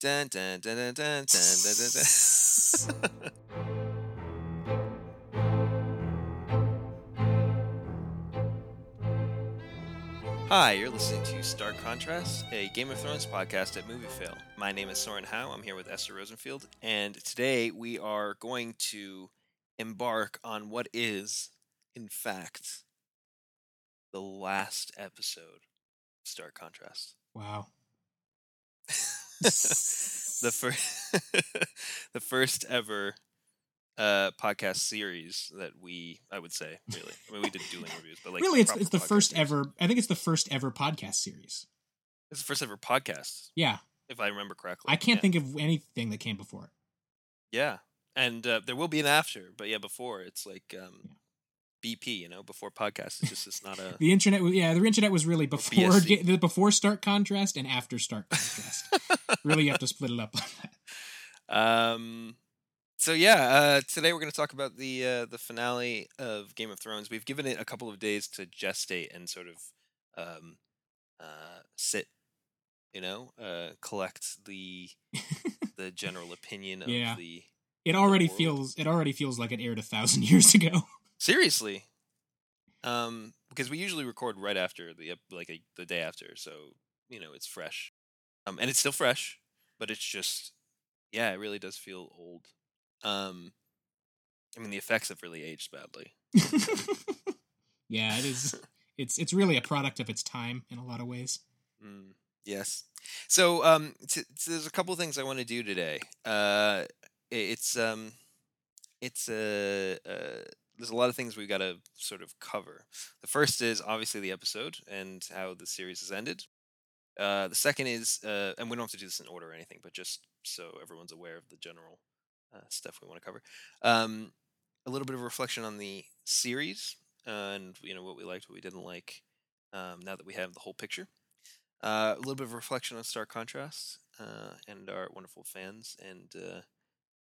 Dun, dun, dun, dun, dun, dun, dun, dun. Hi, you're listening to Stark Contrast, a Game of Thrones podcast at Movie Fail. My name is Soren Howe. I'm here with Esther Rosenfield, and today we are going to embark on what is, in fact, the last episode of Stark Contrast. Wow the first the first ever uh podcast series that we I would say really I mean we did dueling reviews but like really, it's it's the first series. ever. I think it's the first ever podcast series. it's the first ever podcast Yeah, if I remember correctly I can't yeah. think of anything that came before it. yeah and uh, there will be an after but yeah before it's like um BP you know before podcast it's just it's not a The internet, was- yeah, the internet was really before the before Stark Contrast and after Stark Contrast. really, you have to split it up like that. Um. So yeah, uh, today we're going to talk about the uh, the finale of Game of Thrones. We've given it a couple of days to gestate and sort of um, uh, sit, you know, uh, collect the the general opinion of Yeah. the. It already world. feels it already feels like it aired a thousand years ago. Seriously, um, because we usually record right after the like a, the day after, so you know it's fresh, um, and it's still fresh, but it's just yeah, it really does feel old. Um, I mean the effects have really aged badly. yeah, it is. It's it's really a product of its time in a lot of ways. Mm, yes. So um, t- t- there's a couple things I want to do today. Uh, it's um, it's uh, uh, there's a lot of things we've got to sort of cover. The first is obviously the episode and how the series has ended. Uh, the second is, uh, and we don't have to do this in order or anything, but just so everyone's aware of the general uh, stuff we want to cover. Um, a little bit of reflection on the series and you know what we liked, what we didn't like. Um, now that we have the whole picture, uh, a little bit of reflection on Stark Contrast uh, and our wonderful fans and uh,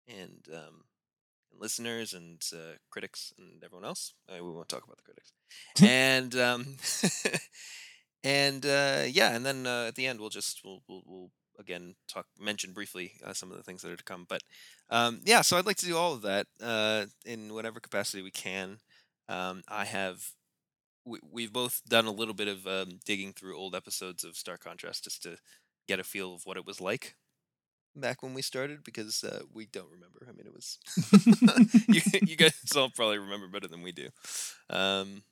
and, um, and listeners and uh, critics and everyone else. Uh, we won't talk about the critics. and um, and uh, yeah, and then uh, at the end we'll just we'll we'll, we'll again talk mention briefly uh, some of the things that are to come. But um, yeah, so I'd like to do all of that uh, in whatever capacity we can. Um, I have we, we've both done a little bit of um, digging through old episodes of Stark Contrast just to get a feel of what it was like back when we started because uh, we don't remember. I mean, it was you, you guys all probably remember better than we do. Um,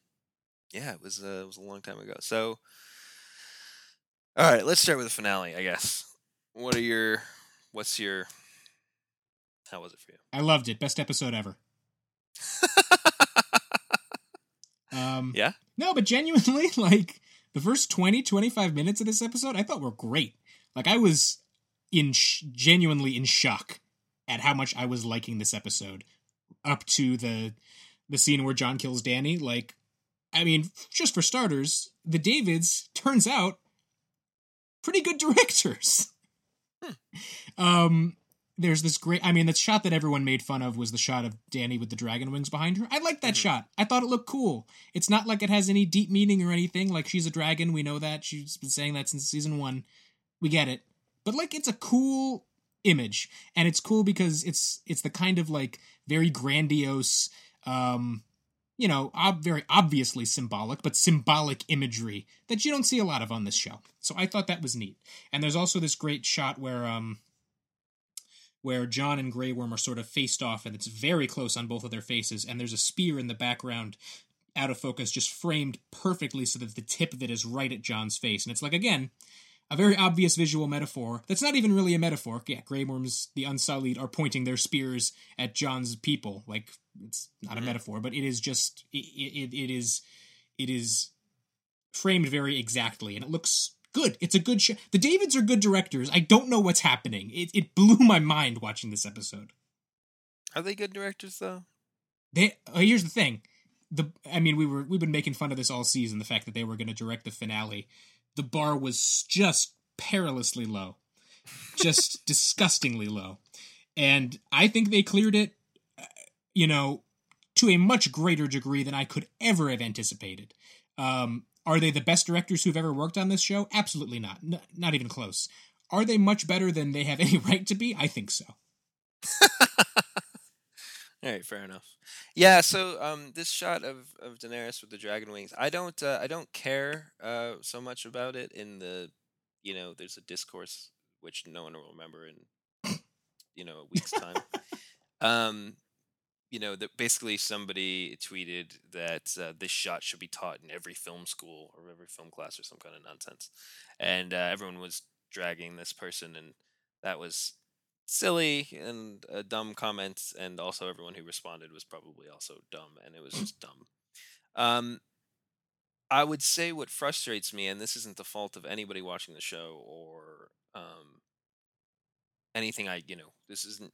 yeah, it was uh, it was a long time ago. So, all right, let's start with the finale. I guess. What are your what's your how was it for you? I loved it. Best episode ever. Um, Yeah? No, but genuinely, like the first 20, 25 minutes of this episode, I thought were great. Like I was in sh- genuinely in shock at how much I was liking this episode up to the the scene where Jon kills Dany. Like, I mean, just for starters, the Davids turns out pretty good directors. Um, there's this great. I mean, the shot that everyone made fun of was the shot of Dany with the dragon wings behind her. I like that Mhm. shot. I thought it looked cool. It's not like it has any deep meaning or anything. Like she's a dragon, we know that. She's been saying that since season one. We get it. But like, it's a cool image, and it's cool because it's it's the kind of like very grandiose, um, you know, ob- very obviously symbolic, but symbolic imagery that you don't see a lot of on this show. So I thought that was neat. And there's also this great shot where um where Jon and Grey Worm are sort of faced off, and it's very close on both of their faces, and there's a spear in the background out of focus, just framed perfectly so that the tip of it is right at Jon's face. And it's like, again, a very obvious visual metaphor that's not even really a metaphor. Yeah, Grey Worms, the Unsullied, are pointing their spears at Jon's people. Like, it's not a Mhm. metaphor, but it is just, it, it, it is, it is framed very exactly, and it looks good. It's a good show. The Davids are good directors. I don't know what's happening. It it blew my mind watching this episode. Are they good directors though? They uh, here's the thing. The I mean we were we've been making fun of this all season the fact that they were going to direct the finale. The bar was just perilously low. Just disgustingly low. And I think they cleared it uh, you know to a much greater degree than I could ever have anticipated. Um are they the best directors who've ever worked on this show? Absolutely not. N- not even close. Are they much better than they have any right to be? I think so. All right, fair enough. Yeah, so um, this shot of, of Daenerys with the dragon wings, I don't uh, I don't care uh, so much about it. In the, you know, there's a discourse which no one will remember in, you know, a week's time. um, you know, that basically somebody tweeted that uh, this shot should be taught in every film school or every film class or some kind of nonsense, and uh, everyone was dragging this person, and that was silly and a dumb comments, and also everyone who responded was probably also dumb, and it was just dumb. Um, I would say what frustrates me, and this isn't the fault of anybody watching the show or um, anything. I you know this isn't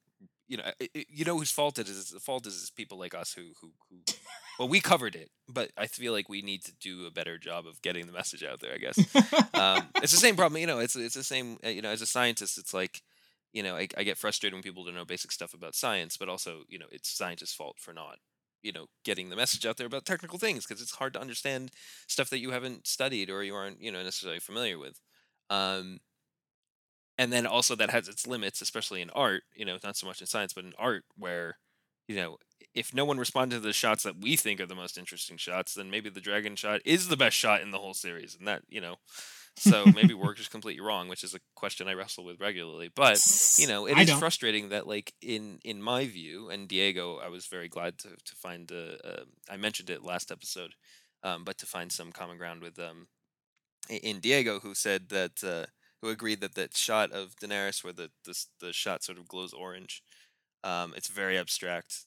you know it, it- you know whose fault it is. The fault is, is people like us who who who. Well, we covered it, but I feel like we need to do a better job of getting the message out there. I guess um, it's the same problem. You know, it's it's the same. uh, You know, as a scientist, it's like, you know, I, I get frustrated when people don't know basic stuff about science, but also, you know, it's scientists' fault for not, you know, getting the message out there about technical things because it's hard to understand stuff that you haven't studied or you aren't, you know, necessarily familiar with. Um, and then also that has its limits, especially in art. You know, not so much in science, but in art, where, you know, if no one responded to the shots that we think are the most interesting shots, then maybe the dragon shot is the best shot in the whole series, and that you know, so maybe we're just completely wrong, which is a question I wrestle with regularly. But you know, it I is don't. frustrating that, like in in my view, and Diego, I was very glad to to find. Uh, uh, I mentioned it last episode, um, but to find some common ground with um, in Diego, who said that uh, who agreed that that shot of Daenerys where the the, the shot sort of glows orange, um, it's very abstract,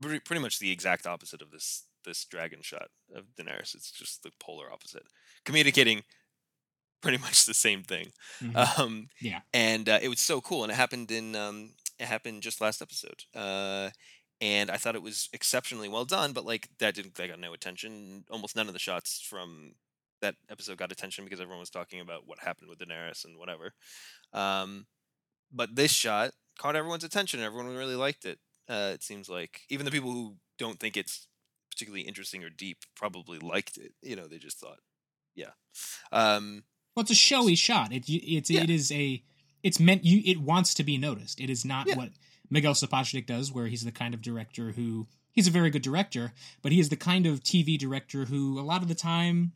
pretty, pretty much the exact opposite of this this dragon shot of Daenerys. It's just the polar opposite, communicating pretty much the same thing. Mhm. Um, Yeah. and uh, it was so cool, and it happened in um, it happened just last episode. Uh, and I thought it was exceptionally well done, but like that didn't that got no attention. Almost none of the shots from that episode got attention because everyone was talking about what happened with Daenerys and whatever. Um, but this shot caught everyone's attention. Everyone really liked it. Uh, it seems like even the people who don't think it's particularly interesting or deep probably liked it. You know, they just thought, yeah. Um, Well, it's a showy shot. It it's Yeah. it is a it's meant you. It wants to be noticed. It is not Yeah. what Miguel Sapochnik does, where he's the kind of director who he's a very good director, but he is the kind of TV director who a lot of the time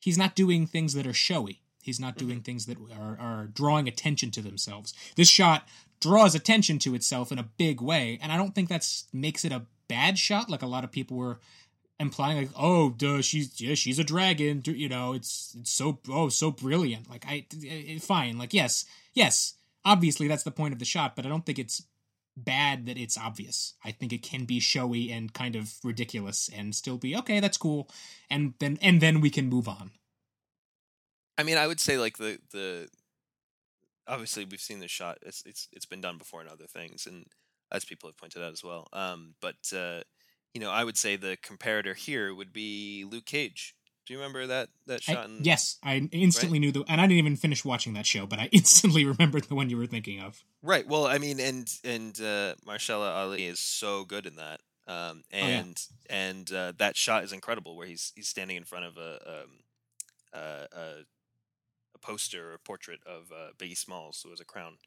he's not doing things that are showy. He's not doing mm-hmm. things that are, are drawing attention to themselves. This shot draws attention to itself in a big way, and I don't think that's makes it a bad shot. Like a lot of people were implying, like, "Oh, duh, she's yeah, she's a dragon." You know, it's it's so oh so brilliant. Like I, I fine. Like yes, yes. Obviously, that's the point of the shot, but I don't think it's bad that it's obvious. I think it can be showy and kind of ridiculous and still be okay. That's cool, and then and then we can move on. I mean, I would say like the the obviously we've seen this shot. It's it's it's been done before in other things, and as people have pointed out as well. Um, but uh, you know, I would say the comparator here would be Luke Cage. Do you remember that that I- shot? in, yes, I instantly knew the, and I didn't even finish watching that show, but I instantly remembered the one you were thinking of. Right. Well, I mean, and and uh, Mahershala Ali is so good in that. Um, yeah. and and uh, that shot is incredible, where he's he's standing in front of a um, uh, a, a poster or a portrait of uh, Biggie Smalls, who has a crown,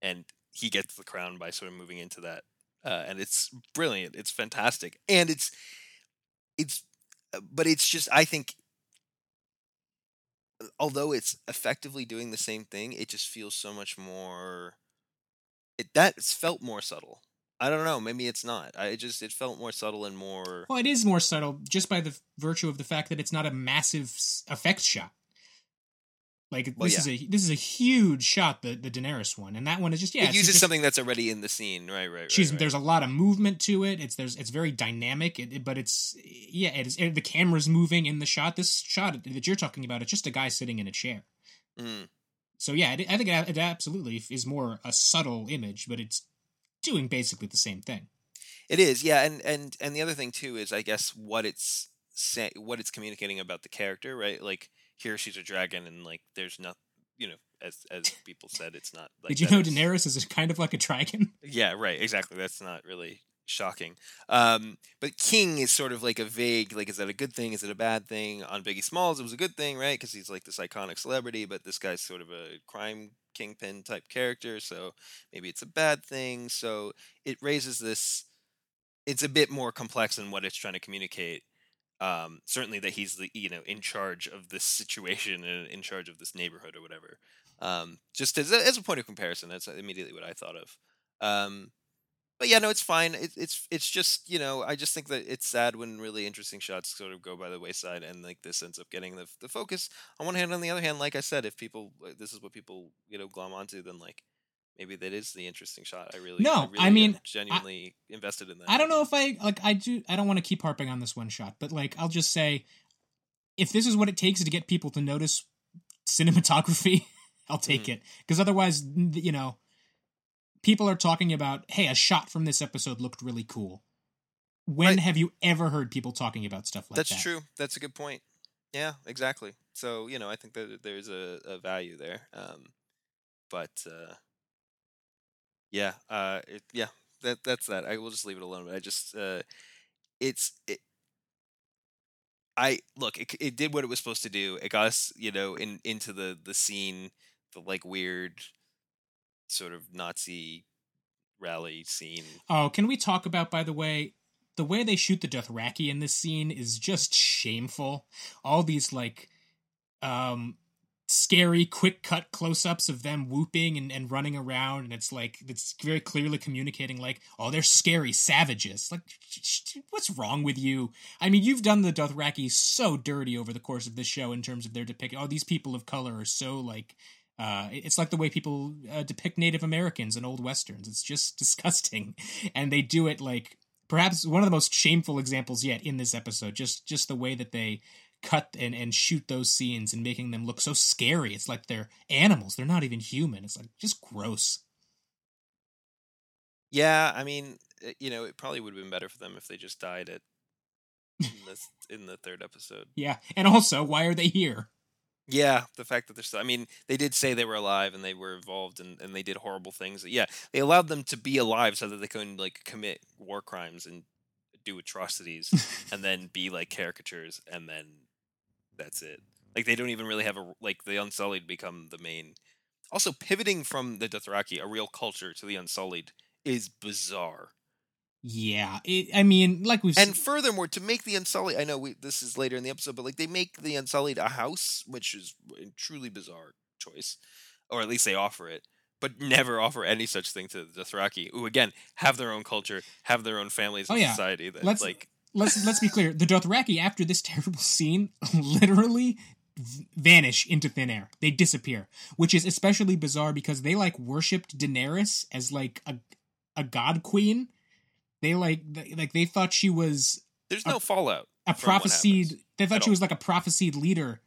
and he gets the crown by sort of moving into that, uh, and it's brilliant. It's fantastic, and it's it's, uh, but it's just I think. Although it's effectively doing the same thing, it just feels so much more it that felt more subtle. I don't know. Maybe it's not. I just it felt more subtle and more. Well, it is more subtle just by the virtue of the fact that it's not a massive effects shot. Like Well, this is a this is a huge shot, the the Daenerys one, and that one is just yeah. it uses just- something that's already in the scene, right? Right. Right. She's right. there's a lot of movement to it. It's there's it's very dynamic, it, it- but it's yeah, it is it, the camera's moving in the shot. This shot that you're talking about, it's just a guy sitting in a chair. Mm. So yeah, it, I think it, it absolutely is more a subtle image, but it's doing basically the same thing. It is, yeah, and and and the other thing too is, I guess, what it's say, what it's communicating about the character, right? Like here, she's a dragon, and like there's not, you know, as as people said, it's not. like Did you know is- Daenerys is kind of like a dragon? Yeah, right. Exactly. That's not really shocking. Um, but King is sort of like a vague, like, is that a good thing? Is it a bad thing? On Biggie Smalls, it was a good thing, right? Because he's like this iconic celebrity, but this guy's sort of a crime kingpin type character, so maybe it's a bad thing. So it raises this. It's a bit more complex than what it's trying to communicate. Um, certainly that he's the you know in charge of this situation and in charge of this neighborhood or whatever. Um, just as a, as a point of comparison, that's immediately what I thought of. Um, but yeah, no, it's fine. It, it's it's just you know I just think that it's sad when really interesting shots sort of go by the wayside, and like this ends up getting the the focus. On one hand, on the other hand, like I said, if people this is what people you know glom onto, then like maybe that is the interesting shot. I really No, I, I really am mean, I- genuinely invested in that. I don't know if I like I do I don't want to keep harping on this one shot, but like I'll just say if this is what it takes to get people to notice cinematography, I'll take Mhm. it. Because otherwise, you know, people are talking about, hey, a shot from this episode looked really cool. When Right. have you ever heard people talking about stuff like That's that? That's true. That's a good point. Yeah, exactly. So you know, I think that there's a, a value there. Um, but uh, yeah, uh, it, yeah, that that's that. I will just leave it alone. But I just, uh, it's it. I look. It, it did what it was supposed to do. It got us, you know, in into the the scene, the like weird, sort of Nazi rally scene. Oh, can we talk about, by the way, the way they shoot the Dothraki in this scene is just shameful. All these like um scary quick cut close ups of them whooping and, and running around and it's like it's very clearly communicating like oh they're scary savages like what's wrong with you i mean you've done the dothraki so dirty over the course of this show in terms of their depiction oh these people of color are so like uh, it's like the way people uh, depict Native Americans in old westerns. It's just disgusting, and they do it like perhaps one of the most shameful examples yet in this episode. Just just the way that they cut and, and shoot those scenes and making them look so scary. It's like they're animals. They're not even human. It's like just gross. Yeah, I mean, uh, you know, it probably would have been better for them if they just died at in this in the third episode. Yeah, and also why are they here? Yeah, the fact that they're still. I mean, they did say they were alive and they were involved and, and they did horrible things. Yeah, they allowed them to be alive so that they couldn't like commit war crimes and do atrocities and then be like caricatures and then that's it. Like they don't even really have a like the Unsullied become the main. Also, pivoting from the Dothraki, a real culture, to the Unsullied is bizarre. Yeah, it, I mean, like we've And s- furthermore, to make the Unsullied, I know we, this is later in the episode, but like they make the Unsullied a house, which is a truly bizarre choice, or at least they offer it, but never offer any such thing to the Dothraki, who again have their own culture, have their own families Oh, and yeah. society. That Let's- like, let's let's be clear. The Dothraki, after this terrible scene, literally vanish into thin air. They disappear, which is especially bizarre because they like worshipped Daenerys as like a a god queen. They like they, like they thought she was there's a- no fallout. a prophesied. They thought she all. was like a prophesied leader,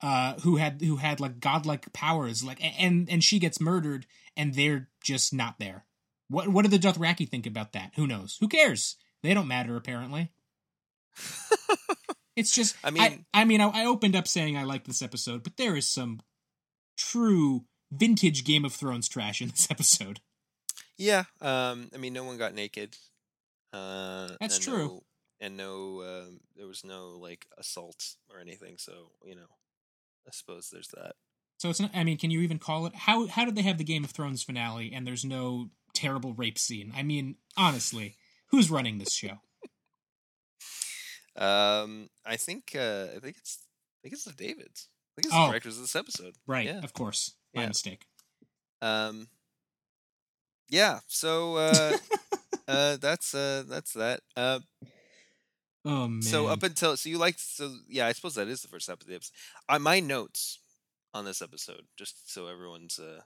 uh, who had who had like godlike powers. Like and and she gets murdered, and they're just not there. What what do the Dothraki think about that? Who knows? Who cares? They don't matter apparently. It's just I I mean- mean I, mean I, I opened up saying I like this episode, but there is some true vintage Game of Thrones trash in this episode. Yeah, um, I mean, no one got naked. Uh, That's and true. No, and no, um, there was no like assault or anything. So you know, I suppose there's that. So it's not. I mean, can you even call it? How how did they have the Game of Thrones finale and there's no terrible rape scene? I mean, honestly, who's running this show? Um, I think uh, I think it's I think it's the Davids. I think it's Oh. the directors of this episode. Right, Yeah. of course, my Yeah. mistake. Um. Yeah. So uh, uh, that's uh, that's that. Uh, Oh man. so up until so you liked so yeah, I suppose that is the first episode. of the episode. Uh, my notes on this episode, just so everyone's uh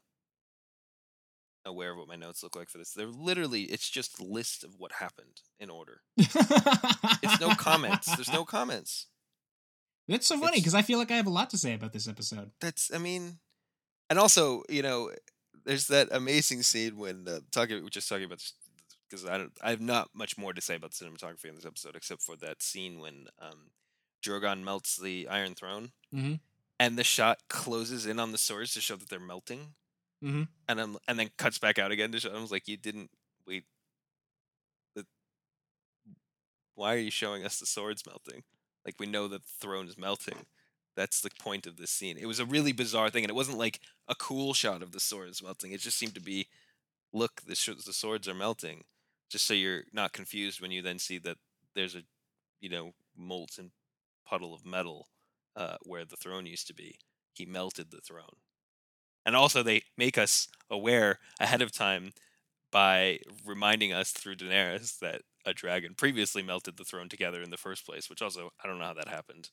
aware of what my notes look like for this. They're literally it's just a list of what happened in order. It's no comments. There's no comments. That's so funny because I feel like I have a lot to say about this episode. That's I mean, and also you know, there's that amazing scene when uh, talking we're just talking about because I don't I have not much more to say about the cinematography in this episode except for that scene when um, Drogon melts the Iron Throne, Mhm. and the shot closes in on the swords to show that they're melting, Mhm. and um, and then cuts back out again to show. I was like, you didn't wait. Why are you showing us the swords melting? Like we know that the throne is melting. That's the point of this scene. It was a really bizarre thing, and it wasn't like a cool shot of the swords melting. It just seemed to be, look, the sh- the swords are melting, just so you're not confused when you then see that there's a, you know, molten puddle of metal uh, where the throne used to be. He melted the throne, and also they make us aware ahead of time by reminding us through Daenerys that a dragon previously melted the throne together in the first place, which also I don't know how that happened.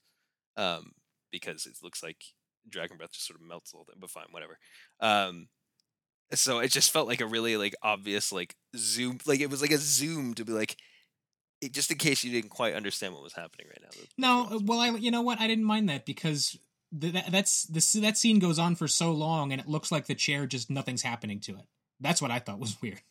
Um, because it looks like dragon breath just sort of melts all that, but fine, whatever. Um, so it just felt like a really like obvious like zoom, like it was like a zoom to be like, it, just in case you didn't quite understand what was happening right now. No, well, I you know what? I didn't mind that because that, that's this that scene goes on for so long, and it looks like the chair just nothing's happening to it. That's what I thought was weird.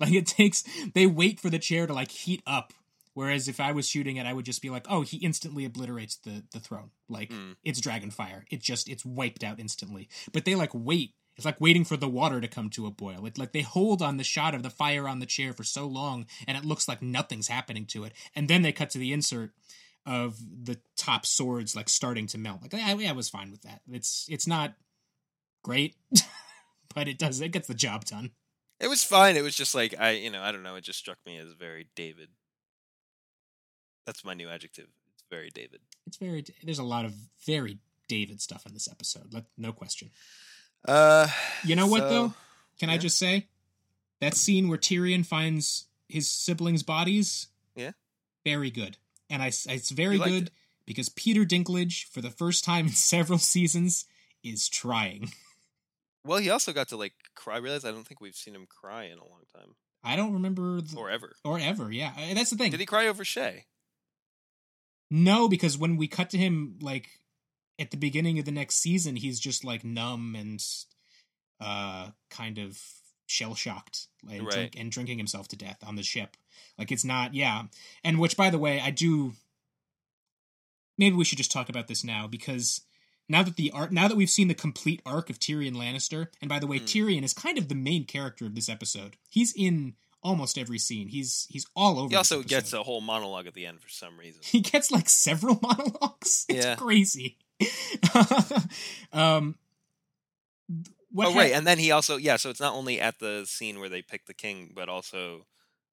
Like it takes they wait for the chair to like heat up, whereas if I was shooting it, I would just be like, oh, he instantly obliterates the the throne. Like Mm. it's dragon fire. It just it's wiped out instantly. But they like wait. It's like waiting for the water to come to a boil. It like they hold on the shot of the fire on the chair for so long, and it looks like nothing's happening to it. And then they cut to the insert of the top swords like starting to melt. Like I, I was fine with that. It's it's not great, but it does it gets the job done. It was fine. It was just like I, you know, I don't know. It just struck me as very David. That's my new adjective. It's very David. It's very there's a lot of very David stuff in this episode. Like, no question. Uh, You know what though? Can I just say that scene where Tyrion finds his siblings' bodies? Yeah. very good, and I it's very good it. because Peter Dinklage, for the first time in several seasons, is trying. Well, he also got to like cry. I realize I don't think we've seen him cry in a long time I don't remember the, or ever. or ever. Yeah, that's the thing. Did he cry over Shae? No, because when we cut to him, like at the beginning of the next season, he's just like numb and uh kind of shell shocked and, Right. drink, and drinking himself to death on the ship. Like it's not, yeah. And which, by the way, I do. Maybe we should just talk about this now because now that the art, now that we've seen the complete arc of Tyrion Lannister, and by the way, Hmm. Tyrion is kind of the main character of this episode. He's in almost every scene. He's he's all over. He also gets a whole monologue at the end for some reason. he gets like several monologues. It's Yeah. crazy. um, what oh, hap- right, and then he also yeah. So it's not only at the scene where they pick the king, but also,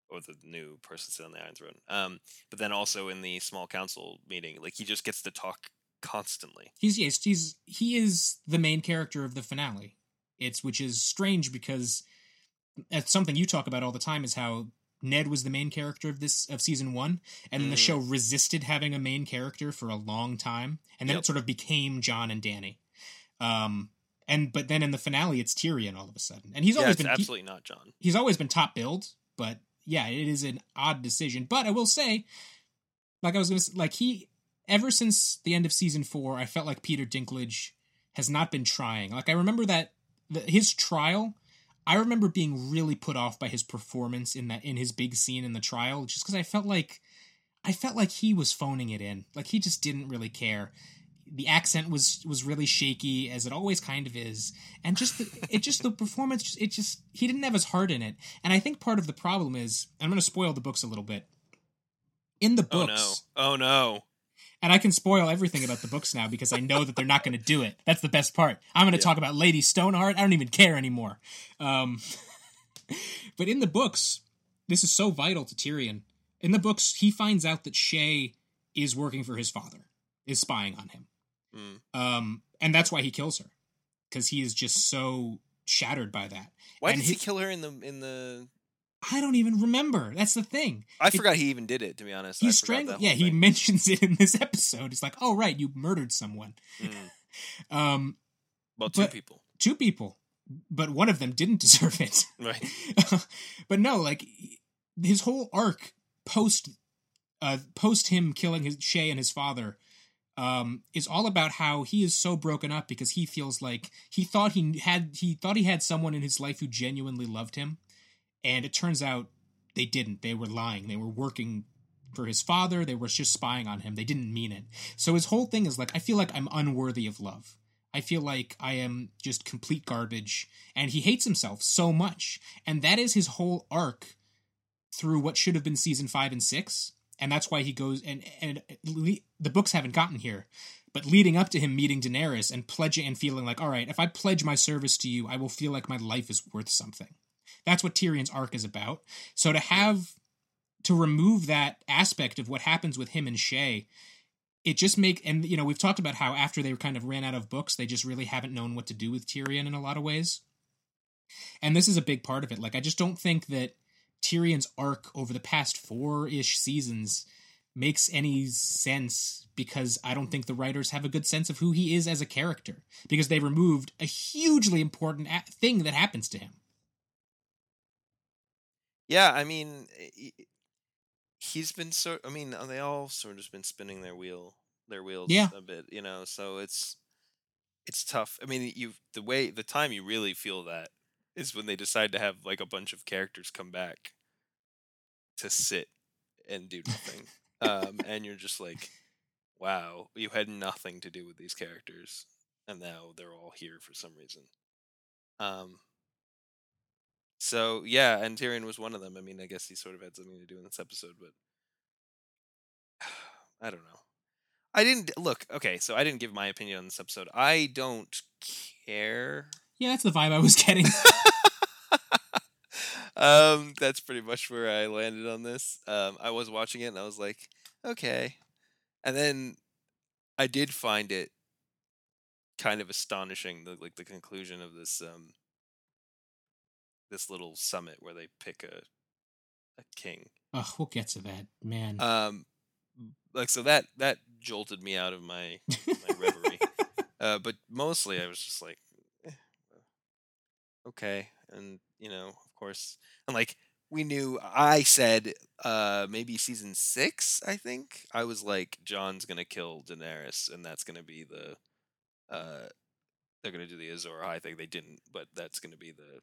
or the new person sitting on the Iron Throne. Um, but then also in the small council meeting, like he just gets to talk constantly. he's yes, he's he is the main character of the finale. It's which is strange because it's something you talk about all the time is how Ned was the main character of this of season one, and then the Mhm. show resisted having a main character for a long time, and then Yep. it sort of became Jon and Dany. Um, and but then in the finale, it's Tyrion all of a sudden, and he's yeah, always been he- absolutely not Jon. he's always been top billed, but yeah, it is an odd decision. But I will say, like I was gonna say, like he ever since the end of season four, I felt like Peter Dinklage has not been trying. Like I remember that the, his trial. I remember being really put off by his performance in that in his big scene in the trial, just because I felt like I felt like he was phoning it in. Like he just didn't really care. The accent was was really shaky, as it always kind of is, and just the, it just the performance. It just he didn't have his heart in it, and I think part of the problem is I'm going to spoil the books a little bit. In the Oh books, no! Oh no! and I can spoil everything about the books now because I know that they're not going to do it. That's the best part. I'm going to Yeah. talk about Lady Stoneheart. I don't even care anymore. Um, but in the books, this is so vital to Tyrion. In the books, he finds out that Shae is working for his father, is spying on him, Mm. um, and that's why he kills her because he is just so shattered by that. Why And did he he- kill her in the in the? I don't even remember. That's the thing. I It- forgot he even did it. To be honest, He strangled. Yeah, whole he mentions it in this episode. It's like, oh right, you murdered someone. Mm. Um, Well, two people, two people, but one of them didn't deserve it. right? but no, like his whole arc post uh post him killing his Shae and his father um is all about how he is so broken up because he feels like he thought he had he thought he had someone in his life who genuinely loved him. And it turns out they didn't. They were lying. They were working for his father. They were just spying on him. They didn't mean it. So his whole thing is like i feel like i'm unworthy of love. I feel like I am just complete garbage. And he hates himself so much. And that is his whole arc through what should have been season five and six. And that's why he goes and and le- the books haven't gotten here but leading up to him meeting Daenerys and pledging and feeling like all right if I pledge my service to you I will feel like my life is worth something. That's what Tyrion's arc is about. So to have to remove that aspect of what happens with him and Shae it just make and you know we've talked about how after they kind of ran out of books they just really haven't known what to do with Tyrion in a lot of ways. And this is a big part of it. Like I just don't think that Tyrion's arc over the past four-ish seasons makes any sense because I don't think the writers have a good sense of who he is as a character because they removed a hugely important a- thing that happens to him. Yeah, I mean, he- he's been so. I mean, they all sort of been spinning their wheel, their wheels Yeah. a bit, you know. So it's it's tough. I mean, you the way the time you really feel that is when they decide to have like a bunch of characters come back to sit and do nothing, um, and you're just like, wow, you had nothing to do with these characters, and now they're all here for some reason. Um, so yeah, and Tyrion was one of them. I mean, I guess he sort of had something to do in this episode, but I don't know. I didn't look okay. So I didn't give my opinion on this episode. I don't care. Yeah, that's the vibe I was getting. um, that's pretty much where I landed on this. Um, I was watching it and I was like, okay, and then I did find it kind of astonishing, the like the conclusion of this um this little summit where they pick a a king. oh, we'll get to that, man. Um, like so that that jolted me out of my my reverie. uh, but mostly I was just like, okay, and you know, of course, and like we knew. I said, uh, maybe season six. I think I was like, Jon's gonna kill Daenerys, and that's gonna be the, uh, they're gonna do the Azor Ahai thing. They didn't, but that's gonna be the,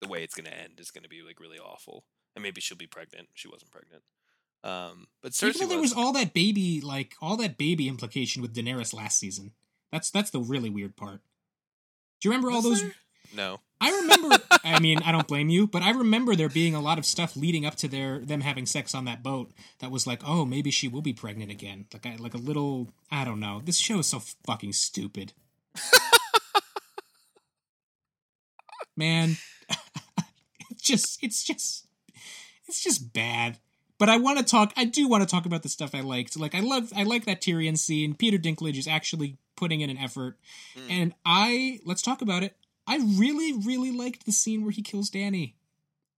the way it's gonna end is gonna be like really awful, and maybe she'll be pregnant. She wasn't pregnant. Um, but Even though there was. was all that baby, like all that baby implication with Daenerys last season. That's that's the really weird part. Do you remember all Was those? there? No. I remember. I mean, I don't blame you, but I remember there being a lot of stuff leading up to their them having sex on that boat that was like, oh, maybe she will be pregnant again. Like, I, like a little. I don't know. This show is so fucking stupid. Man, it's just, it's just, it's just bad. But I want to talk. I do want to talk about the stuff I liked. Like, I love, I like that Tyrion scene. Peter Dinklage is actually putting in an effort, Mm. and I let's talk about it. I really, really liked the scene where he kills Dany.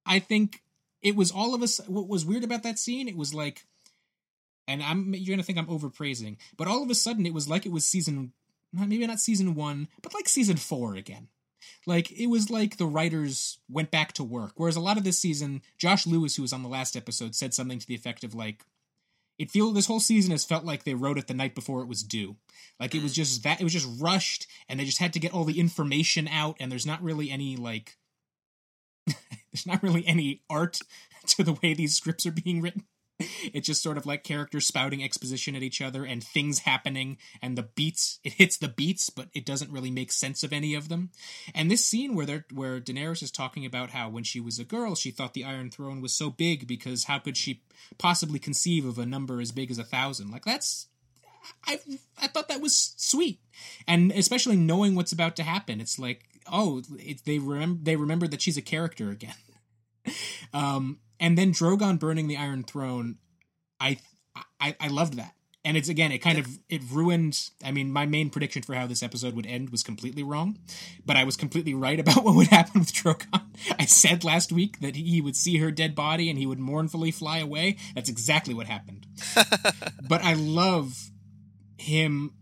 I think it was all of us. What was weird about that scene? It was like, and I'm you're gonna think I'm overpraising, but all of a sudden it was like it was season, maybe not season one, but like season four again. Like it was like the writers went back to work. Whereas a lot of this season, Josh Lewis, who was on the last episode, said something to the effect of like, "It feel this whole season has felt like they wrote it the night before it was due. Like it was mm. just that it was just rushed, and they just had to get all the information out. And there's not really any like, there's not really any art to the way these scripts are being written. It's just sort of like characters spouting exposition at each other and things happening and the beats. It hits the beats, but it doesn't really make sense of any of them. And this scene where they're, where Daenerys is talking about how when she was a girl she thought the Iron Throne was so big because how could she possibly conceive of a number as big as a thousand? Like that's I I thought that was sweet, and especially knowing what's about to happen. It's like oh, it, they remember they remember that she's a character again. um, and then Drogon burning the Iron Throne, I I I loved that. And it's again, it kind of it ruined. I mean, my main prediction for how this episode would end was completely wrong, but I was completely right about what would happen with Drogon. I said last week that he would see her dead body and he would mournfully fly away. That's exactly what happened. but I love him.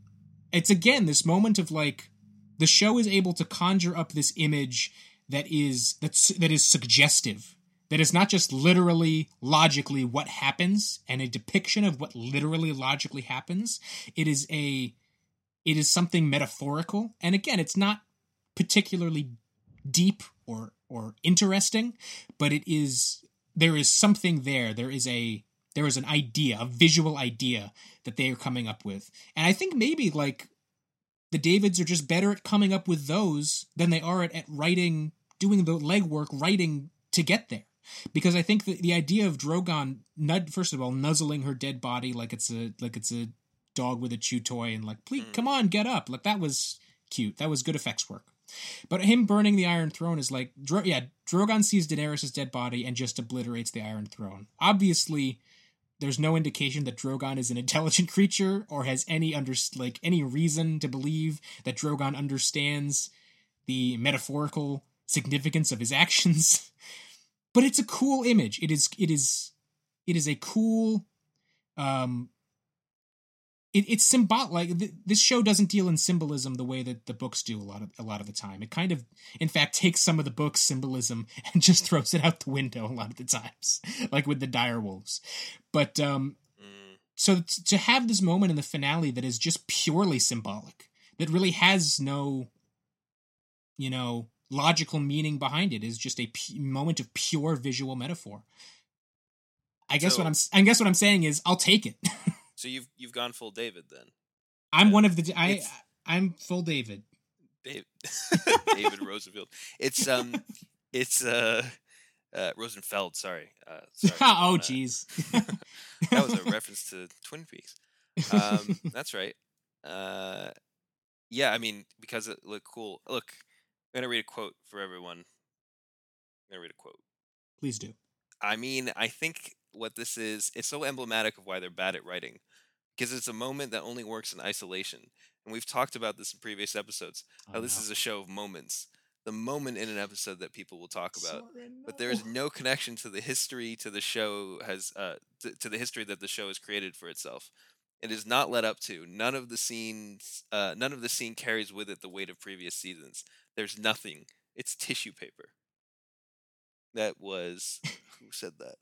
It's again this moment of like the show is able to conjure up this image that is that's that is suggestive that is not just literally logically what happens and a depiction of what literally logically happens. It is a it is something metaphorical. And again it's not particularly deep or or interesting but it is there is something there. There is a there is an idea a visual idea that they are coming up with. And i think maybe like the davids are just better at coming up with those than they are at, at writing doing the legwork writing to get there because I think the, the idea of Drogon, nud, first of all, nuzzling her dead body like it's a like it's a dog with a chew toy, and like, please, Mm. come on, get up. Like that was cute. That was good effects work. But him burning the Iron Throne is like, Dro- yeah, Drogon sees Daenerys' dead body and just obliterates the Iron Throne. Obviously, there's no indication that Drogon is an intelligent creature or has any under like any reason to believe that Drogon understands the metaphorical significance of his actions. but it's a cool image. It is it is it is a cool um it, it's symbolic like th- this show doesn't deal in symbolism the way that the books do a lot of a lot of the time it kind of in fact takes some of the book's symbolism and just throws it out the window a lot of the times like with the dire wolves but um Mm. so t- to have this moment in the finale that is just purely symbolic that really has no you know logical meaning behind it is just a p- moment of pure visual metaphor i guess So- what i'm i guess what i'm saying is i'll take it So you've you've gone full David then. i'm one of the I I'm full david David, David Roosevelt. It's um, it's uh, uh Rosenfeld. Sorry. Uh, sorry oh jeez that was a reference to Twin Peaks. Um, that's right. Uh, yeah, I mean because it looked cool. Look, I'm gonna read a quote for everyone. I'm gonna read a quote. please do I mean, I think what this is, it's so emblematic of why they're bad at writing. Because it's a moment that only works in isolation. And we've talked about this in previous episodes. How this is a show of moments. The moment in an episode that people will talk about. But there is no connection to the history to the show has uh to, to the history that the show has created for itself. It is not led up to. None of the scenes uh none of the scene carries with it the weight of previous seasons. There's nothing. It's tissue paper. That was who said that?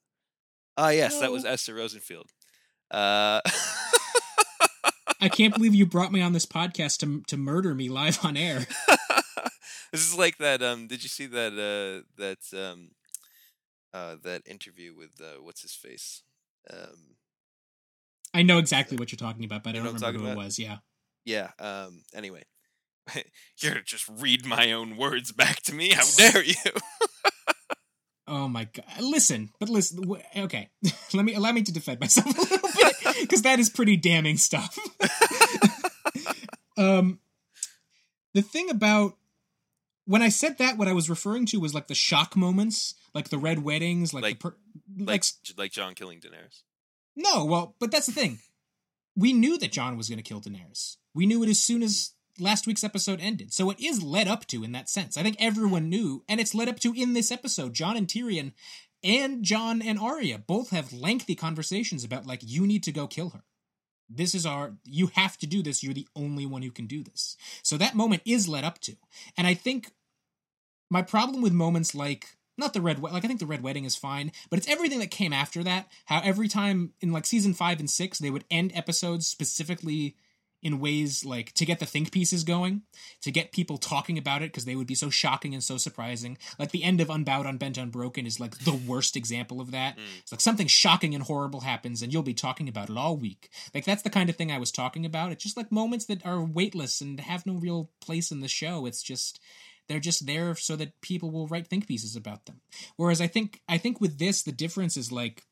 Ah, yes, that was Esther Rosenfield. Uh, i can't believe you brought me on this podcast to to murder me live on air this is like that. Um, did you see that? Uh, that um, uh, that interview with uh, what's his face? Um, i know exactly what you're talking about but i don't remember who talking it was yeah yeah. Um, anyway, you're just read my own words back to me. How dare you? Oh my god! Listen, but listen. Okay, let me allow me to defend myself a little bit because that is pretty damning stuff. um, the thing about when I said that, what I was referring to was like the shock moments, like the red weddings, like, Like- the per- like like like Jon killing Daenerys. no. Well, but that's the thing. We knew that Jon was going to kill Daenerys. We knew it as soon as last week's episode ended. So it is led up to in that sense. I think everyone knew, and it's led up to in this episode. Jon and Tyrion and Jon and Arya both have lengthy conversations about like you need to go kill her. This is our you have to do this. You're the only one who can do this. So that moment is led up to. And I think my problem with moments like not the red like I think the red wedding is fine, but it's everything that came after that. How every time in like season 5 and 6 they would end episodes specifically in ways like to get the think pieces going, to get people talking about it because they would be so shocking and so surprising. Like the end of Unbowed, Unbent, Unbroken is like the worst example of that. Mm. It's like something shocking and horrible happens and you'll be talking about it all week. Like that's the kind of thing I was talking about. It's just like moments that are weightless and have no real place in the show. It's just they're just there so that people will write think pieces about them. Whereas I think I think with this the difference is like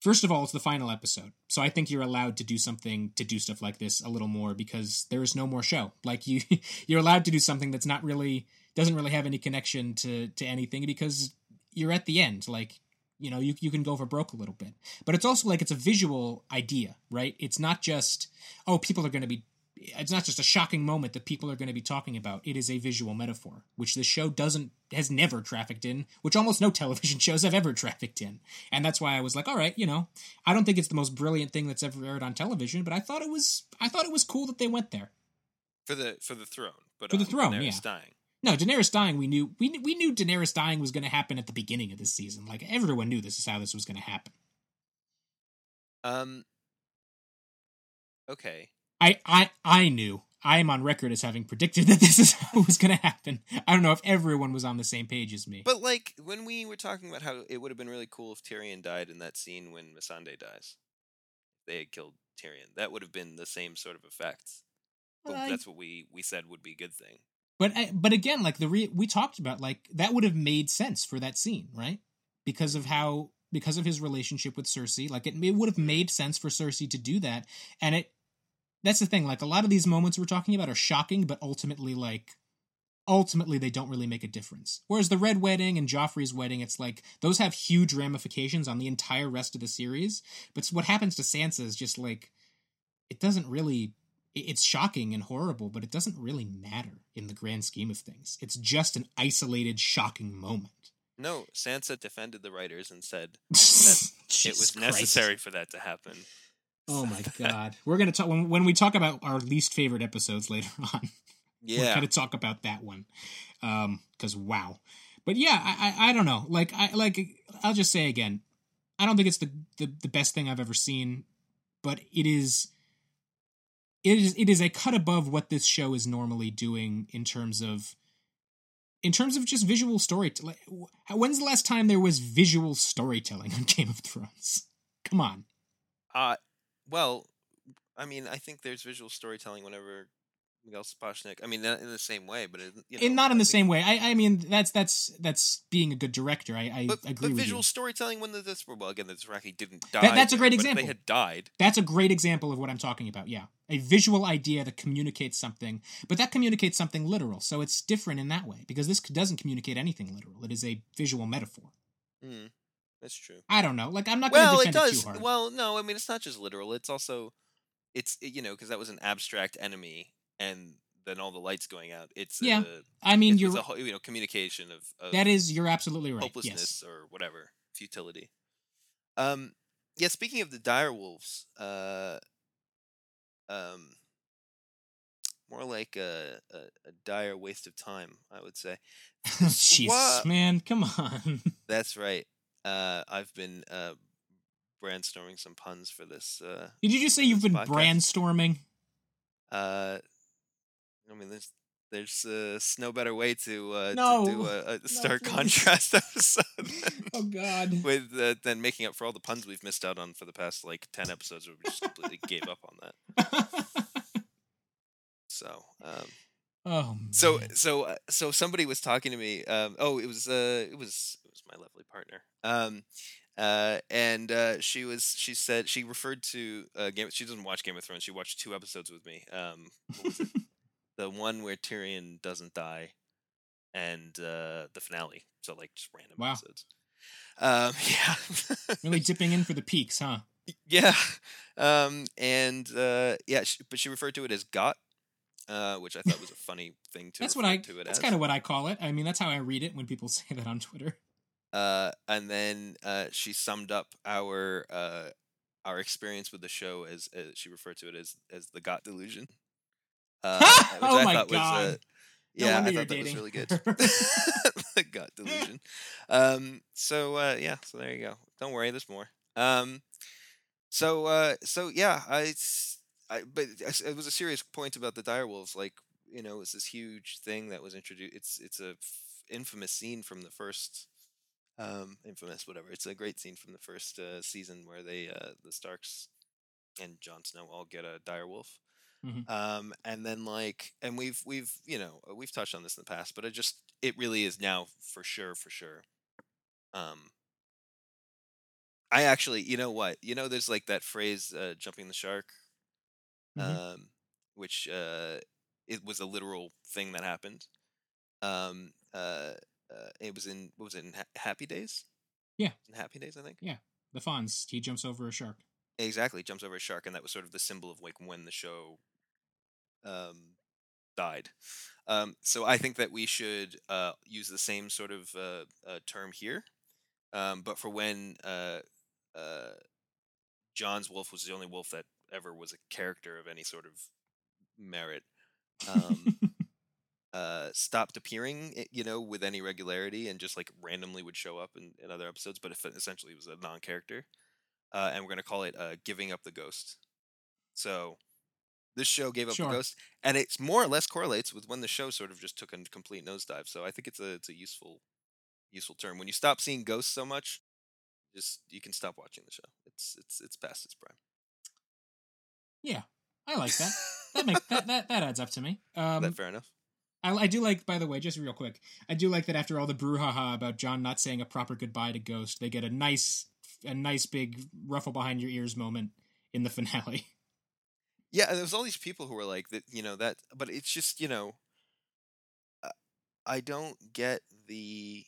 First of all, it's the final episode. So I think you're allowed to do something to do stuff like this a little more because there is no more show. Like you you're allowed to do something that's not really doesn't really have any connection to to anything because you're at the end. Like you know, you you can go for broke a little bit. But it's also like it's a visual idea, right? It's not just oh, people are going to be it's not just a shocking moment that people are going to be talking about. It is a visual metaphor, which the show doesn't has never trafficked in, which almost no television shows have ever trafficked in. And that's why I was like, all right, you know, I don't think it's the most brilliant thing that's ever aired on television, but I thought it was I thought it was cool that they went there. for the for the throne, but For the um, throne, Daenerys yeah. dying. No, Daenerys dying, we knew we we knew Daenerys dying was going to happen at the beginning of this season. Like everyone knew this is how this was going to happen. Um. Okay. I I I knew. I am on record as having predicted that this is how it was going to happen. I don't know if everyone was on the same page as me. But like when we were talking about how it would have been really cool if Tyrion died in that scene when Missandei dies, they had killed Tyrion. That would have been the same sort of effects. But I- that's what we we said would be a good thing. But I- but again, like the re- we talked about, like that would have made sense for that scene, right? because of how because of his relationship with Cersei. Like it, it would have mm-hmm. made sense for Cersei to do that, and it. That's the thing. Like a lot of these moments we're talking about are shocking, but ultimately, like ultimately they don't really make a difference. Whereas the Red Wedding and Joffrey's wedding, it's like those have huge ramifications on the entire rest of the series. But what happens to Sansa is just like it doesn't really it's shocking and horrible, but it doesn't really matter in the grand scheme of things. It's just an isolated, shocking moment. No, Sansa defended the writers and said that it was necessary for that to happen. Oh my god, we're gonna talk when when we talk about our least favorite episodes later on. Yeah, we're gonna talk about that one because um, wow. But yeah, I, I I don't know. Like I like I'll just say again, I don't think it's the, the the best thing I've ever seen, but it is it is it is a cut above what this show is normally doing in terms of in terms of just visual storytelling. When's the last time there was visual storytelling on Game of Thrones? Come on. Uh well, I mean, I think there's visual storytelling whenever Miguel Sapochnik. I mean, not in the same way, but it, you know, and not in the same way. I, I mean, that's that's that's being a good director. I, I But, agree but visual you. storytelling when the this well again the Dothraki didn't die. that's a there, great but example. They had died. That's a great example of what I'm talking about. Yeah, a visual idea that communicates something, but that communicates something literal. So it's different in that way because this doesn't communicate anything literal. It is a visual metaphor. Mm, that's true. I don't know. Like I'm not going to Well, it it, does. too hard. well, no, I mean it's not just literal. It's also, it's you know because that was an abstract enemy, and then all the lights going out. It's Yeah, a, I mean, it's, you're a whole- you know communication of, of that is you're absolutely right. hopelessness Yes. or whatever futility. Um, yeah. Speaking of the dire wolves, uh, um, more like a, a, a dire waste of time, I would say. Jesus, man, come on. That's right. Uh, I've been uh, brainstorming some puns for this. Uh, Did you just say you've been podcast. brandstorming? uh, I mean, there's there's uh, no better way to uh, No. to do a, a stark contrast episode than, Oh God. with uh, than making up for all the puns we've missed out on for the past like ten episodes where we just completely gave up on that. So, um, oh. so man. so uh, so somebody was talking to me. Um, oh, it was uh, it was it was my lovely partner. Um, uh, and uh, she was she said she referred to uh, Game. She doesn't watch Game of Thrones. She watched two episodes with me. Um, what was it? the one where Tyrion doesn't die, and uh, the finale. So like just random Wow. episodes. Um, yeah. really dipping in for the peaks, huh? Yeah. Um, and uh, yeah, she, but she referred to it as got, uh, which I thought was a funny thing to That's what I. to it That's kind of what I call it. I mean, that's how I read it when people say that on Twitter. uh, and then uh, she summed up our uh, our experience with the show as, as she referred to it as as the got delusion. Uh, which Oh I my thought was, uh, God. No yeah, I thought that was really good. the gut delusion. Um, so uh, yeah, so there you go. Don't worry, there's more. Um, so uh, so yeah, I, I- but it was a serious point about the direwolves. Like you know, it's this huge thing that was introduced. It's it's a f- infamous scene from the first. Um, infamous, whatever. It's a great scene from the first uh, season where they, uh, the Starks, and Jon Snow all get a direwolf. Mhm. Um, and then like, and we've we've you know uh, we've touched on this in the past, but it just it really is now for sure for sure. Um, I actually, you know what, you know, there's like that phrase, uh, "jumping the shark," Mhm. um, which uh, it was a literal thing that happened. Um, uh, uh, it was in what was it in ha- Happy Days? Yeah. in Happy Days, I think. Yeah, the Fonz. He jumps over a shark. Exactly, jumps over a shark, and that was sort of the symbol of like when the show um, died. Um, so I think that we should uh, use the same sort of uh, uh, term here, um, but for when uh, uh, Jon's wolf was the only wolf that ever was a character of any sort of merit. Um, uh, stopped appearing, you know, with any regularity, and just like randomly would show up in, in other episodes, but if essentially it was a non-character. Uh, and we're gonna call it uh, "Giving Up the Ghost." So this show gave up Sure. the ghost, and it's more or less correlates with when the show sort of just took a complete nosedive. So I think it's a it's a useful useful term. When you stop seeing ghosts so much, just you can stop watching the show. It's it's it's past its prime. Yeah, I like that. That make that that, that adds up to me. Um, that fair enough? I, I do like, by the way, just real quick, I do like that after all the brouhaha about Jon not saying a proper goodbye to Ghost, they get a nice, a nice big ruffle behind your ears moment in the finale. Yeah, and there's all these people who were like that, you know that, but it's just you know, uh, I don't get the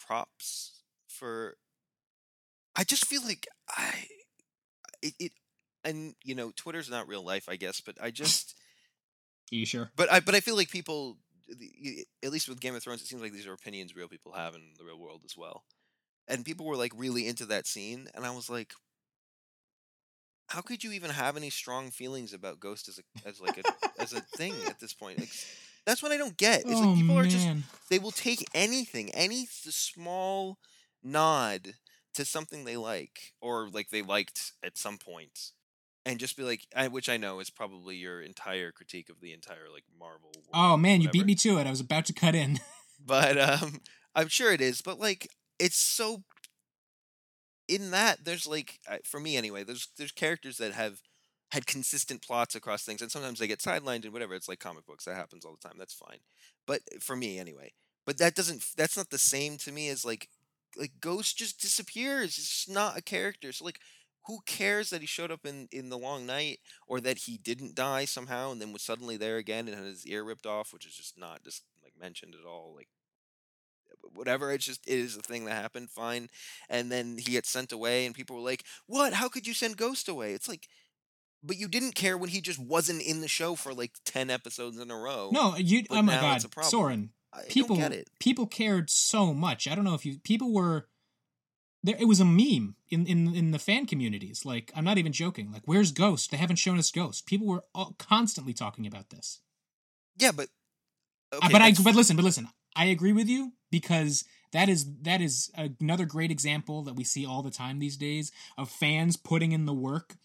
props for. I just feel like I, it, it, and you know, Twitter's not real life, I guess, but I just, Are you sure? but I, but I feel like people, at least with Game of Thrones, it seems like these are opinions real people have in the real world as well, and people were like really into that scene, and I was like. How could you even have any strong feelings about Ghost as a as like a as a thing at this point? Like, that's what I don't get. It's oh like people man. are just they will take anything, any small nod to something they like or like they liked at some point, and just be like, I, which I know is probably your entire critique of the entire like Marvel. World, oh man, you beat me to it. I was about to cut in. But um, I'm sure it is. But like, it's so. In that, there's like, for me anyway, there's there's characters that have had consistent plots across things, and sometimes they get sidelined and whatever. It's like comic books that happens all the time. That's fine. But for me anyway, but that doesn't. That's not the same to me as like, like Ghost just disappears. It's just not a character. So like. Who cares that he showed up in, in the long night or that he didn't die somehow and then was suddenly there again and had his ear ripped off, which is just not just like mentioned at all. Like whatever. It's just it is a thing that happened. Fine. And then he gets sent away, and people were like, "What? How could you send Ghost away?" It's like, but you didn't care when he just wasn't in the show for like ten episodes in a row. No, you. But oh my god. Soren. People, don't get it. people cared so much. I don't know if you. People were. There, it was a meme in, in in the fan communities. Like, I'm not even joking. Like, where's Ghost? They haven't shown us Ghost. People were all, constantly talking about this. Yeah, but Uh, but I but listen, but listen, I agree with you because that is that is another great example that we see all the time these days of fans putting in the work.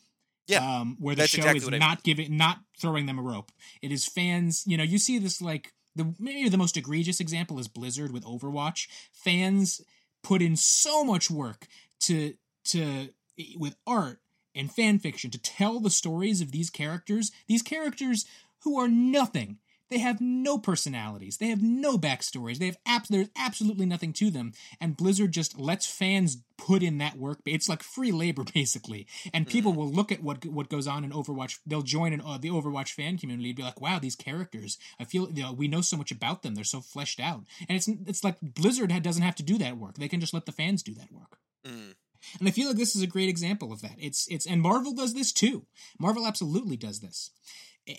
Yeah, um, where the show exactly is what I not giving, not throwing them a rope. It is fans. You know, you see this like the maybe the most egregious example is Blizzard with Overwatch. Fans put in so much work to to with art and fan fiction to tell the stories of these characters. These characters who are nothing. They have no personalities. They have no backstories. They have abs- there's absolutely nothing to them. And Blizzard just lets fans put in that work. It's like free labor basically. And people will look at what what goes on in Overwatch. They'll join in uh, the Overwatch fan community and be like, "Wow, these characters. I feel you know, we know so much about them. They're so fleshed out." And it's it's like Blizzard doesn't have to do that work. They can just let the fans do that work. Mm. And I feel like this is a great example of that. It's it's and Marvel does this too. Marvel absolutely does this.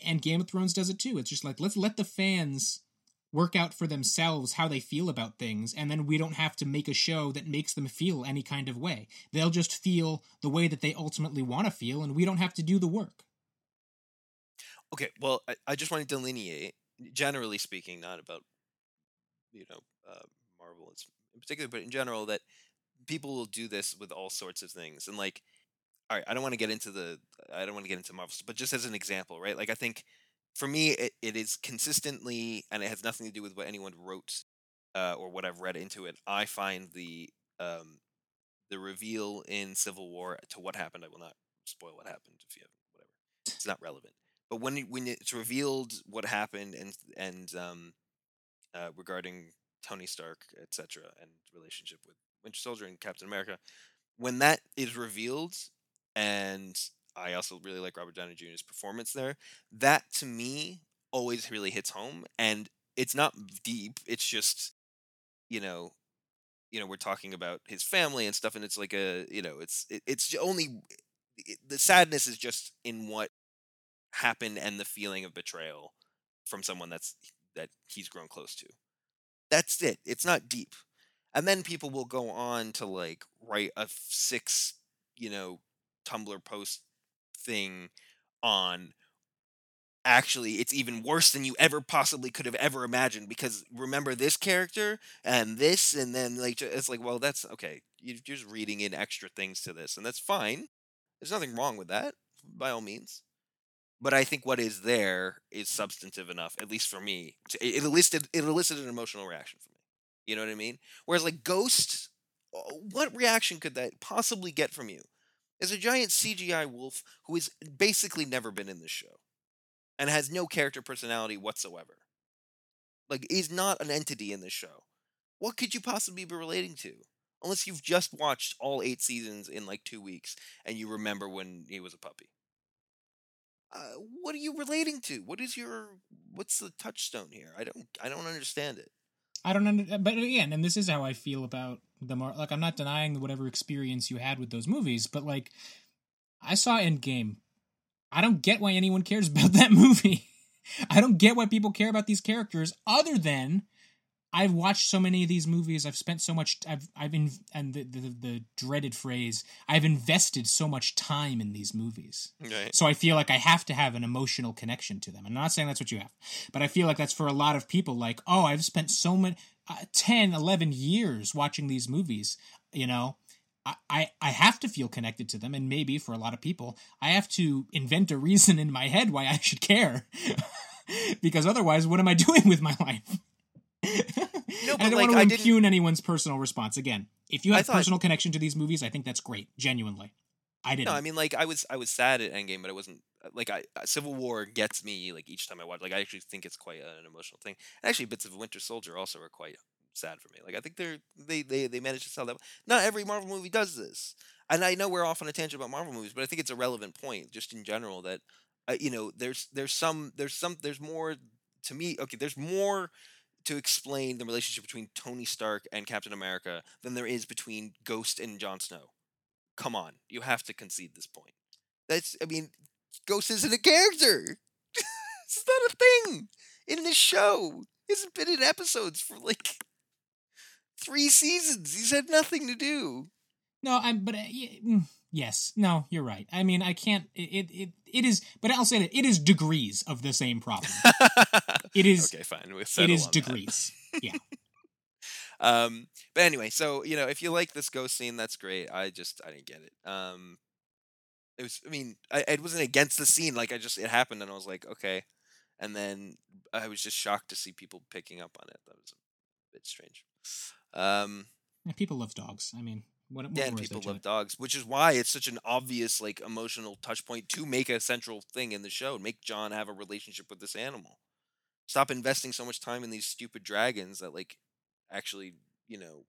And Game of Thrones does it too. It's just like let's let the fans work out for themselves how they feel about things and then we don't have to make a show that makes them feel any kind of way. They'll just feel the way that they ultimately want to feel and we don't have to do the work. Okay, well, I, I just want to delineate, generally speaking, not about you know uh, Marvel in particular, but in general, that people will do this with all sorts of things, and like, all right, I don't want to get into the, I don't want to get into Marvel, but just as an example, right? Like, I think for me, it, it is consistently, and it has nothing to do with what anyone wrote uh, or what I've read into it. I find the um, the reveal in Civil War to what happened. I will not spoil what happened if you have whatever. It's not relevant. But when when it's revealed what happened and and um, uh, regarding Tony Stark, etc., and relationship with Winter Soldier and Captain America, when that is revealed, and I also really like Robert Downey Jr.'s performance there. That to me always really hits home, and it's not deep. It's just you know you know we're talking about his family and stuff and it's like a you know it's it, it's only it, the sadness is just in what happened and the feeling of betrayal from someone that's that he's grown close to that's it it's not deep and then people will go on to like write a six you know tumblr post thing on actually it's even worse than you ever possibly could have ever imagined because remember this character and this and then like it's like well that's okay you're just reading in extra things to this and that's fine. There's nothing wrong with that by all means. But i think what is there is substantive enough at least for me it elicited it elicited an emotional reaction for me. You know what i mean? Whereas like ghost uh, what reaction could that possibly get from you is a giant cgi wolf who has basically never been in this show and has no character personality whatsoever. Like he's not an entity in this show. What could you possibly be relating to? Unless you've just watched all eight seasons in like two weeks and you remember when he was a puppy. Uh, what are you relating to? What is your what's the touchstone here? I don't I don't understand it. I don't under, but again, and this is how I feel about the more like I'm not denying whatever experience you had with those movies, but like I saw Endgame. I don't get why anyone cares about that movie. I don't get why people care about these characters other than I've watched so many of these movies. I've spent so much. I've I've in and the, the the dreaded phrase. I've invested so much time in these movies. Right. So I feel like I have to have an emotional connection to them. I'm not saying that's what you have, but I feel like that's for a lot of people. Like, oh, I've spent so many uh, 10, 11 years watching these movies. You know, I, I I have to feel connected to them, and maybe for a lot of people, I have to invent a reason in my head why I should care. because otherwise, what am I doing with my life? No, I but don't like want to I didn't. impugn anyone's personal response. Again, if you have thought- personal connection to these movies, I think that's great. Genuinely, I didn't. No, I mean like I was I was sad at Endgame, but it wasn't like I uh, Civil War gets me like each time I watch. Like I actually think it's quite an emotional thing. And actually, bits of Winter Soldier also are quite sad for me. Like I think they're they they they managed to sell that. Not every Marvel movie does this, and I know we're off on a tangent about Marvel movies, but I think it's a relevant point just in general that uh, you know there's there's some there's some there's more to me. Okay, there's more to explain the relationship between Tony Stark and Captain America than there is between Ghost and Jon Snow. Come on, you have to concede this point. That's I mean, Ghost isn't a character. it's not a thing in this show. He hasn't been in episodes for like three seasons. He's had nothing to do. No, I'm. But uh, y- mm, yes, no, you're right. I mean, I can't. It it it is. But I'll say that it is degrees of the same problem. It is. okay, fine. We'll it is degrees. Um, but anyway, so you know, if you like this ghost scene, that's great. I just I didn't get it. Um, it was. I mean, I it wasn't against the scene. Like I just it happened, and I was like, okay. And then I was just shocked to see people picking up on it. That was a bit strange. Um, Yeah, people love dogs. I mean, what yeah, and more is there people love dogs, which is why it's such an obvious like emotional touch point to make a central thing in the show. Make Jon have a relationship with this animal. Stop investing so much time in these stupid dragons that like actually, you know,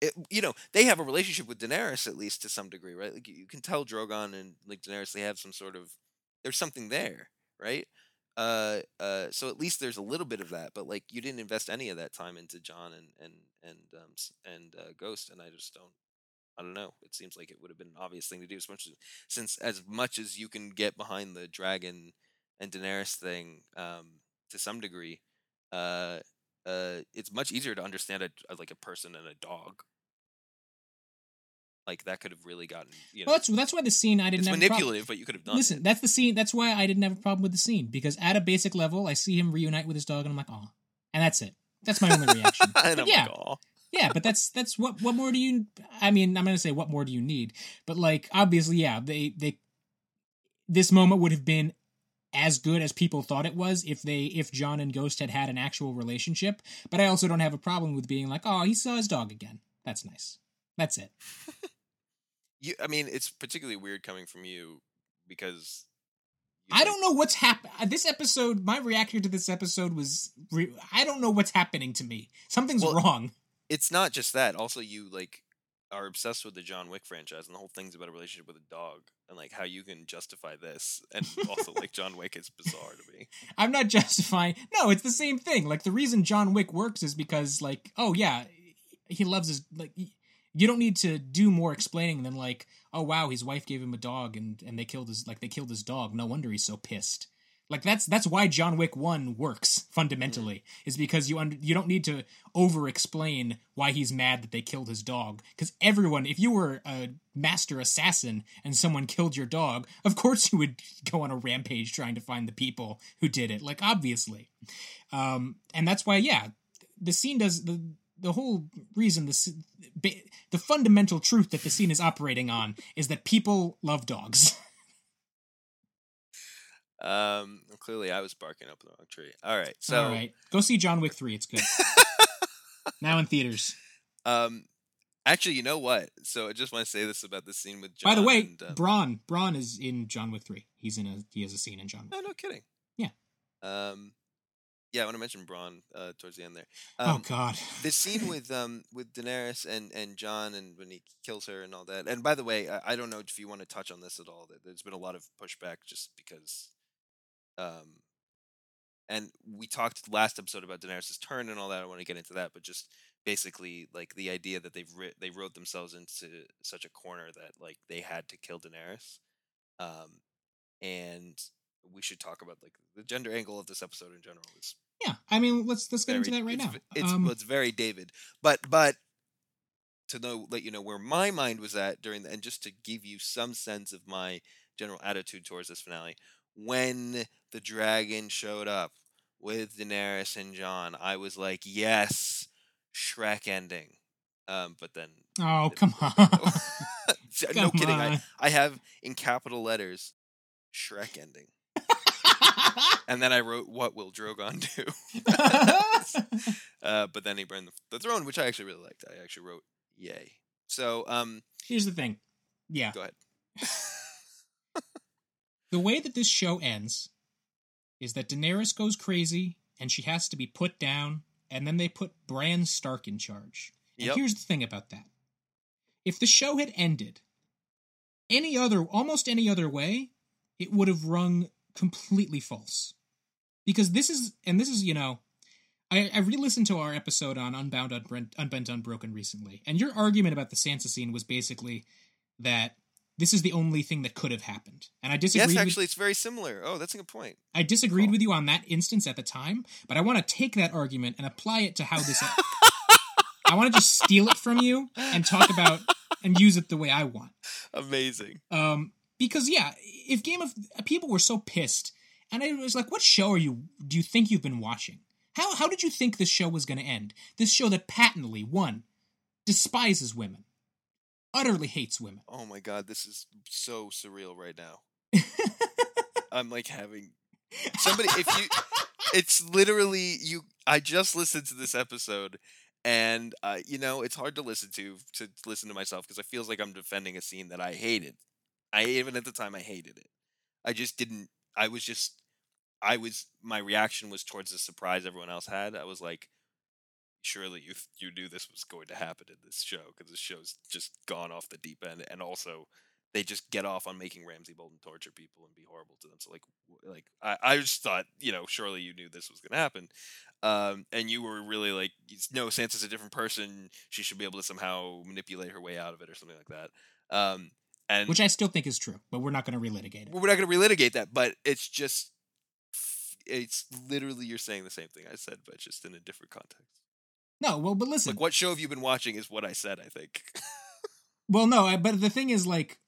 it, you know, they have a relationship with Daenerys at least to some degree, right? Like you can tell Drogon and like Daenerys they have some sort of there's something there, right? Uh, uh, so at least there's a little bit of that, but like you didn't invest any of that time into Jon and and and um and uh, Ghost, and I just don't. I don't know. It seems like it would have been an obvious thing to do, especially since as much as you can get behind the dragon and Daenerys thing, um, to some degree, uh, uh, it's much easier to understand a, like a person and a dog. Like that could have really gotten you know. Well, that's that's why the scene I didn't it's have a problem- manipulative, but you could have done. Listen, it. that's the scene. That's why I didn't have a problem with the scene because at a basic level, I see him reunite with his dog, and I'm like, oh, and that's it. That's my only reaction. But yeah, like, yeah, but that's that's what what more do you? I mean, I'm gonna say what more do you need? But like, obviously, yeah, they they this moment would have been as good as people thought it was if they if Jon and Ghost had had an actual relationship. But I also don't have a problem with being like, oh, he saw his dog again. That's nice. That's it. You, I mean, it's particularly weird coming from you because you I don't know what's happening. Uh, this episode, my reaction to this episode was, re- I don't know what's happening to me. Something's Well, wrong. It's not just that. Also, you like are obsessed with the John Wick franchise, and the whole thing's about a relationship with a dog, and like how you can justify this, and also like John Wick is bizarre to me. I'm not justifying. No, it's the same thing. Like the reason John Wick works is because, like, oh yeah, he loves his like. y- You don't need to do more explaining than like, oh wow, his wife gave him a dog and and they killed his like they killed his dog. No wonder he's so pissed. Like that's that's why John Wick One works fundamentally is because you under, you don't need to over explain why he's mad that they killed his dog because everyone if you were a master assassin and someone killed your dog of course you would go on a rampage trying to find the people who did it like obviously um and that's why yeah the scene does the the whole reason the the fundamental truth that the scene is operating on is that people love dogs Um, clearly, I was barking up the wrong tree. All right, so all right go see john wick 3 it's good now in theaters um, actually, you know what? So I just want to say this about the scene with Jon. by the way and, um, Bronn Bronn is in john wick 3 he's in a he has a scene in john wick no, no kidding. Yeah. Um, Yeah, I want to mention Bronn uh, towards the end there. oh Um, God. this scene with um with Daenerys and and Jon and when he kills her and all that. And by the way, I, I don't know if you want to touch on this at all. There's been a lot of pushback just because. Um, and we talked last episode about Daenerys' turn and all that. I want to get into that, but just basically like the idea that they've writ- they wrote themselves into such a corner that like they had to kill Daenerys. Um, and we should talk about like the gender angle of this episode in general is yeah, I mean, let's let's get into that right it's, now. It's um, well, it's very David, but but to know let you know where my mind was at during the and just to give you some sense of my general attitude towards this finale when the dragon showed up with Daenerys and Jon, I was like, yes, Shrek ending. Um, but then oh come on. no Come kidding, I. I have in capital letters Shrek ending, and then I wrote, "What will Drogon do?" Uh, but then he burned the, the throne, which I actually really liked. I actually wrote "Yay." So, um, Here's the thing. Yeah, go ahead. the way that this show ends is that Daenerys goes crazy and she has to be put down, and then they put Bran Stark in charge. And Yep. here's the thing about that. If the show had ended any other almost any other way, it would have rung completely false. Because this is and this is, you know, I, I re-listened to our episode on Unbound, Unbrent, Unbent, Unbroken recently, and your argument about the Sansa scene was basically that this is the only thing that could have happened. And I disagreed Yes, with actually, it's very similar. Oh, that's a good point. I disagreed Cool. with you on that instance at the time, but I want to take that argument and apply it to how this. I want to just steal it from you and talk about and use it the way I want. Amazing. Um, because yeah, if Game of people were so pissed, and I was like, "What show are you? Do you think you've been watching? How how did you think this show was going to end? This show that patently one despises women, utterly hates women. Oh my god, this is so surreal right now. I'm like having somebody. If you, it's literally you. I just listened to this episode, and uh, you know it's hard to listen to to listen to myself because it feels like I'm defending a scene that I hated. I even at the time I hated it. I just didn't. I was just. I was. My reaction was towards the surprise everyone else had. I was like, surely you you knew this was going to happen in this show because this show's just gone off the deep end, and also they just get off on making Ramsay Bolton torture people and be horrible to them. So like, like I, I just thought, you know, surely you knew this was going to happen, um, and you were really like, no, Sansa's a different person. She should be able to somehow manipulate her way out of it or something like that. Um, and Which I still think is true, but we're not going to relitigate it. we're not going to relitigate that, but it's just, it's literally you're saying the same thing I said, but just in a different context. No, well, but listen, Like, what show have you been watching? Is what I said. I think. Well, no, I, but the thing is, like,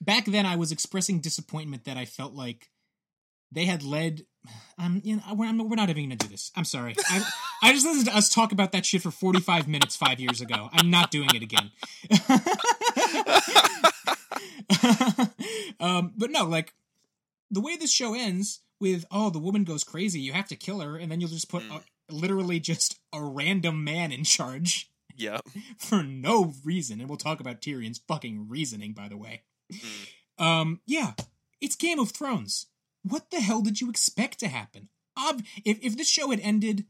back then I was expressing disappointment that I felt like they had led. Um, you know, we're, I'm- we're not even going to do this. I'm sorry. I, I just listened to us talk about that shit for 45 minutes five years ago. I'm not doing it again. um, but no, like, the way this show ends with, oh, the woman goes crazy, you have to kill her, and then you'll just put Mm. a, literally just a random man in charge yeah. for no reason, and we'll talk about Tyrion's fucking reasoning, by the way. Mm. Um, yeah, it's Game of Thrones. What the hell did you expect to happen? Ob- if if this show had ended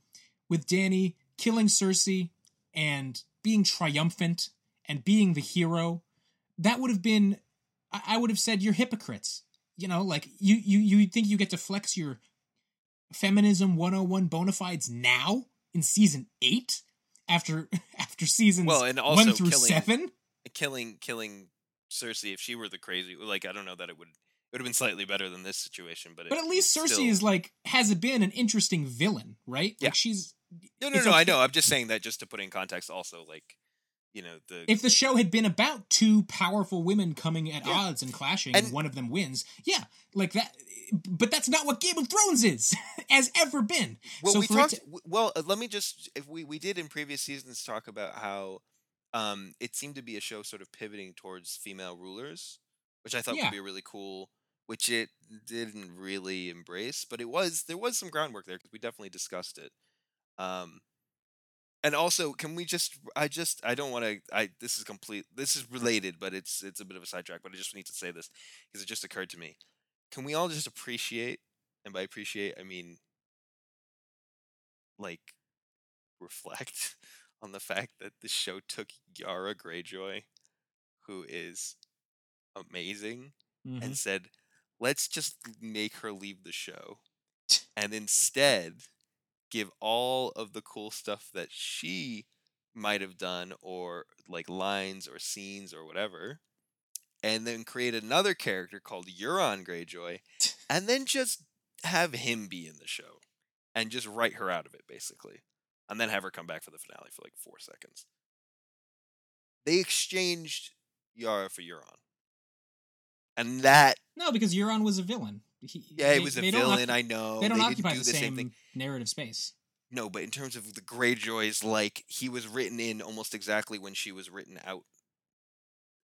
with Dany killing Cersei and being triumphant and being the hero, that would have been. I, would have said you're hypocrites. You know, like you you you think you get to flex your feminism 101 bona fides now in season eight after after seasons Well, and also one through killing- seven. killing killing Cersei if she were the crazy like I don't know that it would it would have been slightly better than this situation, but But at least Cersei still- is like has been an interesting villain, right? Yeah. Like she's no no no I know I'm just saying that just to put in context also like you know the if the show had been about two powerful women coming at Yeah. odds and clashing and, And- one of them wins, yeah, like that. But that's not what Game of Thrones is, has ever been. well so we talked to- well uh, let me just if we we did in previous seasons talk about how um it seemed to be a show sort of pivoting towards female rulers which I thought Yeah. would be really cool which it didn't really embrace but it was there was some groundwork there because we definitely discussed it um and also can we just i just i don't want to i this is complete this is related but it's it's a bit of a sidetrack but i just need to say this because it just occurred to me can we all just appreciate and by appreciate i mean like reflect on the fact that the show took Yara Greyjoy, who is amazing, Mhm. and said, "Let's just make her leave the show." And instead give all of the cool stuff that she might have done or like lines or scenes or whatever and then create another character called Euron Greyjoy and then just have him be in the show and just write her out of it basically and then have her come back for the finale for like 4 seconds. They exchanged Yara for Euron. And that No, because Euron was a villain. He, yeah, they- it was a they villain, I know. they don't didn't occupy do the, same, narrative space. No, but in terms of the Greyjoys, like he was written in almost exactly when she was written out,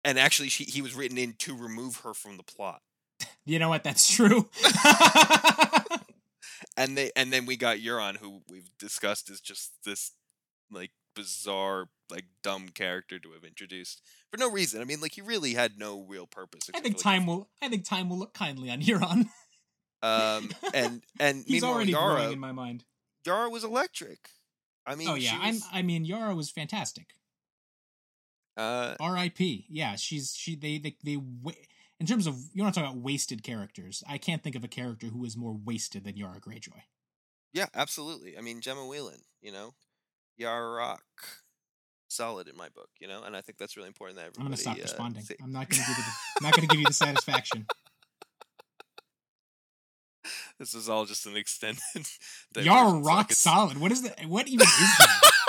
and actually, she he was written in to remove her from the plot. You know what? That's true. And they and then we got Euron, who we've discussed is just this like bizarre, like dumb character to have introduced for no reason. I mean, like he really had no real purpose. I think like, time will. I think time will look kindly on Euron. Um, and and He's already Yara, in my mind. Yara was electric. I mean, oh yeah, was, I mean, Yara was fantastic. uh, R.I.P. Yeah, she's she. They they they. wa- In terms of you want to talk about wasted characters, I can't think of a character who is more wasted than Yara Greyjoy. Yeah, absolutely. I mean, Gemma Whelan, you know, Yara Rock, solid in my book, you know, and I think that's really important that I'm going to stop uh, responding. I'm not going to give you the. I'm not going to give you the satisfaction. this is all just an extended. So I rock solid. What is that? What even is that?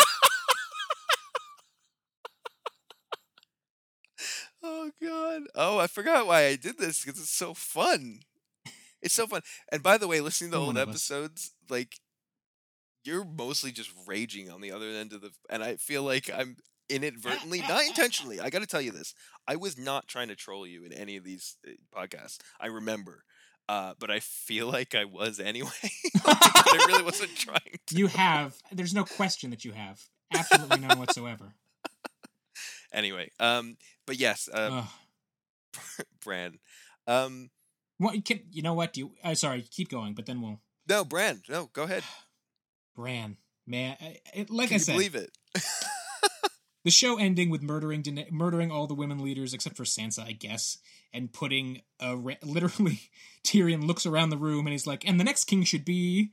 Oh God! Oh, I forgot why I did this because it's so fun. It's so fun. And by the way, listening to old one of us. episodes, like you're mostly just raging on the other end of the, and I feel like I'm inadvertently, not intentionally. I got to tell you this: I was not trying to troll you in any of these uh, podcasts. I remember, uh, but I feel like I was anyway. I really wasn't trying. To. You have. There's no question that you have. Absolutely none whatsoever. Anyway, um, but yes, uh, Ugh. Bran. Um, What you can? You know what? Do you? Uh, sorry, keep going, but then we'll. no, Bran. No, go ahead. Bran, man, I, it, like Can I you said, believe it? The show ending with murdering murdering all the women leaders except for Sansa, I guess, and putting a ra- literally Tyrion looks around the room and he's like, and the next king should be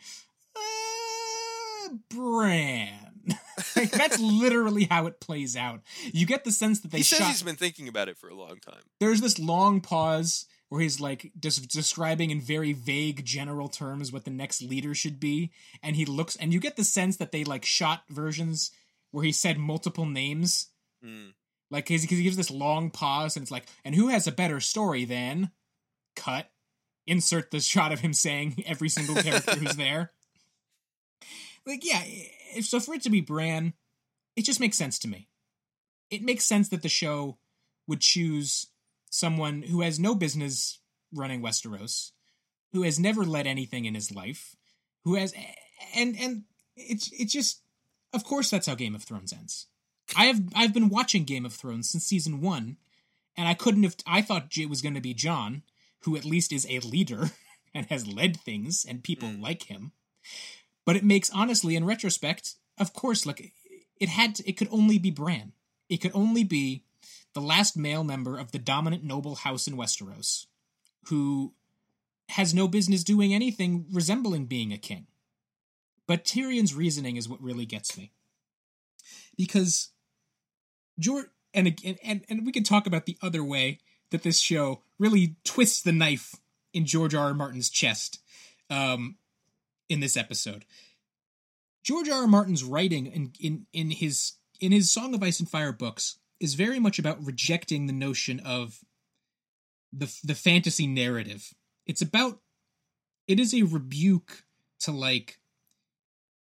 uh, Bran. Like, that's literally how it plays out. You get the sense that they he says shot. he's been thinking about it for a long time. There's this long pause where he's like just describing in very vague general terms what the next leader should be, and he looks, and you get the sense that they like shot versions where he said multiple names Mm. like, cause, 'cause he gives this long pause, and it's like, and who has a better story than cut? Insert the shot of him saying every single character who's there. Like, yeah, if, so for it to be Bran, it just makes sense to me. It makes sense that the show would choose someone who has no business running Westeros, who has never led anything in his life, who has, and and it's it's just, of course, that's how Game of Thrones ends. I have I've been watching Game of Thrones since season one, and I couldn't have. I thought it was going to be Jon, who at least is a leader and has led things, and people Mm. like him. But it makes honestly, in retrospect, of course, like it had. To, it could only be Bran. It could only be the last male member of the dominant noble house in Westeros, who has no business doing anything resembling being a king. But Tyrion's reasoning is what really gets me because George and and, and we can talk about the other way that this show really twists the knife in George R. R. Martin's chest um, in this episode. George R. R. Martin's writing in, in in his in his Song of Ice and Fire books is very much about rejecting the notion of the the fantasy narrative. It's about it is a rebuke to like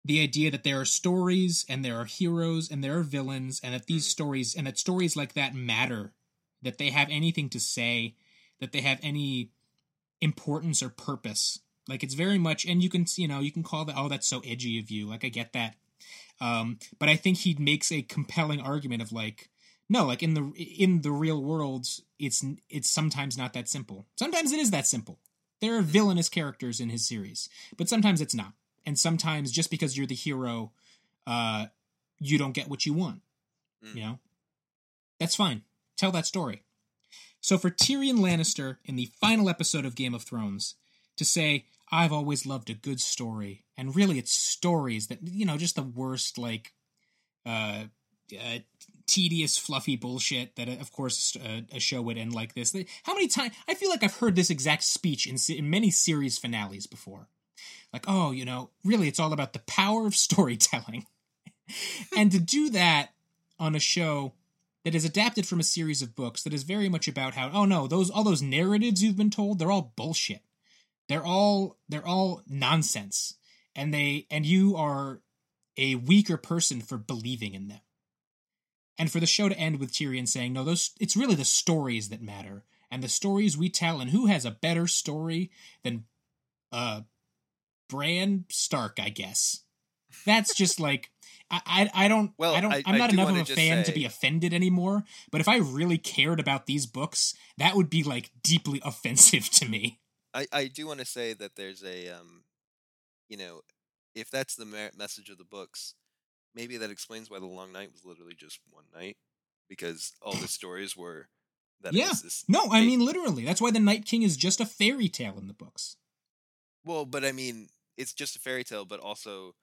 the idea that there are stories and there are heroes and there are villains and that these stories and that stories like that matter that they have anything to say that they have any importance or purpose. Like it's very much and you can you know you can call that oh that's so edgy of you. Like i get that. Um but i think he makes a compelling argument of like no like in the in the real world it's it's sometimes not that simple. Sometimes it is that simple. There are villainous characters in his series but sometimes it's not and sometimes just because you're the hero, uh, you don't get what you want. Mm. You know, that's fine. Tell that story. So for Tyrion Lannister in the final episode of Game of Thrones to say, "I've always loved a good story," and really it's stories that you know just the worst like uh, uh tedious, fluffy bullshit that, of course, a, a show would end like this. How many times? I feel like I've heard this exact speech in, in many series finales before. Like, oh, you know, really, it's all about the power of storytelling. and to do that on a show that is adapted from a series of books that is very much about how, oh no, those all those narratives you've been told, they're all bullshit. They're all they're all nonsense. And they and you are a weaker person for believing in them and for the show to end with Tyrion saying, "No, those it's really the stories that matter, and the stories we tell, and who has a better story than uh Bran Stark, I guess." That's just like I, I, I don't well, I don't I, I'm not enough of a fan say, to be offended anymore. But if I really cared about these books, that would be like deeply offensive to me. I, I do want to say that there's a um, you know, if that's the me- message of the books, maybe that explains why the long night was literally just one night because all the stories were that Yeah. No, I mean literally. That's why the Night King is just a fairy tale in the books. well but i mean it's just a fairy tale but also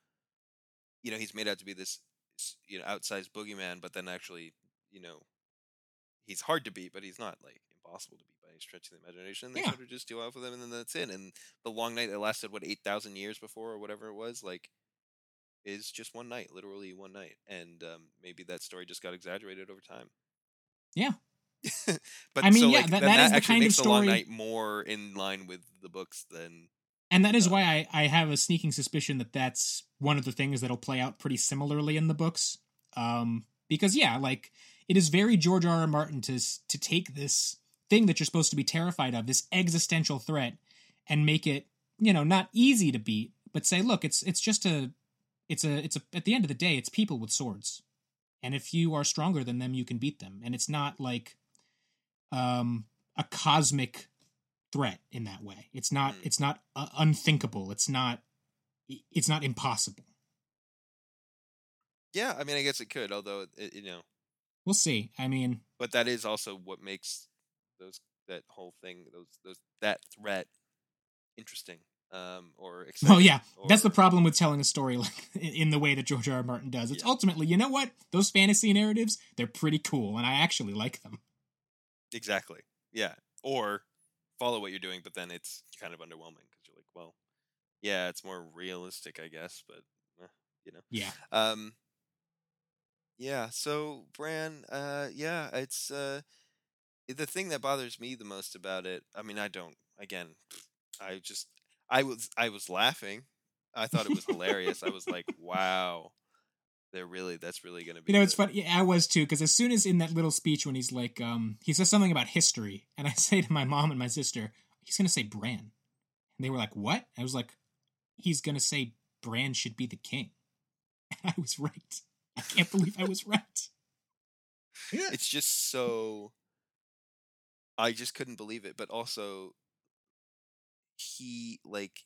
you know he's made out to be this you know outsized boogeyman but then actually you know he's hard to beat but he's not like impossible to beat by any stretch of the imagination they Yeah. sort of just deal out with him and then that's it and the long night that lasted what 8000 years before or whatever it was like is just one night literally one night and um, maybe that story just got exaggerated over time Yeah. but I mean, so, yeah, like, that- then that is the actually kind of makes the long night more in line with the books than And that is why I, I have a sneaking suspicion that that's one of the things that'll play out pretty similarly in the books. Um, because yeah, like it is very George R. R. Martin to to take this thing that you're supposed to be terrified of, this existential threat, and make it you know not easy to beat, but say, look, it's it's just a it's a it's a at the end of the day, it's people with swords, and if you are stronger than them, you can beat them, and it's not like um a cosmic threat in that way. It's not Mm. it's not uh, unthinkable. It's not it's not impossible. yeah i mean i guess it could although it, you know We'll see. I mean, but that is also what makes those that whole thing those those that threat interesting um or exciting well, yeah, that's the problem with telling a story like in in the way that George R. R. Martin does. It's Yeah. ultimately, you know what? Those fantasy narratives, they're pretty cool, and I actually like them. exactly yeah or follow what you're doing but then it's kind of underwhelming because you're like well yeah it's more realistic i guess but eh, you know? Yeah. um yeah so bran uh yeah it's uh the thing that bothers me the most about it i mean i don't again i just i was i was laughing. I thought it was hilarious. I was like wow they're really that's really gonna be You know, it's funny. Yeah, I was too, because as soon as in that little speech when he's like, um, he says something about history, and I say to my mom and my sister, he's gonna say Bran, and they were like, "What?" I was like, "He's gonna say Bran should be the king," and I was right. I can't believe I was right. Yeah. it's just so i just couldn't believe it but also he like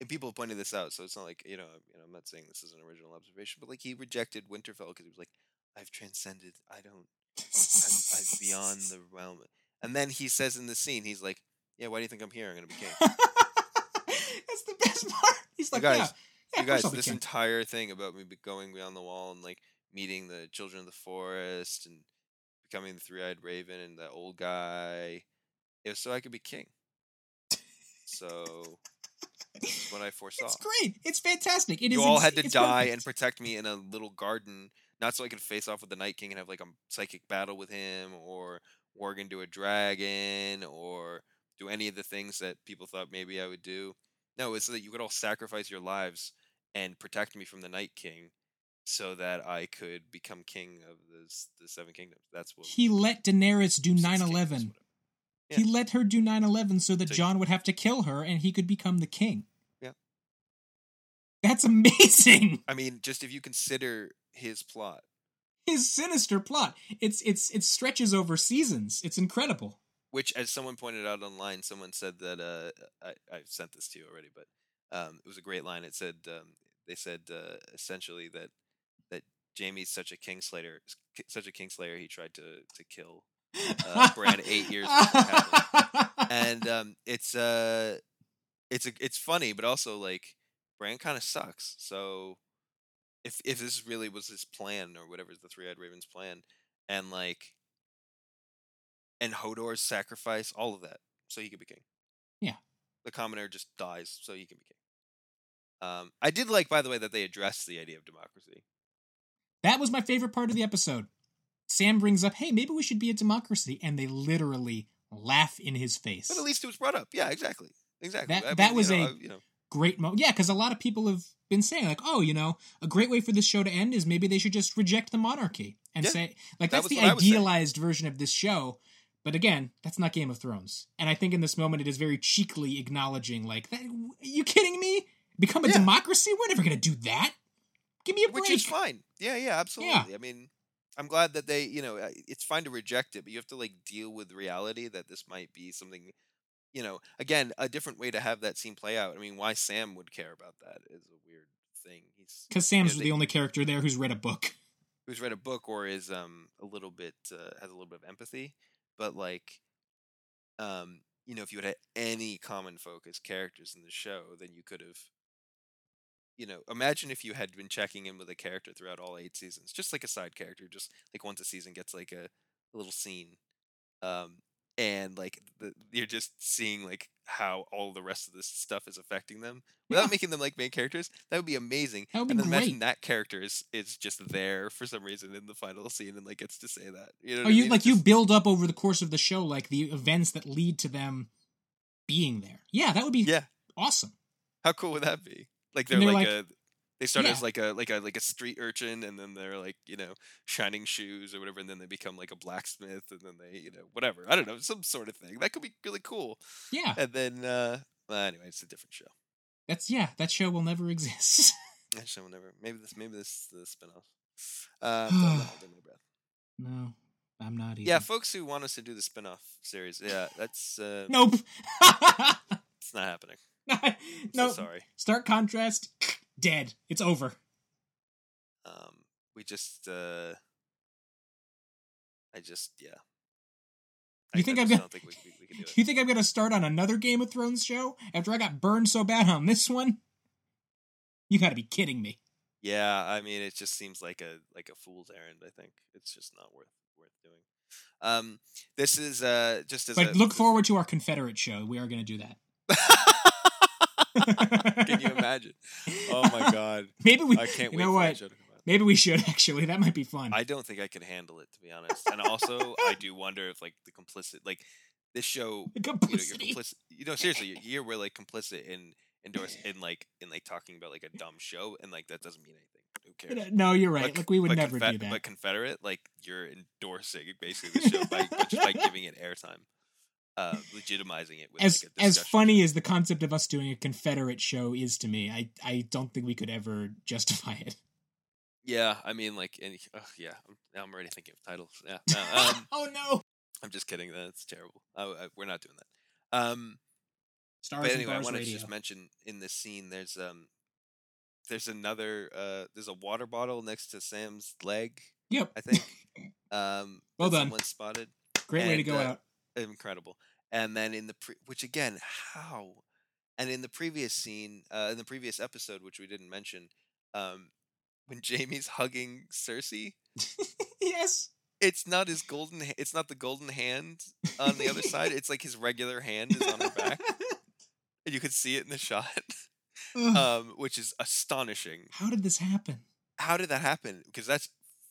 and people have pointed this out so it's not like you know you know i'm not saying this is an original observation but like he rejected winterfell because he was like i've transcended i don't I'm, i'm beyond the realm and then he says in the scene he's like yeah why do you think i'm here i'm gonna be king That's the best part. He's You like, guys- yeah, yeah, you guys this king." entire thing about me going beyond the wall and like meeting the children of the forest and becoming the three-eyed raven and that old guy it was so i could be king so this is what i foresaw It's great. It's fantastic. It is you all ex- had to die perfect. and protect me in a little garden not so i could face off with the night king and have like a psychic battle with him or warg into a dragon or do any of the things that people thought maybe i would do no it's so that you could all sacrifice your lives and protect me from the night king so that i could become king of the, the seven kingdoms that's what He let Daenerys do Six 9 kingdoms, 11. He let her do 9 11 so that So- Jon would have to kill her and he could become the king. Yeah. That's amazing. i mean just if you consider his plot His sinister plot. It's it's it stretches over seasons. It's incredible. which as someone pointed out online someone said that uh i, I sent this to you already but Um, it was a great line. It said um, they said uh, essentially that that Jaime's such a kingslayer, such a kingslayer. He tried to to kill uh, Bran eight years and um, it's uh, it's a, it's funny, but also like Bran kind of sucks. So if if this really was his plan or whatever the three eyed raven's plan, and like and Hodor's sacrifice, all of that, so he could be king. Yeah. The commoner just dies so he can be king. Um, I did like, by the way, that they addressed the idea of democracy. That was my favorite part of the episode. Sam brings up, "Hey, maybe we should be a democracy," and they literally laugh in his face. But at least it was brought up. Yeah, exactly, exactly. That- I that mean, was you know, a- I- you know, Great moment, yeah, because a lot of people have been saying like, "Oh, you know, a great way for this show to end is maybe they should just reject the monarchy and Yeah, say like that that's the what I was saying. idealized version of this show." But again, that's not Game of Thrones, and I think in this moment it is very cheekily acknowledging like, that, "Are you kidding me? Become a Yeah. democracy? We're never gonna do that. Give me a break." which is fine. Yeah, yeah, absolutely. Yeah. I mean, I'm glad that they, you know, uh, it's fine to reject it, but you have to like deal with reality that this might be something, you know, again, a different way to have that scene play out. I mean, why Sam would care about that is a weird thing. He's Because Sam's Yeah, they- the only character there who's read a book. who's read a book or is um a little bit uh, has a little bit of empathy, but like, um, you know, if you had any common focus characters in the show, then you could have. You know, imagine if you had been checking in with a character throughout all eight seasons, just like a side character, just like once a season gets like a, a little scene, um, and like the, you're just seeing like how all the rest of this stuff is affecting them without Yeah. making them like main characters. That would be amazing. That would be and then imagine that character is, is just there for some reason in the final scene and like gets to say that. You know, Oh, I you mean? like It's you just- build up over the course of the show, like the events that lead to them being there. Yeah, that would be Yeah, awesome. how cool would that be? Like they're, they're like, like- a they start Yeah. as like a like a like a street urchin and then they're like you know shining shoes or whatever and then they become like a blacksmith and then they you know whatever I don't know some sort of thing that could be really cool Yeah, and then uh well, anyway it's a different show that's yeah. That show will never exist. actually will never maybe this maybe this is the spinoff uh but I'm not holding my breath no, I'm not. Even. yeah folks who want us to do the spinoff series yeah that's uh Nope. it's not happening no. So sorry Stark Contrast. Dead. It's over. um we just uh I just yeah You I, think I I'm gonna- think we, we, we can do it You think I'm gonna start on another Game of Thrones show after I got burned so bad on this one? You gotta be kidding me. Yeah, I mean, it just seems like a like a fool's errand. I think it's just not worth worth doing. Um, this is uh just as But a, look forward to our Confederate show. We are gonna do that. Can you imagine? Oh my god, Maybe we. I can't you wait know for what? that show to come out. Maybe we should actually. That might be fun. I don't think I could handle it to be honest. And also, I do wonder if like the complicit, like this show, The you know, you're complicit. You know, seriously, you're, you're we're like complicit in endorse in like in like talking about like a dumb show, and like that doesn't mean anything. Who cares? No, you're right. But- like we would but never Confe- do that. But Confederate, like you're endorsing basically the show by just by giving it airtime, uh, legitimizing it with as like as funny as the concept of us doing a Confederate show is to me, I I don't think we could ever justify it. Yeah, I mean, like, any, oh, yeah, I'm, now I'm already thinking of titles. Yeah, no, um, oh no! I'm just kidding. That's terrible. Oh, uh, we're not doing that. Um, Stars but anyway, I wanted to just mention in this scene, there's um, there's another uh, there's a water bottle next to Sam's leg. Yep. I think. Um, Well done. Someone spotted. Great way to go uh, out. Incredible. And then in the pre- which again, how? And in the previous scene, uh, in the previous episode, which we didn't mention, um, when Jaime's hugging Cersei, yes. it's not his golden. It's not the golden hand on the other side. It's like his regular hand is on her back, and you can see it in the shot, um, which is astonishing. How did this happen? How did that happen? Because that's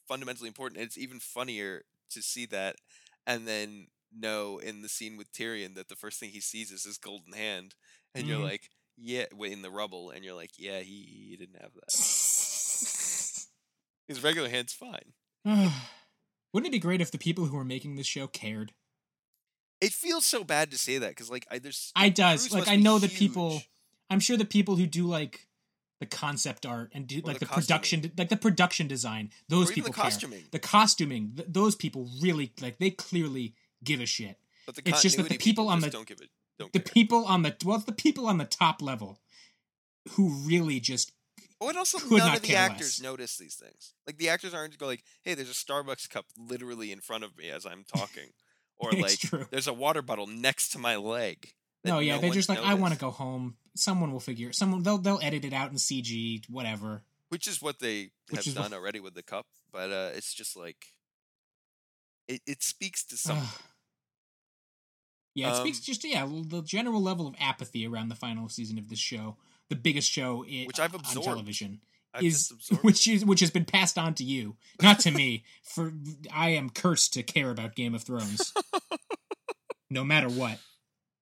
fundamentally important. It's even funnier to see that, and then know in the scene with Tyrion that the first thing he sees is his golden hand, and you're Mhm. like, yeah, in the rubble, and you're like, yeah, he, he didn't have that. His regular hand's fine. Wouldn't it be great if the people who were making this show cared? It feels so bad to say that because like I there's I does. Like I know the people. I'm sure the people who do like the concept art and do like the the, production like the production design, those people the care. costuming. The costuming, th- those people really like they clearly give a shit. But the it's just that the continuity people on the- don't give it don't The care. people on the well, it's the people on the top level. who really just Oh, and also could none not of the actors less. notice these things. Like the actors aren't go like, "Hey, there's a Starbucks cup literally in front of me as I'm talking," or like, true. "There's a water bottle next to my leg." no, yeah, no they're just like, I want to go home. Someone will figure. Someone they'll they'll edit it out in CG, whatever. which is what they Which have is what- done already with the cup. But uh, it's just like it, it speaks to something. Yeah, it speaks Um, just yeah the general level of apathy around the final season of this show, the biggest show Which I've on absorbed. television, I've is which is which has been passed on to you, not to me. For I am cursed to care about Game of Thrones, no matter what.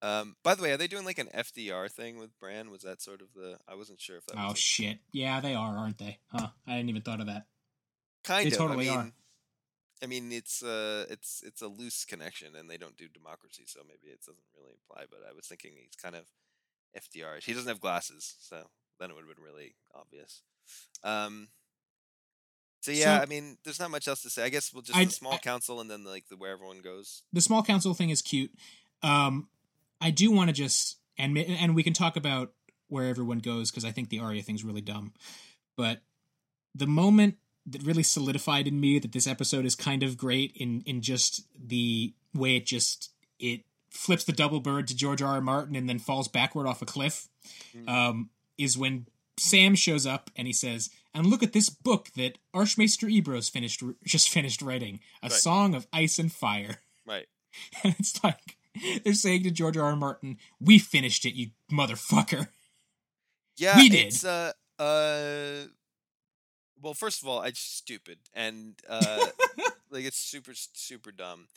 um, by the way, are they doing like an FDR thing with Bran? Was that sort of the? I wasn't sure if that. Oh was shit! Yeah, they are, aren't they? Huh? I didn't even thought of that. kind they of. totally I are. I mean, it's uh, it's it's a loose connection, and they don't do democracy, so maybe it doesn't really apply. But I was thinking he's kind of FDR. He doesn't have glasses, so then it would have been really obvious. Um. So yeah, So- I mean, there's not much else to say. I guess we'll just I- the small I- council, and then like the where everyone goes. the small council thing is cute. Um, I do want to just and and we can talk about where everyone goes because I think the Arya thing's really dumb. But the moment that really solidified in me that this episode is kind of great in in just the way it just it flips the double bird to George R. R. Martin and then falls backward off a cliff Mm. um, is when Sam shows up and he says, "And look at this book that Archmaester Ebrose finished just finished writing, a Right. song of ice and fire." Right. And it's like they're saying to George R. R. Martin, "We finished it, you motherfucker." Yeah, We did. It's uh uh. Well, first of all, it's stupid, and uh, like it's super super dumb.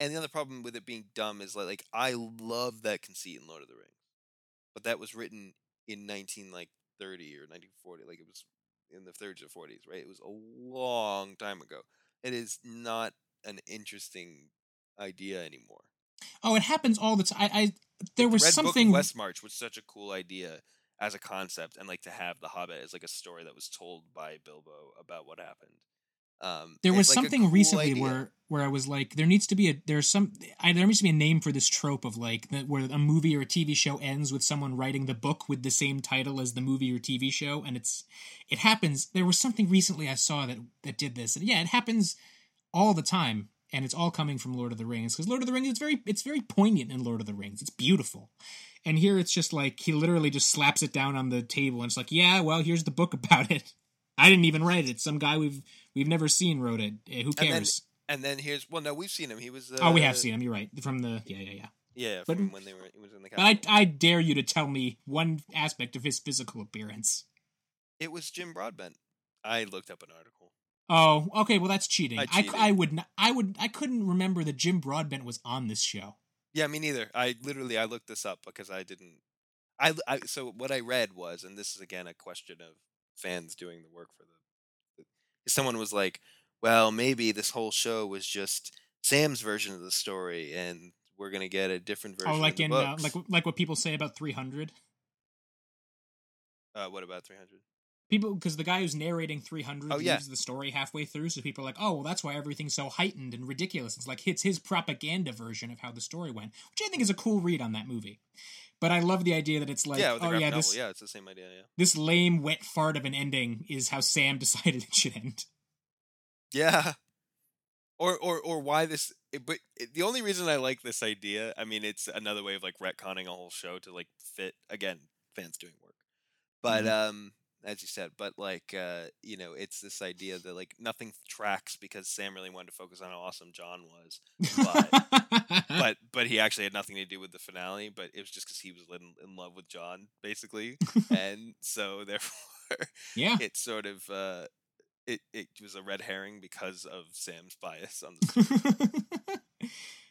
And the other problem with it being dumb is like, like I love that conceit in Lord of the Rings, but that was written in nineteen like thirty or nineteen forty, like it was in the thirties or forties, right? It was a long time ago. It is not an interesting idea anymore. Oh, it happens all the time. I, I there was Red something. Book of Westmarch was such a cool idea as a concept, and like to have the Hobbit as like a story that was told by Bilbo about what happened. Um, there was like, something cool recently idea. where where I was like, there needs to be a there's some I, there needs to be a name for this trope of like that where a movie or a TV show ends with someone writing the book with the same title as the movie or TV show, and it's it happens. There was something recently I saw that that did this, and yeah, it happens all the time, and it's all coming from Lord of the Rings because Lord of the Rings it's very it's very poignant in Lord of the Rings. It's beautiful. And here it's just like he literally just slaps it down on the table and it's like, yeah, well, here's the book about it. I didn't even write it. Some guy we've we've never seen wrote it. Eh, Who cares? And then here's well, no, we've seen him. He was. Uh, oh, we have seen him. You're right. From the yeah, yeah, yeah. Yeah, But- from when they were. He was in the. But I I dare you to tell me one aspect of his physical appearance. it was Jim Broadbent. I looked up an article. Oh, okay. Well, that's cheating. I I. I would not, I would I couldn't remember that Jim Broadbent was on this show. Yeah, me neither. I literally I looked this up because I didn't. I, I so what I read was, and this is again a question of fans doing the work for the. Someone was like, "Well, maybe this whole show was just Sam's version of the story, and we're gonna get a different version." Oh, like in uh, like like what people say about 300. uh, what about three hundred? People, because the guy who's narrating 300 Oh, leaves yeah. the story halfway through, so people are like, "Oh, well, that's why everything's so heightened and ridiculous." It's like it's his propaganda version of how the story went, which I think is a cool read on that movie. But I love the idea that it's like, yeah, oh yeah, novel. this Yeah, it's the same idea. Yeah. this lame wet fart of an ending is how Sam decided it should end. Yeah. Or or or why this but the only reason I like this idea, I mean it's another way of like retconning a whole show to like fit again, fans doing work. But Mhm. um as you said, but like uh you know, it's this idea that like nothing tracks because Sam really wanted to focus on how awesome Jon was. But but but he actually had nothing to do with the finale, but it was just cuz he was in, in love with Jon basically. and so therefore yeah, it sort of uh it, it was a red herring because of Sam's bias on the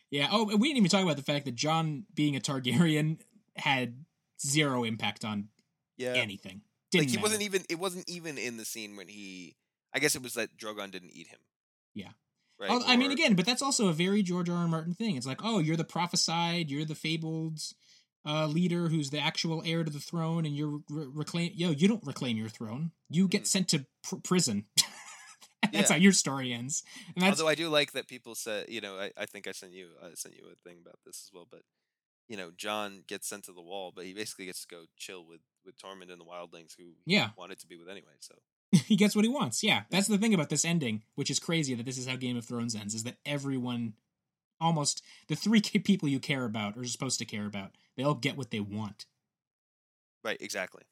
yeah. Oh, we didn't even talk about the fact that Jon being a Targaryen had zero impact on yeah. anything. Didn't like he matter. wasn't even it wasn't even in the scene when he I guess it was that Drogon didn't eat him. Yeah. Right. I mean, again, but that's also a very George R. R. Martin thing. It's like, oh, you're the prophesied, you're the fabled uh, leader who's the actual heir to the throne, and you're re- reclaim. Yo, you don't reclaim your throne. You get Mhm. sent to pr- prison. that's Yeah. how your story ends. And that's Although I do like that people said, you know, I, I think I sent you I sent you a thing about this as well, but you know, Jon gets sent to the wall, but he basically gets to go chill with with Tormund and the wildlings who he Yeah. wanted to be with anyway. So he gets what he wants. Yeah, that's the thing about this ending, which is crazy that this is how Game of Thrones ends, is that everyone, almost the three people you care about or are supposed to care about, they all get what they want. right, exactly.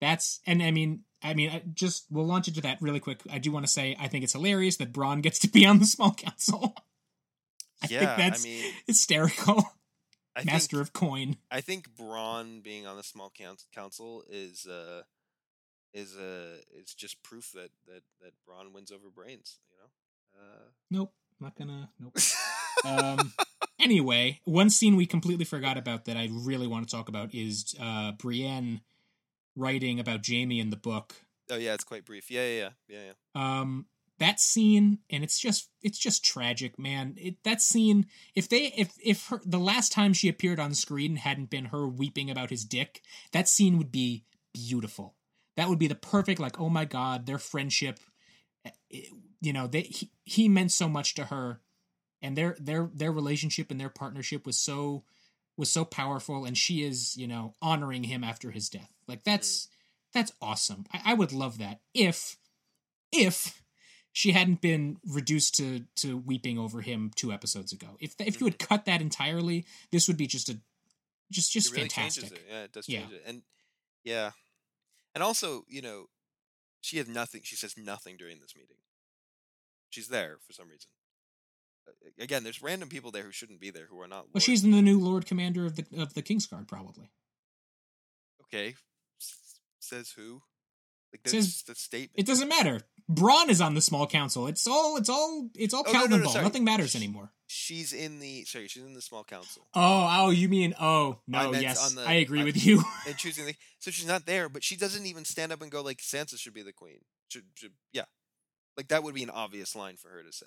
That's and I mean, I mean, I just we'll launch into that really quick. I do want to say I think it's hilarious that Bronn gets to be on the small council. I think that's- I mean, Hysterical, I master think, of coin. I think Bronn being on the small council is uh is uh is just proof that that that Bronn wins over brains. You know. Uh, Nope, not gonna. Nope. um anyway one scene we completely forgot about that i really want to talk about is uh brienne writing about jaime in the book oh yeah, it's quite brief. Yeah, yeah, yeah, yeah. yeah. um that scene and it's just it's just tragic man. It that scene if they if if her the last time she appeared on screen hadn't been her weeping about his dick that scene would be beautiful. That would be the perfect like oh my god their friendship eh, it- you know they he, he meant so much to her and their their their relationship and their partnership was so was so powerful and she is you know honoring him after his death. Like that's that's awesome. I, I would love that if if she hadn't been reduced to to weeping over him two episodes ago if if you mm-hmm. had cut that entirely this would be just a just just really fantastic it. Yeah, it does Yeah. change it. And yeah. And also, you know, she has nothing she says nothing during this meeting. She's there for some reason. Again, there's random people there who shouldn't be there who are not well Lord- she's the new lord commander of the of the kingsguard probably Okay. S- says who? Like Says- that's just a statement. it doesn't matter bronn is on the small council it's all it's all it's all Oh, no, no, Calvin no, ball nothing matters anymore She's in the sorry, she's in the small council. oh oh you mean oh no meant yes the- i agree I- with you and choosing the so she's not there, but she doesn't even stand up and go like Sansa should be the queen. Should, should yeah. Like that would be an obvious line for her to say.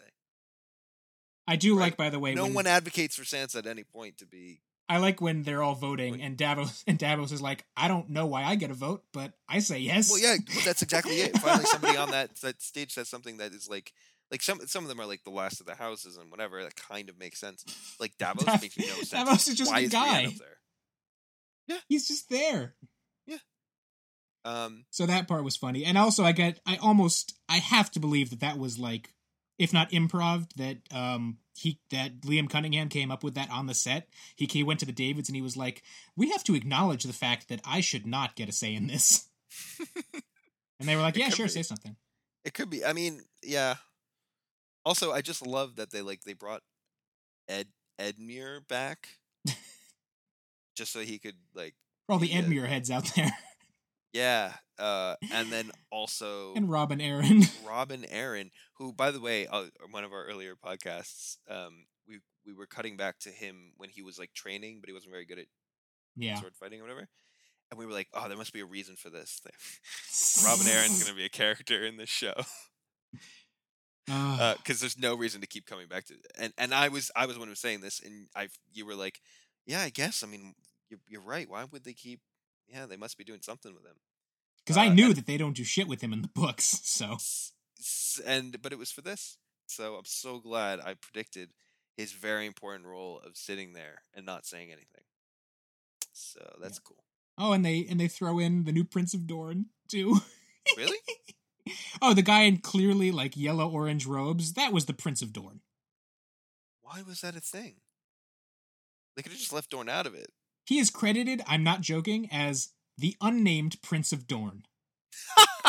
i do Right. like by the way no when, one advocates for Sansa at any point to be I like when they're all voting and Davos and Davos is like, I don't know why I get a vote, but I say yes. Well, yeah, that's exactly it. Finally, somebody on that that stage says something that is like, like some some of them are like the last of the houses and whatever. That kind of makes sense. Like Davos Dav- makes no sense. Davos is just Why a guy. up there? Yeah, he's just there. Yeah. Um, So that part was funny, and also I get, I almost, I have to believe that that was like, if not improv, that um he that Liam Cunningham came up with that on the set. He he went to the Davids and he was like, we have to acknowledge the fact that I should not get a say in this, and they were like, yeah, sure, be. say something. it could be. I mean, yeah. Also, I just love that they like they brought Ed Edmure back, just so he could like For all the. Edmure heads out there, yeah, uh, and then also and Robin Arryn. Robin Arryn, who, by the way, uh, one of our earlier podcasts, um, we we were cutting back to him when he was like training, but he wasn't very good at yeah, sword fighting or whatever. And we were like, oh, there must be a reason for this. Robin Arryn's gonna be a character in this show because there's no reason to keep coming back to. And and I was I was one who was saying this, and I you were like, yeah, I guess. I mean, you're you're right. Why would they keep? Yeah, they must be doing something with him. Because I Uh, knew and- that they don't do shit with him in the books, so and but it was for this so i'm so glad i predicted his very important role of sitting there and not saying anything so that's cool oh, and they and they throw in the new Prince of Dorne too. really oh, the guy in clearly like yellow orange robes. That was the Prince of Dorne. why was that a thing they could have just left dorne out of it He is credited. I'm not joking as the unnamed Prince of Dorne.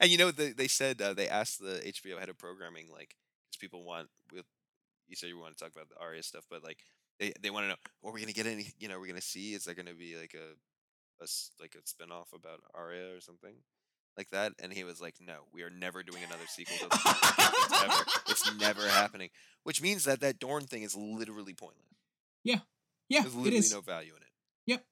and you know they, they said uh, they asked the hbo head of programming like because people want you said you want to talk about the arya stuff but like they, they want to know are we going to get any you know we're going to see is there going to be like a, a like a spin-off about arya or something like that and he was like no we are never doing another sequel to it's, ever, it's never happening which means that that dorne thing is literally pointless Yeah, there's it literally is. no value in it Yep.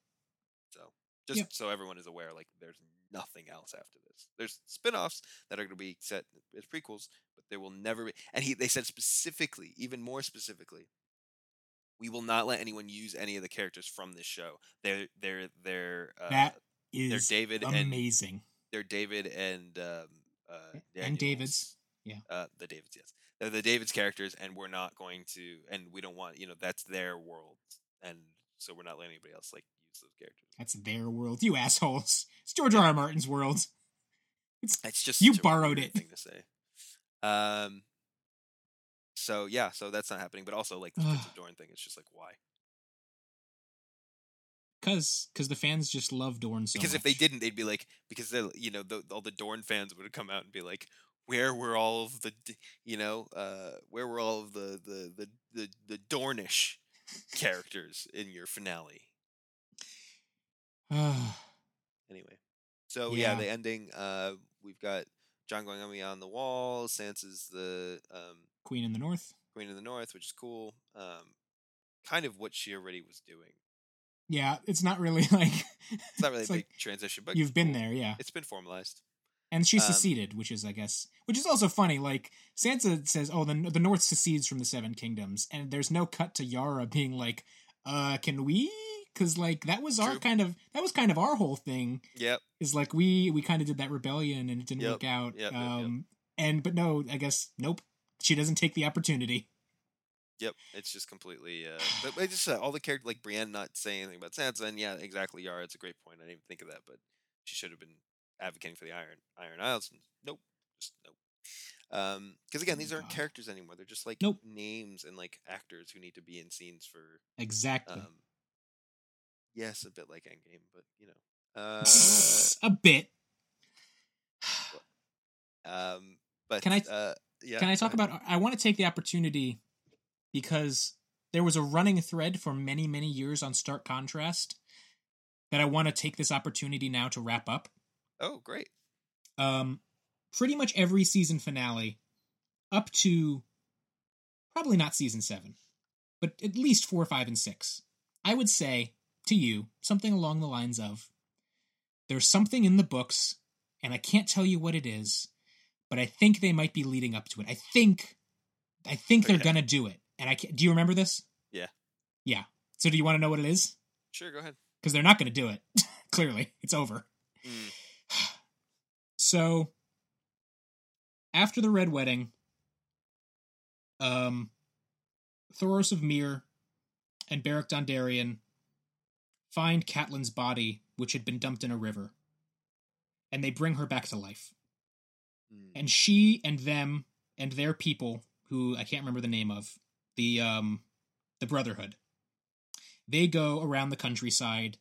so just Yep. so everyone is aware like there's nothing else after this there's spin-offs that are going to be set as prequels but there will never be and he they said specifically even more specifically we will not let anyone use any of the characters from this show they're they're they're uh, That they're is david and amazing. they're david and um uh And David's. Yeah. uh the davids yes they're the davids characters and we're not going to and we don't want you know that's their world and so we're not letting anybody else like use those characters. That's their world, you assholes. It's George R. R. Martin's world. It's just You borrowed it. thing to say. Um. So yeah, so that's not happening. But also like the Prince of Dorne thing, it's just like why? Cause, cause the fans just love Dorne so because if they didn't, they'd be like, because they, you know, the, all the Dorne fans would have come out and be like, where were all of the, you know, uh, where were all of the the the the, the Dornish characters in your finale? Anyway, so yeah, Yeah. the ending. Uh, we've got Jon going on the wall. Sansa's the um, Queen in the North. Queen in the North, which is cool. Um, kind of what she already was doing. Yeah, it's not really like It's not really a like big transition, but you've been there, yeah. It's been formalized. And she Um, seceded, which is, I guess, which is also funny. Like Sansa says, "Oh, the the North secedes from the Seven Kingdoms," and there's no cut to Yara being like, "Uh, can we?" Because like that was our True. kind of that was kind of our whole thing. Yep. Is like we we kind of did that rebellion and it didn't Yep, work out. yep, yep, yep. um, and but no, I guess nope. She doesn't take the opportunity. Yep, it's just completely. Uh, but I just uh, all the character like Brienne not saying anything about Sansa, and yeah, exactly. Yara, it's a great point. I didn't even think of that, but she should have been advocating for the Iron Iron Isles. And nope, just nope. Um, because again, Oh, these aren't God. characters anymore. They're just like Nope. names and like actors who need to be in scenes for. Exactly. Um, yes, a bit like Endgame, but you know. Uh, a bit. um, but Can I- Uh, yeah. Can I talk about? I want to take the opportunity because there was a running thread for many, many years on Stark Contrast that I want to take this opportunity now to wrap up. Oh, great. Um, pretty much every season finale, up to probably not season seven, but at least four, five, and six, I would say to you something along the lines of there's something in the books, and I can't tell you what it is, but I think they might be leading up to it. I think, I think they're gonna do it. And I do you remember this? Yeah. Yeah. So do you want to know what it is? Sure, go ahead. Because they're not gonna do it. Clearly, it's over. So after the Red Wedding, um Thoros of Myr and Beric Dondarrion find Catelyn's body, which had been dumped in a river, and they bring her back to life. Mm. And she and them and their people, who I can't remember the name of, the um the Brotherhood, they go around the countryside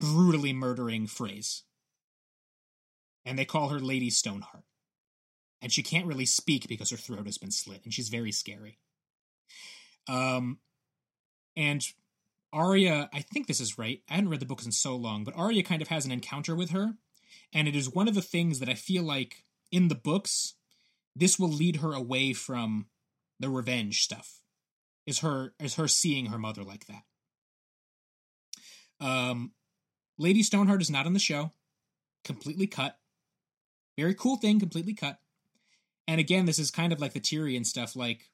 brutally murdering Freys. And they call her Lady Stoneheart. And she can't really speak because her throat has been slit, and she's very scary. Um and Arya, I think this is right. I hadn't read the books in so long, but Arya kind of has an encounter with her, and it is one of the things that I feel like in the books, this will lead her away from the revenge stuff. Is her is her seeing her mother like that. Um Lady Stoneheart is not on the show. Completely cut. Very cool thing, completely cut. And again, this is kind of like the Tyrion stuff. Like,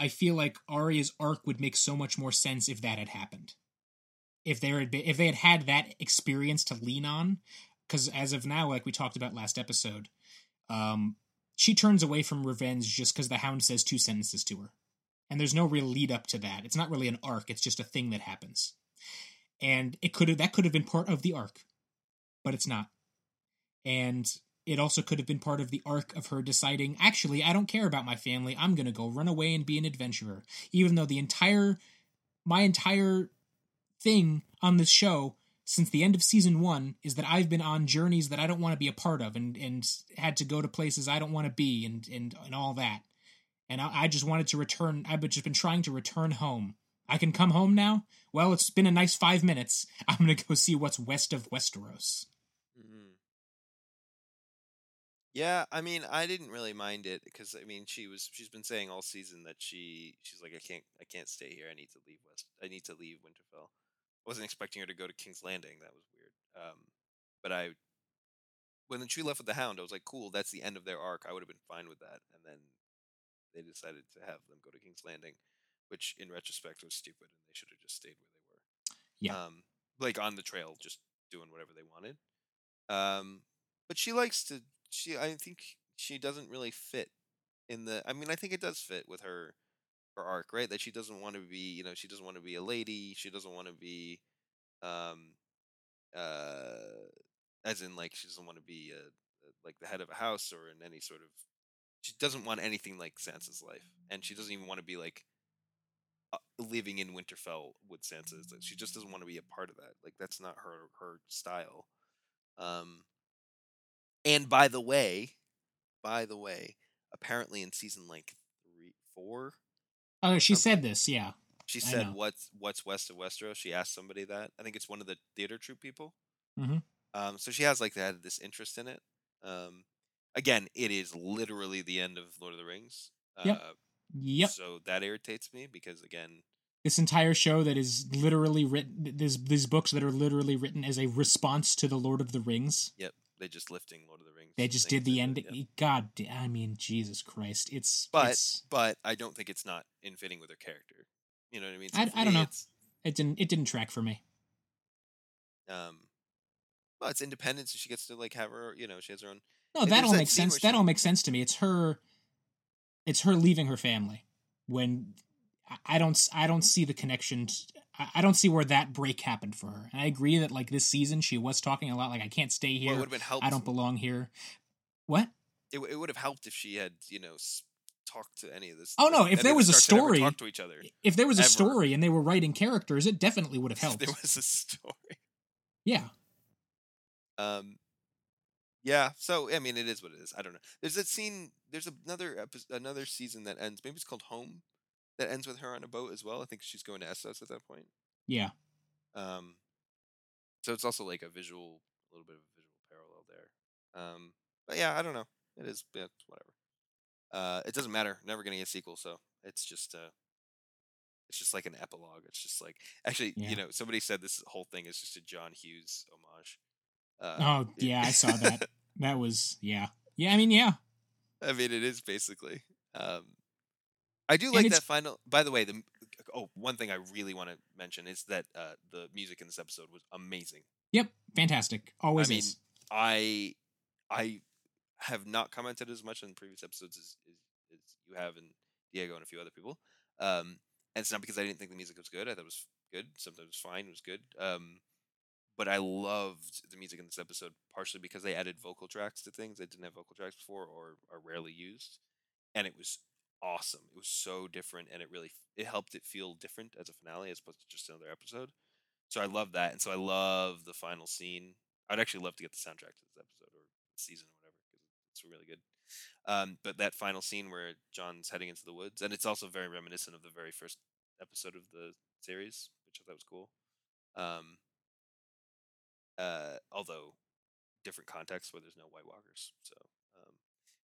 I feel like Arya's arc would make so much more sense if that had happened. If there had been, if they had had that experience to lean on, because as of now, like we talked about last episode, um, she turns away from revenge just because the Hound says two sentences to her, and there's no real lead up to that. It's not really an arc; it's just a thing that happens, and it could have that could have been part of the arc, but it's not, and it also could have been part of the arc of her deciding, actually, I don't care about my family. I'm going to go run away and be an adventurer. Even though the entire, my entire thing on this show since the end of season one is that I've been on journeys that I don't want to be a part of and, and had to go to places I don't want to be and, and, and all that. And I, I just wanted to return. I've just been trying to return home. I can come home now? Well, it's been a nice five minutes. I'm going to go see what's west of Westeros. Yeah, I mean, I didn't really mind it because I mean, she was she's been saying all season that she she's like I can't I can't stay here. I need to leave West. I need to leave Winterfell. I wasn't expecting her to go to King's Landing. That was weird. Um, but I when she left with the Hound, I was like, cool. That's the end of their arc. I would have been fine with that. And then they decided to have them go to King's Landing, which in retrospect was stupid, and they should have just stayed where they were. Yeah. Um, like on the trail, just doing whatever they wanted. Um, but she likes to. She, I think she doesn't really fit in the. I mean, I think it does fit with her her arc, right? That she doesn't want to be, you know, she doesn't want to be a lady. She doesn't want to be, um, uh, as in like she doesn't want to be a, like the head of a house or in any sort of. She doesn't want anything like Sansa's life, and she doesn't even want to be like uh, living in Winterfell with Sansa. She just doesn't want to be a part of that. Like that's not her her style. Um, and by the way, by the way, apparently in season like three, four, Oh, she Something- said this. Yeah. she said, "What's what's west of Westeros?" She asked somebody that. I think it's one of the theater troupe people. Mhm. Um, so she has like had this interest in it. Um, again, it is literally the end of Lord of the Rings. Uh, Yep. Yep. So that irritates me because again, This entire show that is literally written. There's these books that are literally written as a response to the Lord of the Rings. yep, they just lifting Lord of the Rings. They just did the end. it. God, da- I mean, Jesus Christ! It's But- it's, But I don't think it's not in fitting with her character. You know what I mean? I- I don't know. It didn't it didn't track for me. um, well, it's independent, so she gets to like have her. You know, she has her own. No, And that all that makes sense. That all makes sense to me. It's her. It's her leaving her family when I- don't. I don't see the connection. t- I don't see where that break happened for her. And I agree that like this season she was talking a lot like I can't stay Well, here. it would have been helpful. I don't belong here. What? it, it would have helped if she had you know talked to any of this. Oh, no, if there was a Starks had ever story- talked to each other. If there was a Ever. story and they were writing characters, it definitely would have helped. there was a story. Yeah. Um, yeah. So I mean, it is what it is. I don't know. There's a scene. There's another episode, another season that ends. Maybe it's called Home. That ends with her on a boat as well. I think she's going to Essos at that point. Yeah. Um, so it's also like a visual, a little bit of a visual parallel there. Um, but yeah, I don't know. It is, yeah, whatever. Uh, it doesn't matter. Never gonna get a sequel, so it's just uh, it's just like an epilogue. It's just like actually, Yeah. you know, somebody said this whole thing is just a John Hughes homage. Uh, Oh, yeah, I saw that. That was yeah. Yeah, I mean, yeah. I mean, it is basically. Um, I do like that final. By the way, the oh, one thing I really want to mention is that uh, the music in this episode was amazing. Yep. Fantastic. Always I mean, is. I I have not commented as much on previous episodes as, as, as you have and Diego and a few other people. Um, and it's not because I didn't think the music was good. I thought it was good. Sometimes it was fine. It was good. Um, but I loved the music in this episode partially because they added vocal tracks to things that didn't have vocal tracks before or are rarely used, and it was awesome. It was so different, and it really it helped it feel different as a finale as opposed to just another episode. So I love that, and so I love the final scene. I'd actually love to get the soundtrack to this episode or season or whatever because it's really good. Um, but that final scene where Jon's heading into the woods, and it's also very reminiscent of the very first episode of the series, which I thought was cool. Um, uh, although different context where there's no White Walkers. So,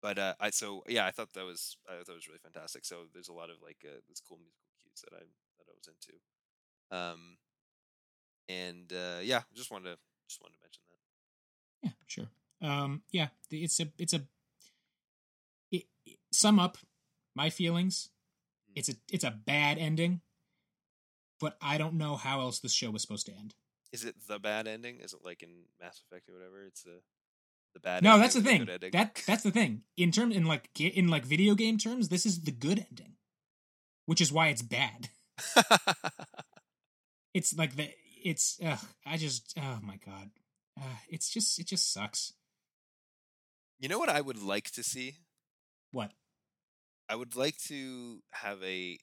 but uh, I so yeah, I thought that was I thought that was really fantastic. So there's a lot of like uh, this cool musical cues that I that I was into. Um, and uh, yeah, just wanted to just wanted to mention that. Yeah, sure. Um, yeah, it's a it's a it, it- sum up my feelings. Mm. It's a it's a bad ending, but I don't know how else this show was supposed to end. Is it the bad ending? Is it like in Mass Effect or whatever? It's the the bad. no, ending that's the thing. ending? That that's the thing. In terms in like in like video game terms, this is the good ending, which is why it's bad. It's like the it's ugh, I just oh my god, uh, it's just it just sucks. you know what I would like to see? What? I would like to have a.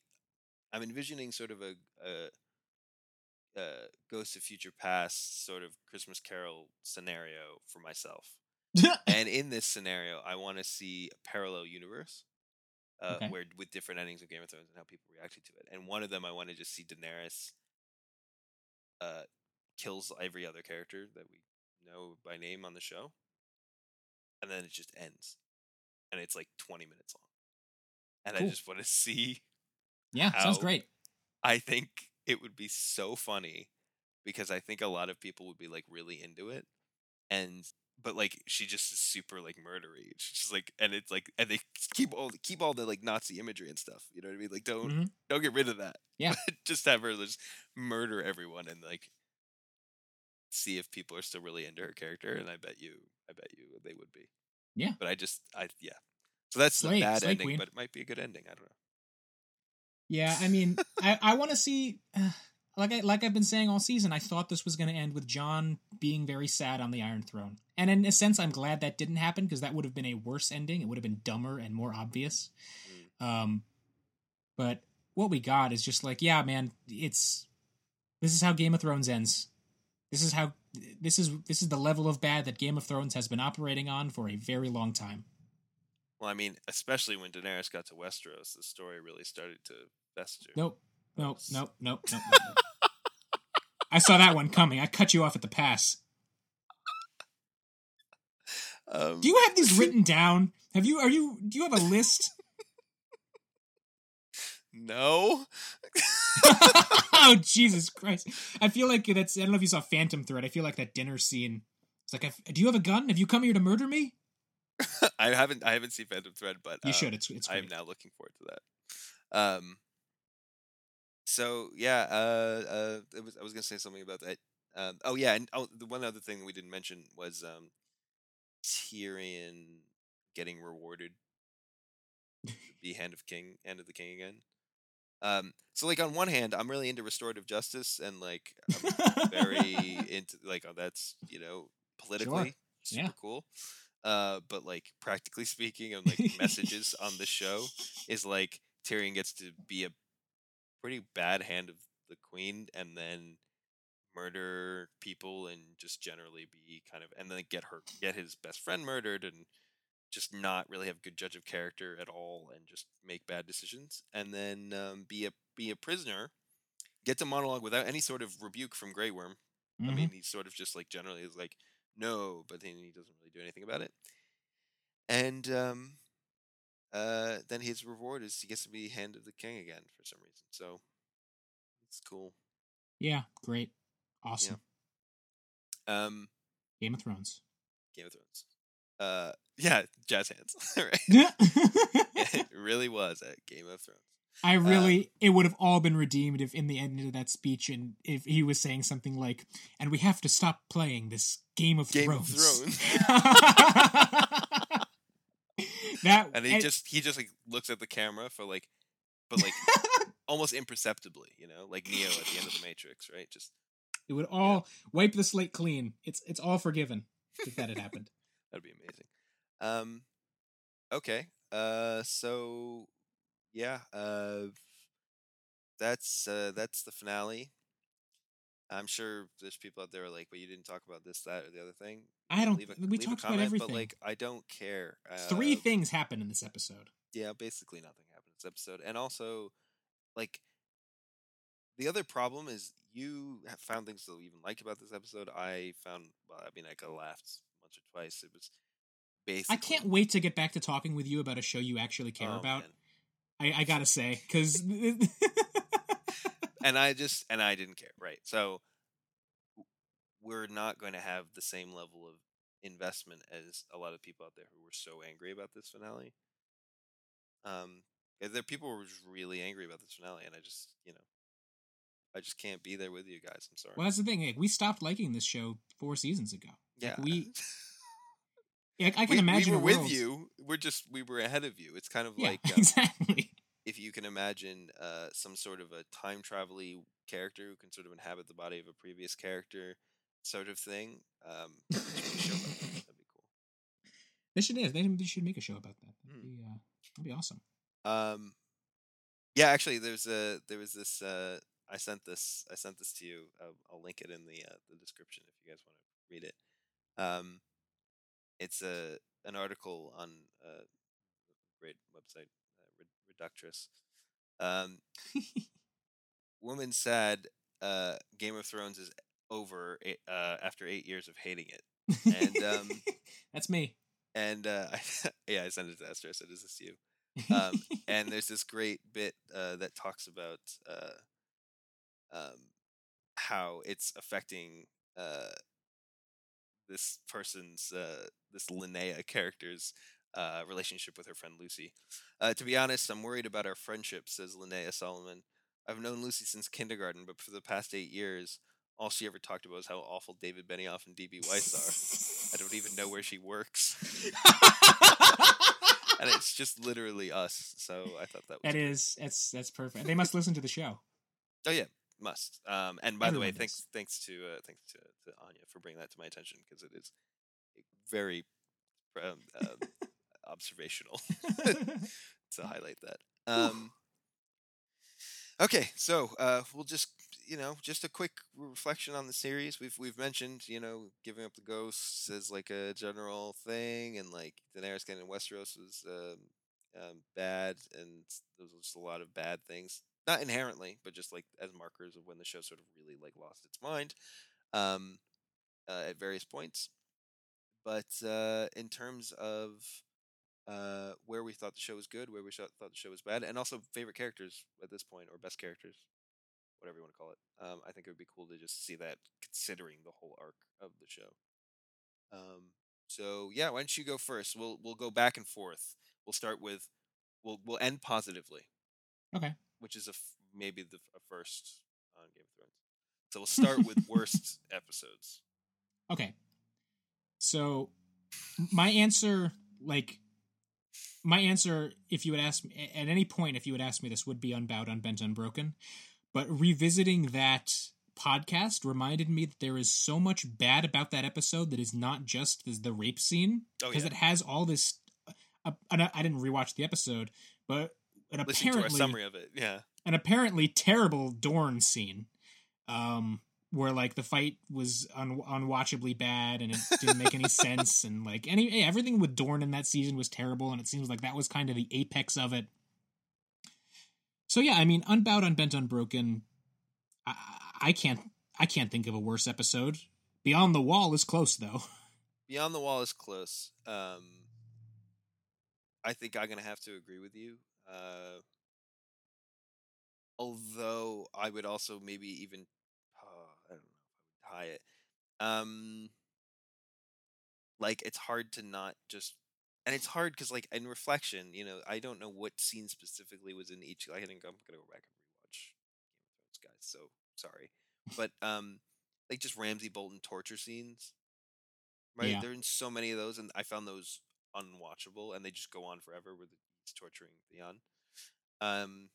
I'm envisioning sort of a, a, a Ghost of Future Past sort of Christmas Carol scenario for myself. And in this scenario, I want to see a parallel universe, uh, Okay. where with different endings of Game of Thrones and how people reacted to it. And one of them, I want to just see Daenerys uh, kills every other character that we know by name on the show, and then it just ends, and it's like twenty minutes long. And Cool. I just want to see. yeah, sounds great. I think it would be so funny because I think a lot of people would be like really into it, and but like she just is super like murdery. She's like, and it's like, and they keep all keep all the like Nazi imagery and stuff. You know what I mean? Like, don't Mhm. don't get rid of that. Yeah. just have her just murder everyone and like see if people are still really into her character. And I bet you, I bet you they would be. Yeah. But I just, I yeah. So that's Slay- the bad slay ending, queen. but it might be a good ending. I don't know. Yeah, I mean, I, I want to see. Uh, like I like I've been saying all season, I thought this was going to end with Jon being very sad on the Iron Throne, and in a sense, I'm glad that didn't happen because that would have been a worse ending. It would have been dumber and more obvious. Um, but what we got is just like, yeah, man, it's this is how Game of Thrones ends. This is how this is this is the level of bad that Game of Thrones has been operating on for a very long time. Well, I mean, especially when Daenerys got to Westeros, the story really started to fester. Nope, nope, nope, nope, nope. nope, nope. I saw that one coming. I cut you off at the pass. Um, Do you have these written down? Have you? Are you? Do you have a list? no. oh Jesus Christ! I feel like that's. I don't know if you saw Phantom Thread. I feel like that dinner scene. It's like, do you have a gun? Have you come here to murder me? I haven't I haven't seen Phantom Thread, but You um, should. It's it's I am now looking forward to that. Um. So yeah, uh, uh, it was, I was gonna say something about that. Um, oh yeah, and oh, the one other thing we didn't mention was um, Tyrion getting rewarded the Hand of King, Hand of the King again. Um, so like on one hand, I'm really into restorative justice and like I'm very into like oh, that's you know politically super Yeah. cool. Uh, but like practically speaking, and like messages on the show is like Tyrion gets to be a pretty bad hand of the queen, and then murder people and just generally be kind of and then get her get his best friend murdered and just not really have good judge of character at all and just make bad decisions and then um, be a be a prisoner get to monologue without any sort of rebuke from Grey Worm I Mhm. mean, he's sort of just like generally is like, no, but then he doesn't really do anything about it. And um, uh, then his reward is he gets to be Hand of the King again for some reason. So it's cool. yeah, great, awesome. Um, Game of Thrones. Game of Thrones. Uh, yeah, jazz hands. right? Yeah, it really was at Game of Thrones. I really, it would have all been redeemed if, in the end of that speech, and if he was saying something like, "And we have to stop playing this Game of Game of Thrones." That and he just he just like looks at the camera for like, but like almost imperceptibly, you know, like Neo at the end of the Matrix, right? Just it would all wipe the slate clean. It's it's all forgiven if that had happened. That'd be amazing. Um, okay. Uh, so yeah. Uh, that's uh, that's the finale. I'm sure there's people out there who are like, but you didn't talk about this, that, or the other thing. I don't. A, we talked about everything. but like, I don't care. Uh, Three things happen in this episode. yeah, basically nothing happened in this episode, and also, like, the other problem is you have found things that you even liked about this episode. I found, well, I mean, I could have laughed once or twice. It was basically. I can't wait to get back to talking with you about a show you actually care oh, about. I, I gotta say, because and I just and I didn't care, right? So we're not going to have the same level of investment as a lot of people out there who were so angry about this finale. Um, yeah, there people were just really angry about this finale, and I just you know, I just can't be there with you guys. I'm sorry. well, that's the thing. Like, we stopped liking this show four seasons ago. yeah, we- Like, I can we, imagine we were with you. We're just we were ahead of you. It's kind of Yeah, like um, exactly. if you can imagine uh, some sort of a time travel character who can sort of inhabit the body of a previous character, sort of thing. Um, just make a that. That'd be cool. They should. Yeah, they, should make a show about that. That'd Hmm. be, uh, that'd be awesome. Um, yeah, actually, there's a there was this. Uh, I sent this. I sent this to you. Uh, I'll link it in the uh, the description if you guys want to read it. Um, it's a an article on a great website, uh, Reductress. Um, woman said, Uh, Game of Thrones is over eight, uh, after eight years of hating it. And, um, that's me. And uh, I, yeah, I sent it to Esther. I said, "Is this you?" um, and there's this great bit uh, that talks about uh, um, how it's affecting uh, this person's uh, this Linnea character's uh, relationship with her friend Lucy. Uh, to be honest, I'm worried about our friendship, says Linnea Solomon. I've known Lucy since kindergarten, but for the past eight years, all she ever talked about was how awful David Benioff and DB Weiss are. I don't even know where she works. and it's just literally us. So I thought that was that is that's that's perfect. They must listen to the show. Oh yeah, must. Um, and by Everyone the way, does. thanks thanks to uh, thanks to, to Anya for bringing that to my attention because it is very um, uh, observational to highlight that. Um, okay, so uh, we'll just you know just a quick reflection on the series. We've we've mentioned you know giving up the ghosts as like a general thing, and like Daenerys getting in Westeros was um, um, bad, and those were just a lot of bad things. Not inherently, but just like as markers of when the show sort of really like lost its mind um, uh, at various points. But uh, in terms of uh, where we thought the show was good, where we thought the show was bad, and also favorite characters at this point, or best characters, whatever you want to call it. Um, I think it would be cool to just see that, considering the whole arc of the show. Um, so yeah, why don't you go first? We'll we'll go back and forth. We'll start with, we'll we'll end positively, okay. which is a f- maybe the a first on Game of Thrones. So we'll start with worst episodes. Okay. So my answer, like my answer, if you would ask me at any point, if you would ask me this, would be unbowed, unbent, unbroken. But revisiting that podcast reminded me that there is so much bad about that episode that is not just the, the rape scene Oh because yeah, it has all this. Uh, and I didn't rewatch the episode, but an listen to our apparently summary of it. Yeah. an apparently terrible Dorne scene, um, where like the fight was un- unwatchably bad and it didn't make any sense, and like any everything with Dorne in that season was terrible, and it seems like that was kind of the apex of it. So yeah, I mean, unbowed, unbent, unbroken. I, I can't, I can't think of a worse episode. Beyond the Wall is close though. Beyond the Wall is close. Um, I think I'm gonna have to agree with you. Uh, although I would also maybe even, uh, I don't know, tie it. Um, like it's hard to not just, and it's hard because like in reflection, you know, I don't know what scene specifically was in each. I think I'm gonna go back and rewatch Game of Thrones, guys. So sorry, but um, like just Ramsay Bolton torture scenes right? Yeah. There are so many of those, and I found those unwatchable, and they just go on forever with he's torturing Theon. Um,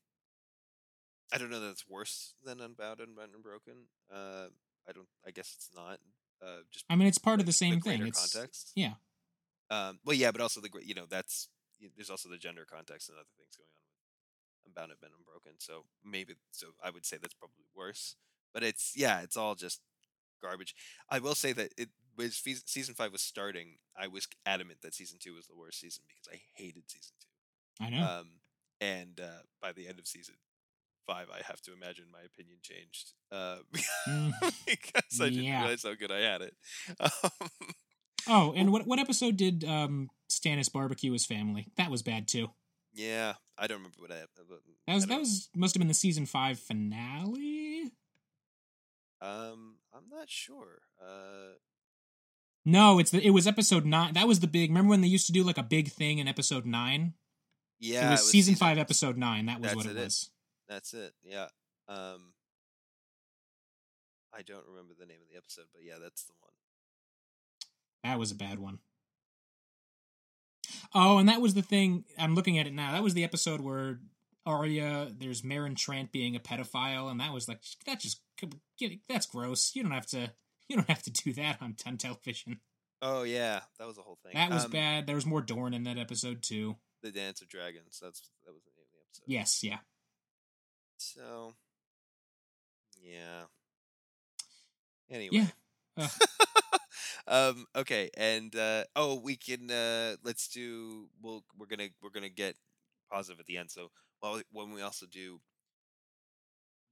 I don't know that it's worse than Unbound and Unbroken. Uh, I don't. I guess it's not. Uh, just I mean, it's part of the the same thing. greater It's context. yeah. Um, well, yeah, but also the great. You know, that's there's also the gender context and other things going on with Unbound and broken, So maybe so I would say that's probably worse. But it's yeah, it's all just garbage. I will say that it was season five was starting. I was adamant that season two was the worst season because I hated season two. I know. Um, and uh, by the end of season five, I have to imagine my opinion changed uh, Mm. because I didn't Yeah. realize how good I had it. Um, Oh, and what what episode did um Stannis barbecue his family? That was bad too. yeah, I don't remember what I. What, That was that was must have been the season five finale. Um, I'm not sure. Uh, No, it's the it was episode nine. That was the big. Remember when they used to do like a big thing in episode nine? yeah, it was, season, five, episode nine. That was what it it, it. was. That's it. Yeah. Um, I don't remember the name of the episode, but yeah, that's the one. That was a bad one. Oh, and that was the thing. I'm looking at it now. That was the episode where Arya, there's Meryn Trant being a pedophile, and that was like that just that's gross. You don't have to. You don't have to do that on, on television. Oh yeah, that was the whole thing. That was Um, bad. There was more Dorne in that episode too. The Dance of Dragons. That's that was the name of the episode. Yes, yeah. So, yeah. Anyway. Yeah. um. Okay. And uh. Oh, we can. Uh. Let's do. We'll. We're gonna. We're gonna get positive at the end. So, well, when we also do.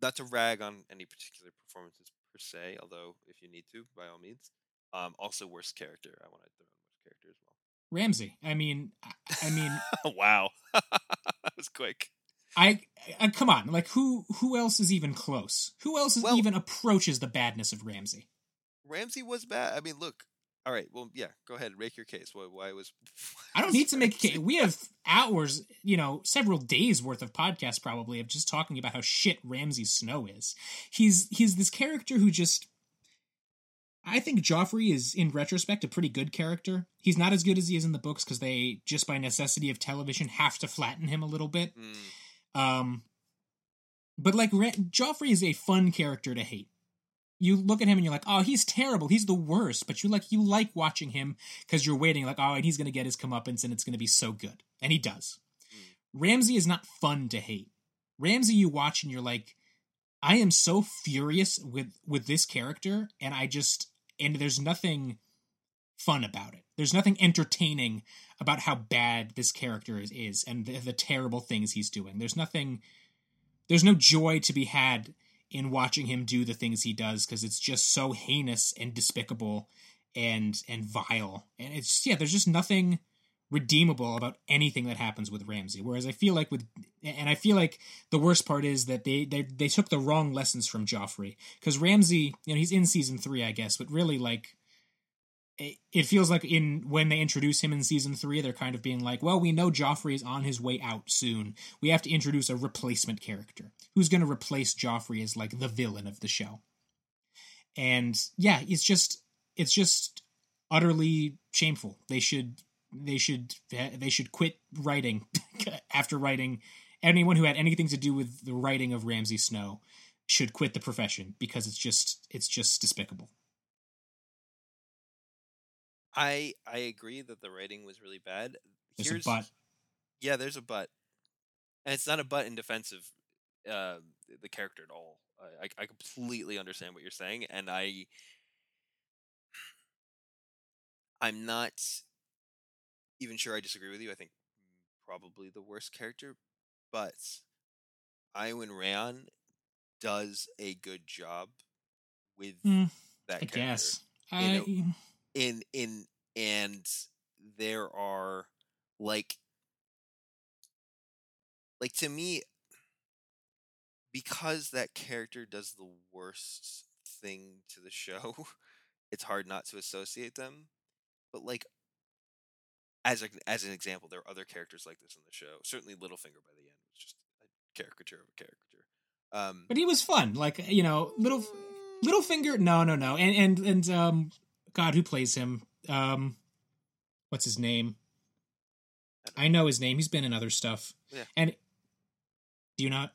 Not to rag on any particular performances per se, although if you need to, by all means. Um. Also, worst character. I want to throw in worst character as well. Ramsay. I mean, I, I mean, wow. that was quick. I, I come on. Like who who else is even close? Who else is Well- even approaches the badness of Ramsay? Ramsay was bad. I mean, look. All right. Well, yeah. Go ahead. Make your case. Why? Why was? I don't need to make a case. We have hours, you know, several days worth of podcasts probably of just talking about how shit Ramsay Snow is. He's he's this character who just I think Joffrey is, in retrospect, a pretty good character. He's not as good as he is in the books because they, just by necessity of television, have to flatten him a little bit. Mm. Um, but like Ra- Joffrey is a fun character to hate. You look at him and you're like, oh, he's terrible. He's the worst. But you like you like watching him because you're waiting, like, oh, and he's gonna get his comeuppance and it's gonna be so good, and he does. Ramsay is not fun to hate. Ramsay, you watch and you're like, I am so furious with with this character, and I just and there's nothing fun about it. There's nothing entertaining about how bad this character is, is and the, the terrible things he's doing. There's nothing. There's no joy to be had in watching him do the things he does because it's just so heinous and despicable and and vile. And it's yeah, there's just nothing redeemable about anything that happens with Ramsay. Whereas I feel like with and I feel like the worst part is that they they they took the wrong lessons from Joffrey because Ramsay, you know, he's in season three, I guess, but really like it, feels like in when they introduce him in season three, they're kind of being like, well, we know Joffrey is on his way out soon. We have to introduce a replacement character who's going to replace Joffrey as like the villain of the show. And yeah, it's just it's just utterly shameful. They should they should they should quit writing after writing anyone who had anything to do with the writing of Ramsay Snow should quit the profession because it's just it's just despicable. I I agree that the writing was really bad. There's Here's a but. yeah, there's a but, and it's not a but in defense of uh, the character at all. I I completely understand what you're saying, and I I'm not even sure I disagree with you. I think probably the worst character, but Iwan Rheon does a good job with Mm, that I character. guess. I, in in and there are like like to me because that character does the worst thing to the show it's hard not to associate them but like as a, as an example there are other characters like this in the show certainly Littlefinger by the end was just a caricature of a caricature um but he was fun. Like you know, little Littlefinger. No, no, no. And and and um, God, who plays him? Um, what's his name? I know his name. He's been in other stuff. Yeah. And do you not?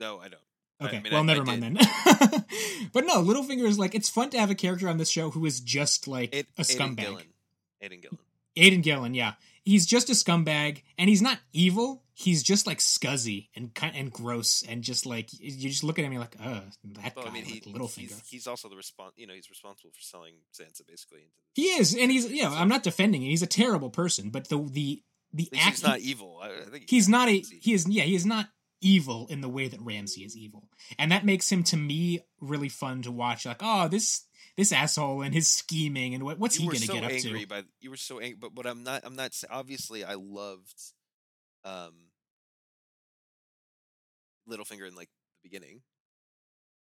no I don't I Okay, mean, well, I- I never did. mind then. but no, Littlefinger is like it's fun to have a character on this show who is just like Aid- a scumbag. Gillen. Aidan Gillen. Aidan Gillen, yeah, he's just a scumbag, and he's not evil. He's just like scuzzy and kind and gross, and just like you just look at him, you're like, uh, that Well, guy, I mean, he, Littlefinger. he's, he's also the respon You know, he's responsible for selling Sansa basically. He is, and he's you know, I'm not defending him. He's a terrible person, but the the the act he's not evil. I, I think he's not a he's he is yeah he is not evil in the way that Ramsay is evil, and that makes him to me really fun to watch. Like, oh, this this asshole and his scheming and what, what's you he were gonna so get up angry to? by you were so angry, but what I'm not. I'm not. Obviously, I loved um Littlefinger in like the beginning,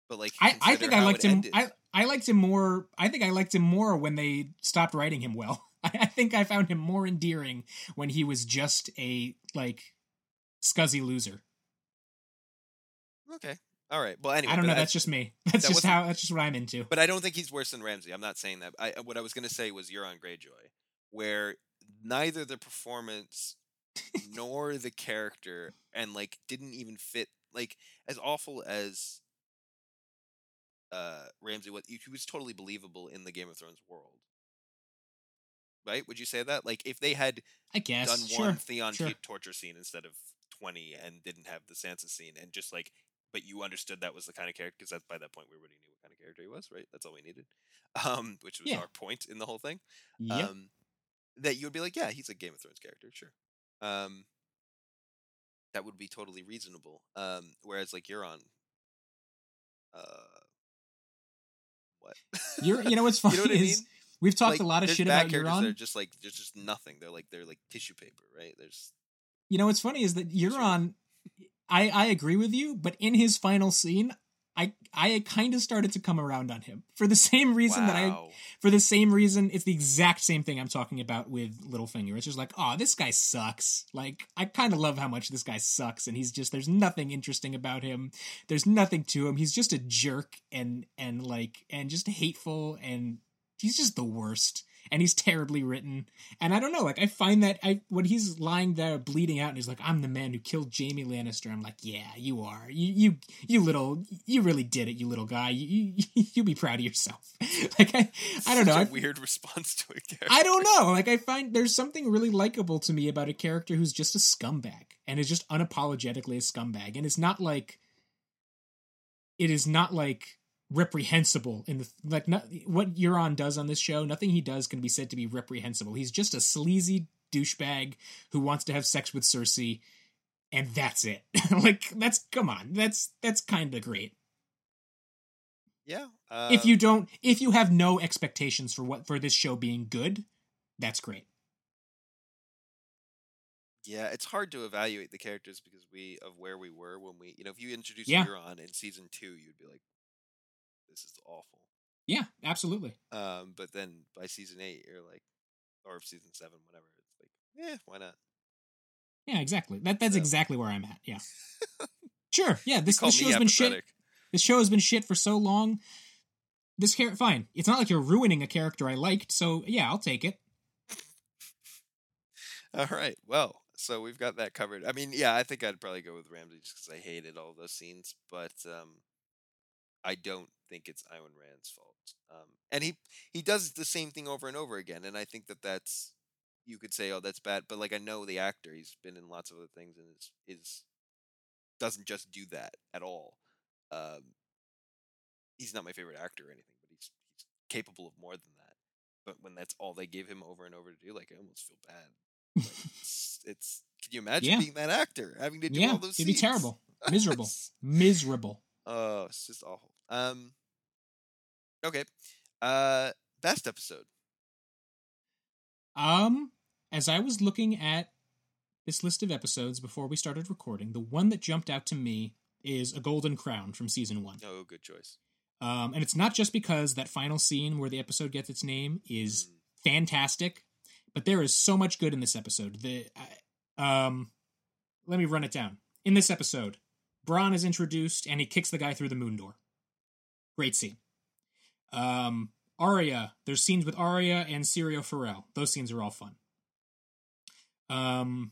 but like I, I think I liked him. ended. I I liked him more. I think I liked him more when they stopped writing him well. I, I think I found him more endearing when he was just a like scuzzy loser. Okay, all right. Well, anyway, I don't know. That's just me. That's that just how. That's just what I'm into. But I don't think he's worse than Ramsay. I'm not saying that. I what I was gonna say was Euron Greyjoy, where neither the performance nor the character and like didn't even fit. Like as awful as uh Ramsay was, he was totally believable in the Game of Thrones world. Right? Would you say that? Like if they had I guess. done sure. one Theon sure. Torture scene instead of twenty and didn't have the Sansa scene and just like but you understood that was the kind of character because by that point we already knew what kind of character he was, right? That's all we needed. Um, which was Yeah. our point in the whole thing. Yep. Um, that you would be like, yeah, he's a Game of Thrones character, sure. Um, that would be totally reasonable. Um, whereas like Euron, uh, what? You're. You know what's You funny know what I is mean? we've talked Like, a lot of shit about characters They're just like there's just nothing. They're like they're like tissue paper, right? There's You know what's funny is that Euron. I I agree with you, but in his final scene, I I kind of started to come around on him for the same reason that I for the same reason it's the exact same thing I'm talking about with Littlefinger. It's just like, oh, this guy sucks. Like I kind of love how much this guy sucks, and he's just there's nothing interesting about him. There's nothing to him. He's just a jerk and and like and just hateful and he's just the worst and he's terribly written. And I don't know, like I find that I when he's lying there bleeding out and he's like, "I'm the man who killed Jaime Lannister." I'm like, "Yeah, you are. You you you little you really did it, you little guy. You you, you be proud of yourself." like I I don't know. Weird response to a character. I don't know. Like I find there's something really likable to me about a character who's just a scumbag and is just unapologetically a scumbag. And it's not like it is not like reprehensible in the like not, what Euron does on this show. Nothing he does can be said to be reprehensible. He's just a sleazy douchebag who wants to have sex with Cersei, and that's it. like that's come on, that's that's kind of great. Yeah. Uh, if you don't, if you have no expectations for what for this show being good, that's great. Yeah, it's hard to evaluate the characters because we of where we were when we, you know, if you introduced Yeah. Euron in season two, you'd be like, "This is awful." Yeah, absolutely. Um, but then by season eight, you're like, or season seven, whatever. It's like, yeah, why not? Yeah, exactly. That that's So- exactly where I'm at. Yeah. Sure. Yeah. This this show's been shit. This show has been shit for so long. This character, fine. It's not like you're ruining a character I liked, so yeah, I'll take it. All right. Well, so we've got that covered. I mean, yeah, I think I'd probably go with Ramsay just because I hated all those scenes, but um, I don't think it's Iwan Rheon's fault. Um, and he he does the same thing over and over again, and I think that that's you could say, oh, that's bad, but like I know the actor, he's been in lots of other things, and is is doesn't just do that at all. Um, he's not my favorite actor or anything, but he's he's capable of more than that. But when that's all they give him over and over to do, like I almost feel bad. Like, it's, it's can you imagine Yeah. being that actor having to do yeah, all those it'd be terrible, miserable, miserable. oh, it's just awful. Um. Okay. Uh, best episode. Um, as I was looking at this list of episodes before we started recording, the one that jumped out to me is a Golden Crown from season one. Oh, good choice. Um, and it's not just because that final scene where the episode gets its name is Mm. fantastic, but there is so much good in this episode. The I- um, let me run it down. In this episode, Bronn is introduced and he kicks the guy through the moon door. Great scene. Um, Arya, there's scenes with Arya and Syrio Forel. Those scenes are all fun. Um,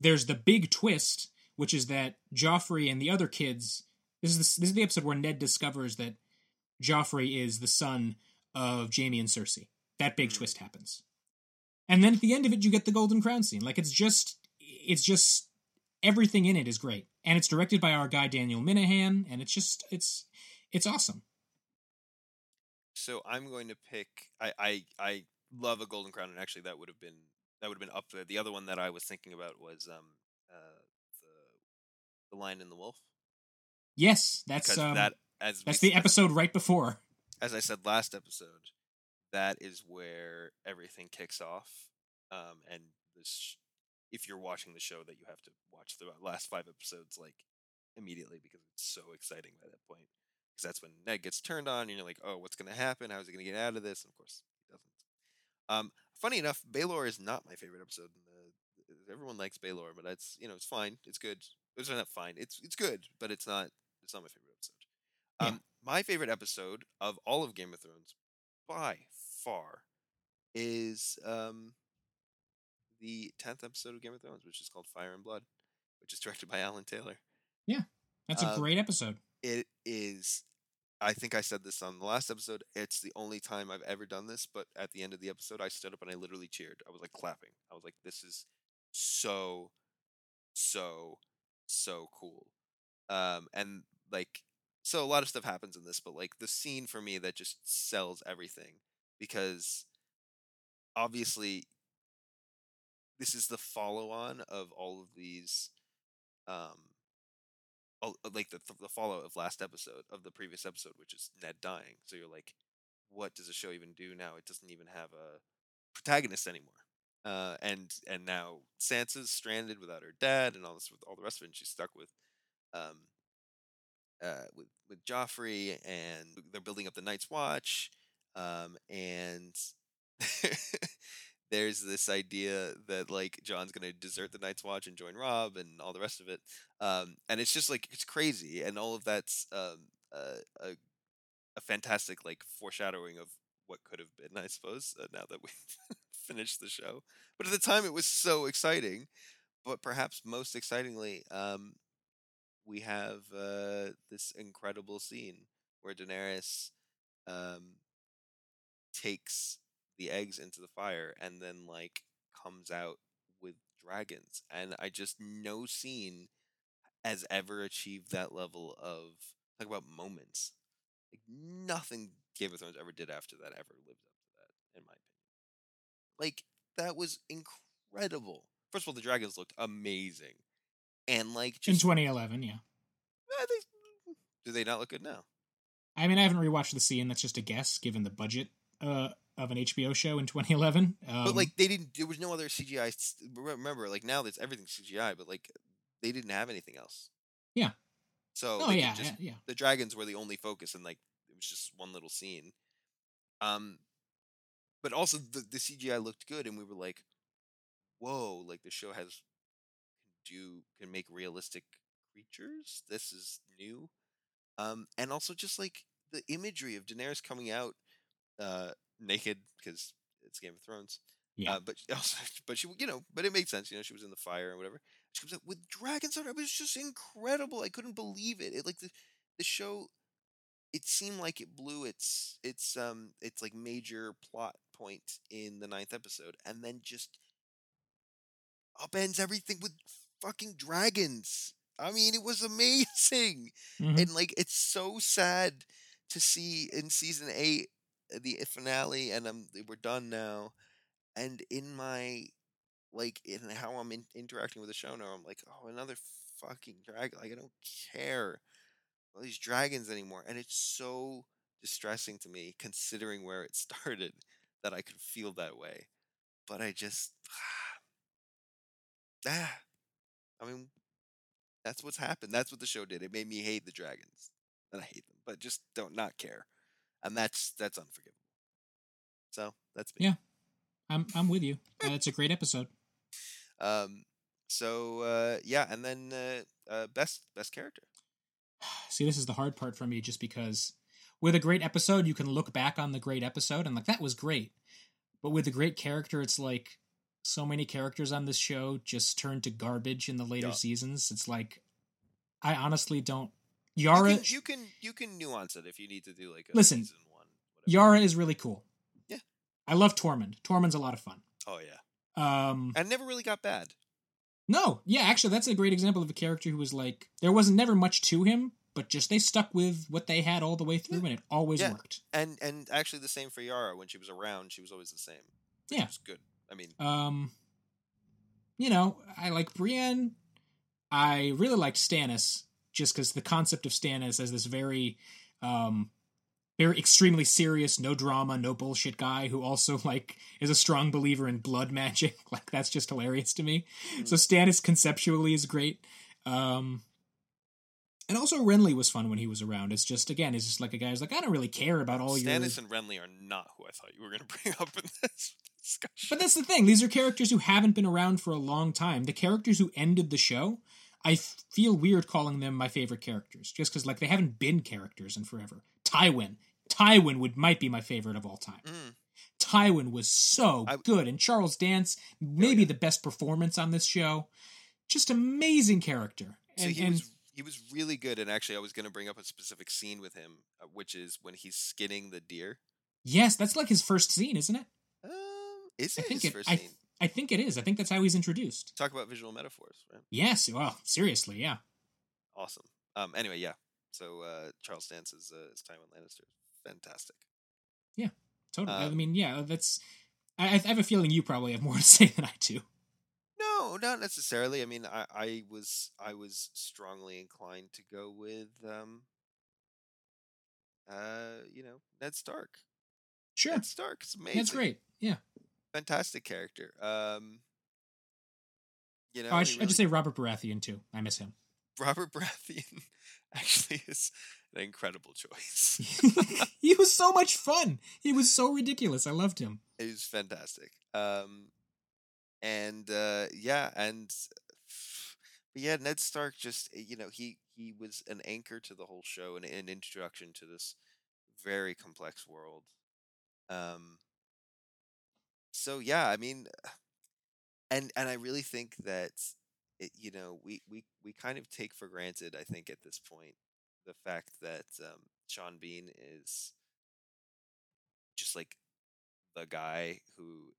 there's the big twist, which is that Joffrey and the other kids. This is the, this is the episode where Ned discovers that Joffrey is the son of Jaime and Cersei. That big Mhm. twist happens, and then at the end of it, you get the Golden Crown scene. Like it's just, it's just everything in it is great, and it's directed by our guy Daniel Minahan, and it's just, it's, it's awesome. So I'm going to pick. I I I love a Golden Crown, and actually that would have been that would have been up there. The other one that I was thinking about was um uh the the Lion and the Wolf Yes, that's um, that as that's the as- episode right before. as I said last episode, that is where everything kicks off. Um, and this, if you're watching the show, that you have to watch the last five episodes like immediately because it's so exciting by that point. Because that's when Ned gets turned on, and you're like, "Oh, what's going to happen? How is he going to get out of this?" And of course, he doesn't. Um, funny enough, Baelor is not my favorite episode. In the, everyone likes Baelor, but it's you know it's fine. It's good. It's not fine. It's it's good, but it's not. It's not my favorite episode. Yeah. Um, my favorite episode of all of Game of Thrones, by far, is um, the tenth episode of Game of Thrones, which is called Fire and Blood, which is directed by Alan Taylor. Yeah, that's a Um, great episode. It is. I think I said this on the last episode. It's the only time I've ever done this, but at the end of the episode, I stood up and I literally cheered. I was like clapping. I was like, "This is so, so, so cool." Um, and like, so a lot of stuff happens in this, but like the scene for me that just sells everything because obviously this is the follow on of all of these um like the the follow of last episode of the previous episode which is Ned dying. So you're like what does the show even do now? It doesn't even have a protagonist anymore. Uh and and now Sansa's stranded without her dad and all this with all the rest of it and she's stuck with um uh with with Joffrey and they're building up the Night's Watch um and there's this idea that like Jon's gonna desert the Night's Watch and join Robb and all the rest of it, um, and it's just like it's crazy, and all of that's um, uh, a a fantastic like foreshadowing of what could have been, I suppose. Uh, now that we've finished the show, but at the time it was so exciting. But perhaps most excitingly, um, we have uh, this incredible scene where Daenerys um, takes the eggs into the fire and then like comes out with dragons, and I just no scene has ever achieved that level of talk about moments. Like nothing Game of Thrones ever did after that ever lived up to that, in my opinion. Like that was incredible. First of all, the dragons looked amazing, and like just, In 2011, yeah. eh, they, do they not look good now? I mean, I haven't rewatched the scene. That's just a guess, given the budget uh, of an HBO show in 2011. Um, but like they didn't. There was no other CGI. Remember, like now that's everything CGI, but like they didn't have anything else. Yeah. So oh yeah, just yeah, yeah. the dragons were the only focus and like it was just one little scene um but also the, the cgi looked good and we were like whoa like the show has can do can make realistic creatures this is new um and also just like the imagery of daenerys coming out uh naked because it's game of thrones Yeah. uh, but also but she you know but it made sense you know she was in the fire and whatever she comes with dragons on her it was just incredible i couldn't believe it it like the the show it seemed like it blew its its um its like major plot point in the ninth episode and then just upends everything with fucking dragons i mean it was amazing Mhm. and like it's so sad to see in season eight the finale and um we're done now and in my like in how i'm in, interacting with the show now i'm like oh another fucking dragon like i don't care all these dragons anymore and it's so distressing to me considering where it started that i could feel that way but i just ah i mean that's what's happened that's what the show did it made me hate the dragons and i hate them but just don't not care and that's that's unforgivable so that's me Yeah. I'm I'm with you. Uh, it's a great episode. um so uh yeah and then uh, uh best best character See, this is the hard part for me, just because with a great episode, you can look back on the great episode and like that was great. But with a great character, it's like so many characters on this show just turned to garbage in the later Yeah. seasons. It's like I honestly don't. You Yara, can, you can you can nuance it if you need to do like a Listen, season one whatever. Yara is really cool. Yeah. I love Tormund. Tormund's a lot of fun. oh yeah Um, and never really got bad No, yeah, actually, that's a great example of a character who was like there wasn't never much to him, but just they stuck with what they had all the way through, and it always Yeah. worked. and and actually the same for Yara when she was around she was always the same Yeah. was good I mean Um, you know, I like Brienne. I really liked Stannis just because the concept of Stannis as this very, um, very extremely serious, no drama, no bullshit guy who also like is a strong believer in blood magic. Like that's just hilarious to me. So Stannis conceptually is great. Um, and also Renly was fun when he was around. It's just again, it's just like a guy who's like, I don't really care about all your Stannis and Renly are not who I thought you were going to bring up in this discussion. But that's the thing. These are characters who haven't been around for a long time. The characters who ended the show, I feel weird calling them my favorite characters, just because like they haven't been characters in forever. Tywin, Tywin would might be my favorite of all time. Mm, Tywin was so I- good, and Charles Dance, maybe yeah. the best performance on this show. Just amazing character. so And, he and was he was really good, and actually I was going to bring up a specific scene with him, uh, which is when he's skinning the deer. yes, that's like his first scene, isn't it? Um, is I think his it. first I, scene? I think it is. I think that's how he's introduced. Talk about visual metaphors, right? Yes. Well, seriously, yeah. Awesome. Um, anyway, yeah. So uh, Charles Dance is uh, is Tywin Lannister. Fantastic. Yeah. Totally. I Um, mean, yeah, that's. I, I have a feeling you probably have more to say than I do. No, not necessarily. I mean, I, I was I was strongly inclined to go with um uh you know Ned Stark. Sure, Ned Stark is amazing. that's great. Yeah. Fantastic character. Um, you know, oh, I, he sh- I just say Robert Baratheon too. I miss him. Robert Baratheon actually is an incredible choice. he was so much fun. He was so ridiculous. I loved him. It was fantastic. Um, and uh, yeah, and but yeah, Ned Stark just eh, you know he he was an anchor to the whole show and an introduction to this very complex world. Um, so yeah, I mean, and and I really think that it, you know we we we kind of take for granted. I think at this point the fact that um, Sean Bean is just like the guy who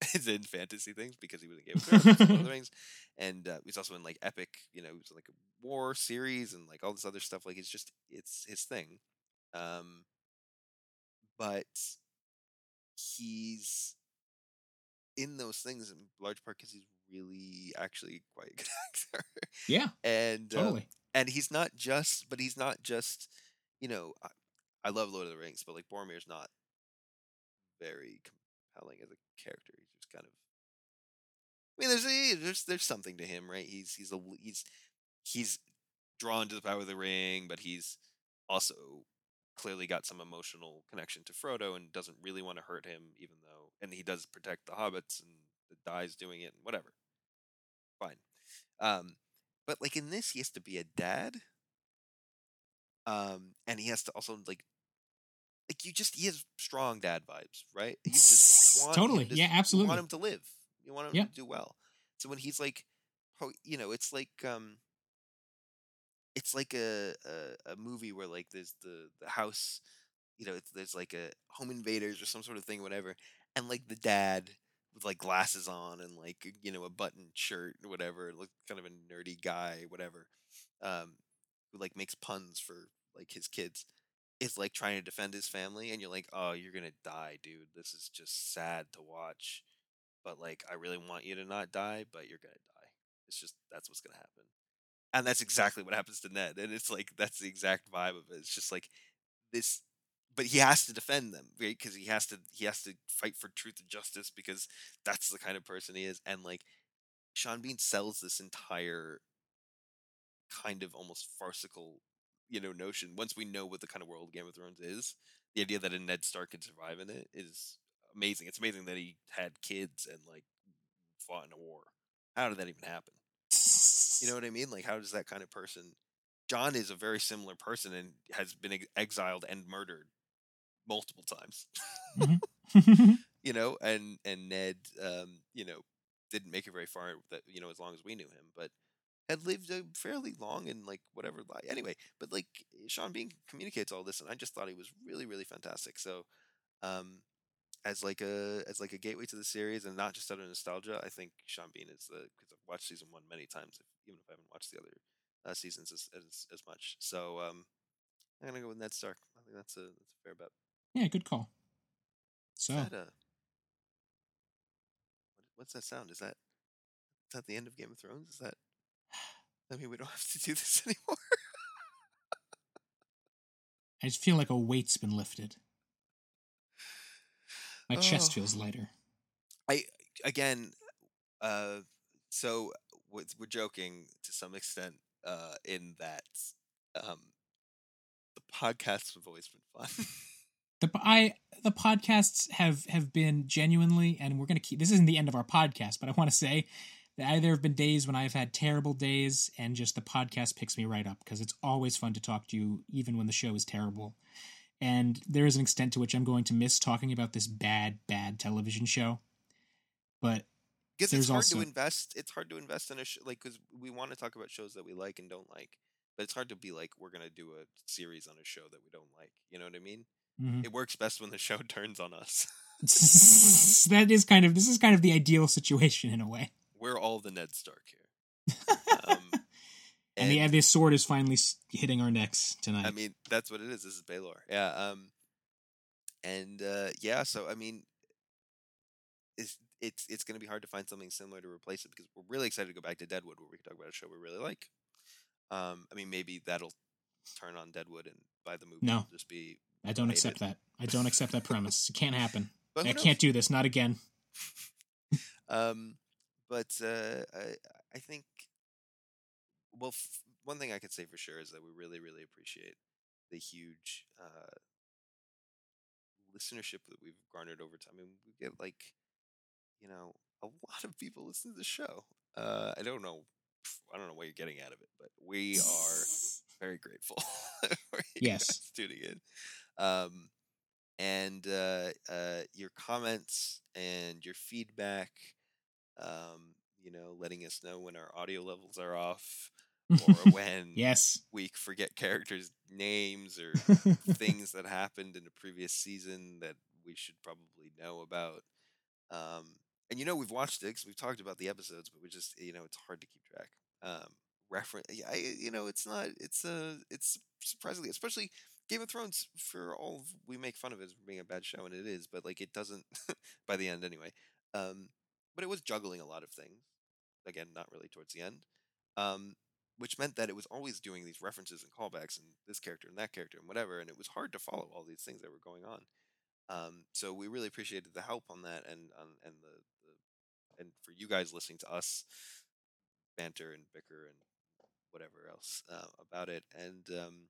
is in fantasy things because he was in Game of Thrones, and Lord of the Rings, and uh, he's also in like epic. You know, he was in, like a war series and like all this other stuff. Like it's just it's his thing. Um, but he's in those things in large part because he's really actually quite a good actor. Yeah, and um, totally. and he's not just, but he's not just, you know, I, I love Lord of the Rings, but like Boromir's not very compelling as a character. He's just kind of, I mean, there's a, there's there's something to him, right? He's he's a he's he's drawn to the power of the ring, but he's also clearly got some emotional connection to Frodo and doesn't really want to hurt him, even though, and he does protect the hobbits and dies doing it and whatever. Fine. Um, but like in this, he has to be a dad. Um, and he has to also like, like you just he has strong dad vibes, right? You just want totally, to, yeah, You absolutely. want him to live. You want him to do well. So when he's like, pro- you know, it's like um, it's like a, a a movie where like there's the the house, you know, there's like a home invaders or some sort of thing, whatever, and like the dad with like glasses on and like you know a button shirt or whatever, look kind of a nerdy guy, whatever, um, who like makes puns for like his kids, is like trying to defend his family, and you're like, oh, you're gonna die, dude. This is just sad to watch, but like I really want you to not die, but you're gonna die. It's just that's what's gonna happen and that's exactly what happens to Ned. And it's like that's the exact vibe of it. It's just like this, but he has to defend them, right? Because he has to he has to fight for truth and justice because that's the kind of person he is. And like Sean Bean sells this entire kind of almost farcical, you know, notion. Once we know what the kind of world Game of Thrones is, the idea that a Ned Stark can survive in it is amazing. It's amazing that he had kids and like fought in a war. How did that even happen? You know what I mean? Like, how does that kind of person? Jon is a very similar person and has been ex- exiled and murdered multiple times. you know, and and Ned, um, you know, didn't make it very far. That you know, as long as we knew him, but had lived a fairly long and like whatever life. Anyway, but like Sean Bean communicates all this, and I just thought he was really, really fantastic. So, um, as like a as like a gateway to the series, and not just out of nostalgia, I think Sean Bean is the because I've watched season one many times, if, even if I haven't watched the other uh, seasons as, as as much. So, um, I'm gonna go with Ned Stark. I think that's a that's a fair bet. yeah, good call. So that what's that sound? Is that is that the end of Game of Thrones? Is that I mean we don't have to do this anymore? I just feel like a weight's been lifted. My chest Oh. feels lighter. I again, uh, so we're, we're joking to some extent uh, in that um, the podcasts have always been fun. The I the podcasts have have been genuinely, and we're gonna keep. This isn't the end of our podcast, but I want to say that I, there have been days when I've had terrible days, and just the podcast picks me right up because it's always fun to talk to you, even when the show is terrible. And there is an extent to which I'm going to miss talking about this bad, bad television show. But Because it's hard also- to invest. It's hard to invest in a show like because we want to talk about shows that we like and don't like, but it's hard to be like we're gonna do a series on a show that we don't like. You know what I mean? mhm. It works best when the show turns on us. that is kind of this is kind of the ideal situation in a way. we're all the Ned Stark here. Um, And, the the sword is finally hitting our necks tonight. I mean, that's what it is. This is Baelor. Yeah. Um, and uh, yeah, so I mean, it's it's it's going to be hard to find something similar to replace it because we're really excited to go back to Deadwood, where we can talk about a show we really like. Um, I mean, maybe that'll turn on Deadwood and by the movie No. just be. I don't hate accept that. I don't accept that premise. It can't happen. I knows? can't do this. Not again. Um, but uh, I I think well, f- one thing I could say for sure is that we really really appreciate the huge uh, listenership that we've garnered over time. I mean, we get like you know a lot of people listen to the show. Uh, I don't know. I don't know what you're getting out of it, but we are very grateful. for you Yes. tuning in. Um, and uh, uh, your comments and your feedback. Um, you know, letting us know when our audio levels are off, or when yes. we forget characters' names or things that happened in a previous season that we should probably know about. Um, and you know, we've watched it 'cause we've talked about the episodes, but we just, you know, it's hard to keep track. Um, reference, yeah, I, you know, it's not, it's uh, it's surprisingly, especially Game of Thrones. For all of, we make fun of it as being a bad show, and it is, but like it doesn't by the end anyway. Um, but it was juggling a lot of things. Again, not really towards the end. Um, which meant that it was always doing these references and callbacks and this character and that character and whatever, and it was hard to follow all these things that were going on. Um, so we really appreciated the help on that and um, and the, the and for you guys listening to us banter and bicker and whatever else uh, about it. And um,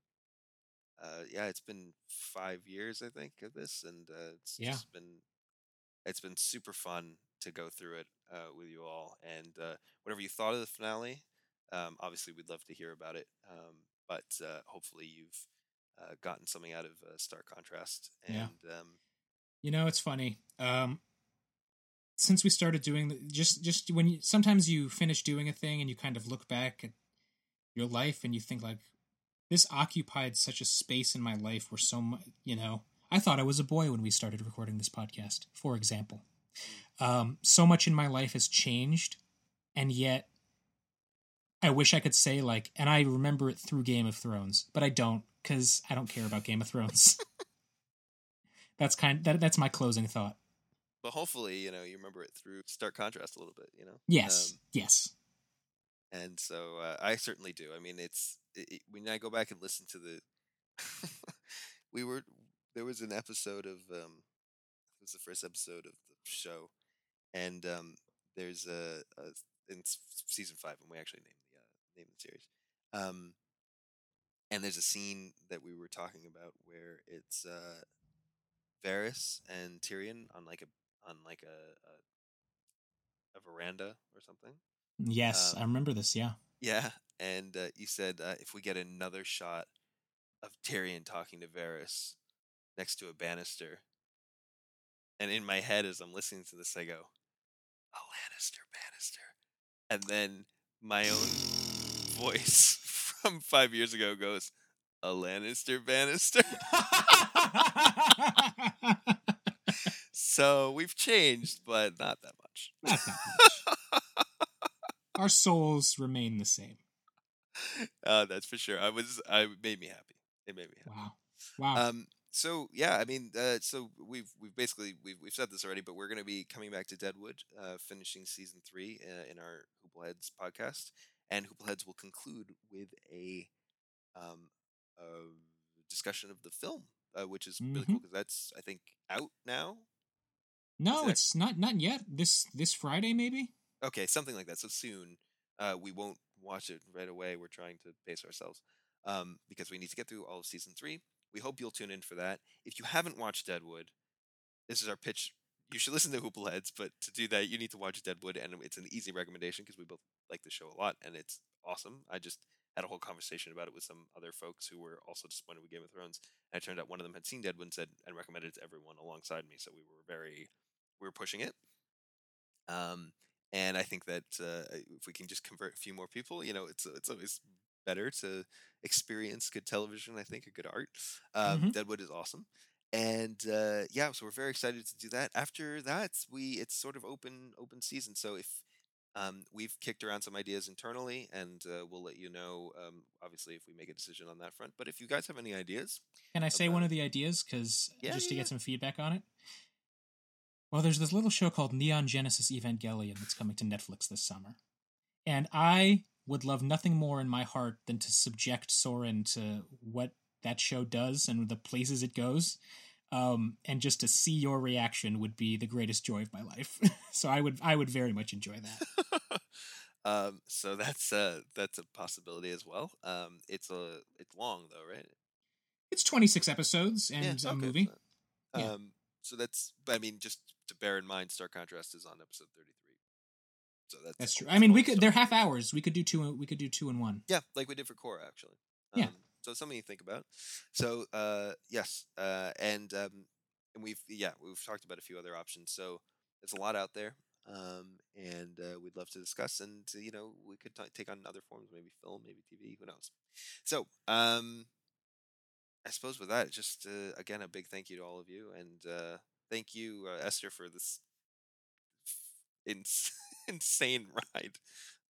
uh, yeah, it's been five years I think of this, and uh, it's Yeah. just been it's been super fun to go through it uh, with you all. And uh, whatever you thought of the finale, um, obviously we'd love to hear about it. Um, but uh, hopefully you've uh, gotten something out of uh, Stark Contrast. And Yeah. um, You know, it's funny. Um, since we started doing the, just just when you sometimes you finish doing a thing and you kind of look back at your life and you think like this occupied such a space in my life where so much you know i thought i was a boy when we started recording this podcast for example um, so much in my life has changed and yet i wish i could say like and i remember it through game of thrones but i don't because i don't care about game of thrones that's kind that, that's my closing thought but hopefully, you know, you remember it through Stark Contrast a little bit, you know? yes Um, yes and so uh, I certainly do. I mean, it's it, it- when I go back and listen to the, we were there was an episode of um, it was the first episode of the show, and um, there's a, a in season five, and we actually named name of the series, um, and there's a scene that we were talking about where it's uh, Varys and Tyrion on like a on like a a, a veranda or something. yes um, i remember this yeah. Yeah, and uh, you said uh, if we get another shot of Tyrion talking to Varys next to a banister, and in my head as I'm listening to this, I go, "A Lannister banister," and then my own voice from five years ago goes, "A Lannister banister." so we've changed, but not that much. Not that much. Our souls remain the same. uh, that's for sure. I was. I made me happy. It made me happy. Wow. Wow. Um, so yeah, I mean, uh, so we've we've basically we've we've said this already, but we're going to be coming back to Deadwood, uh, finishing season three uh, in our Hoopleheads podcast, and Hoopleheads will conclude with a um a discussion of the film, uh, which is really cool because that's I think out now. no, that- it's not not yet. This this Friday maybe? Okay, something like that. So soon, uh, we won't watch it right away. We're trying to pace ourselves um, because we need to get through all of season three. We hope you'll tune in for that. If you haven't watched Deadwood, this is our pitch. You should listen to Hoopleheads, but to do that, you need to watch Deadwood, and it's an easy recommendation because we both like the show a lot, and it's awesome. I just had a whole conversation about it with some other folks who were also disappointed with Game of Thrones, and it turned out one of them had seen Deadwood and said and recommended it to everyone alongside me. So we were very, we were pushing it. Um, and I think that uh, if we can just convert a few more people, you know, it's it's always better to experience good television. I think, or good art. Um, Mhm. Deadwood is awesome, and uh, yeah, so we're very excited to do that. After that, we it's sort of open open season. So if um, we've kicked around some ideas internally, and uh, we'll let you know. Um, obviously, if we make a decision on that front. But if you guys have any ideas, Can I say one of the ideas because Yeah, just to yeah, get some feedback on it? Well, there's this little show called Neon Genesis Evangelion that's coming to Netflix this summer. And I would love nothing more in my heart than to subject Soren to what that show does and the places it goes. Um, and just to see your reaction would be the greatest joy of my life. so I would I would very much enjoy that. um, so that's uh, that's a possibility as well. Um, it's a it's long though, right? It's 26 episodes and Yeah, a okay, movie. Yeah. Um, so that's, I mean, just to bear in mind, Stark Contrast is on episode thirty-three. So that's That's true. I mean, we could they're half hours. We could do two we could do two and one. Yeah, like we did for Cora, actually. Yeah. So something you think about. So uh, yes, uh, and um, and we've yeah we've talked about a few other options. So there's a lot out there, um, and uh, we'd love to discuss. And you know we could t- take on other forms, maybe film, maybe TV, who knows. So um, I suppose with that, just uh, again a big thank you to all of you, and uh, thank you uh, Esther for this ins- insane ride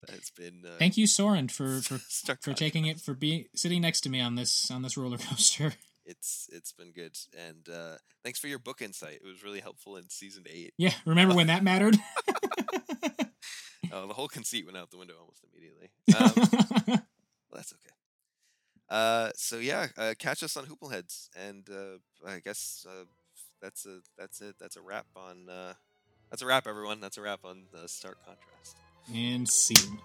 has been. Uh, Thank you, Soren, for for for taking it for being sitting next to me on this on this roller coaster. It's it's been good, and uh, thanks for your book insight. It was really helpful in season eight. Yeah, remember when that mattered? Oh, the whole conceit went out the window almost immediately. Um, that's okay. Uh, so yeah, uh, catch us on Hoopleheads, and uh, I guess uh, that's a that's it. That's a wrap on. Uh, that's a wrap, everyone. That's a wrap on the stark contrast. And scene.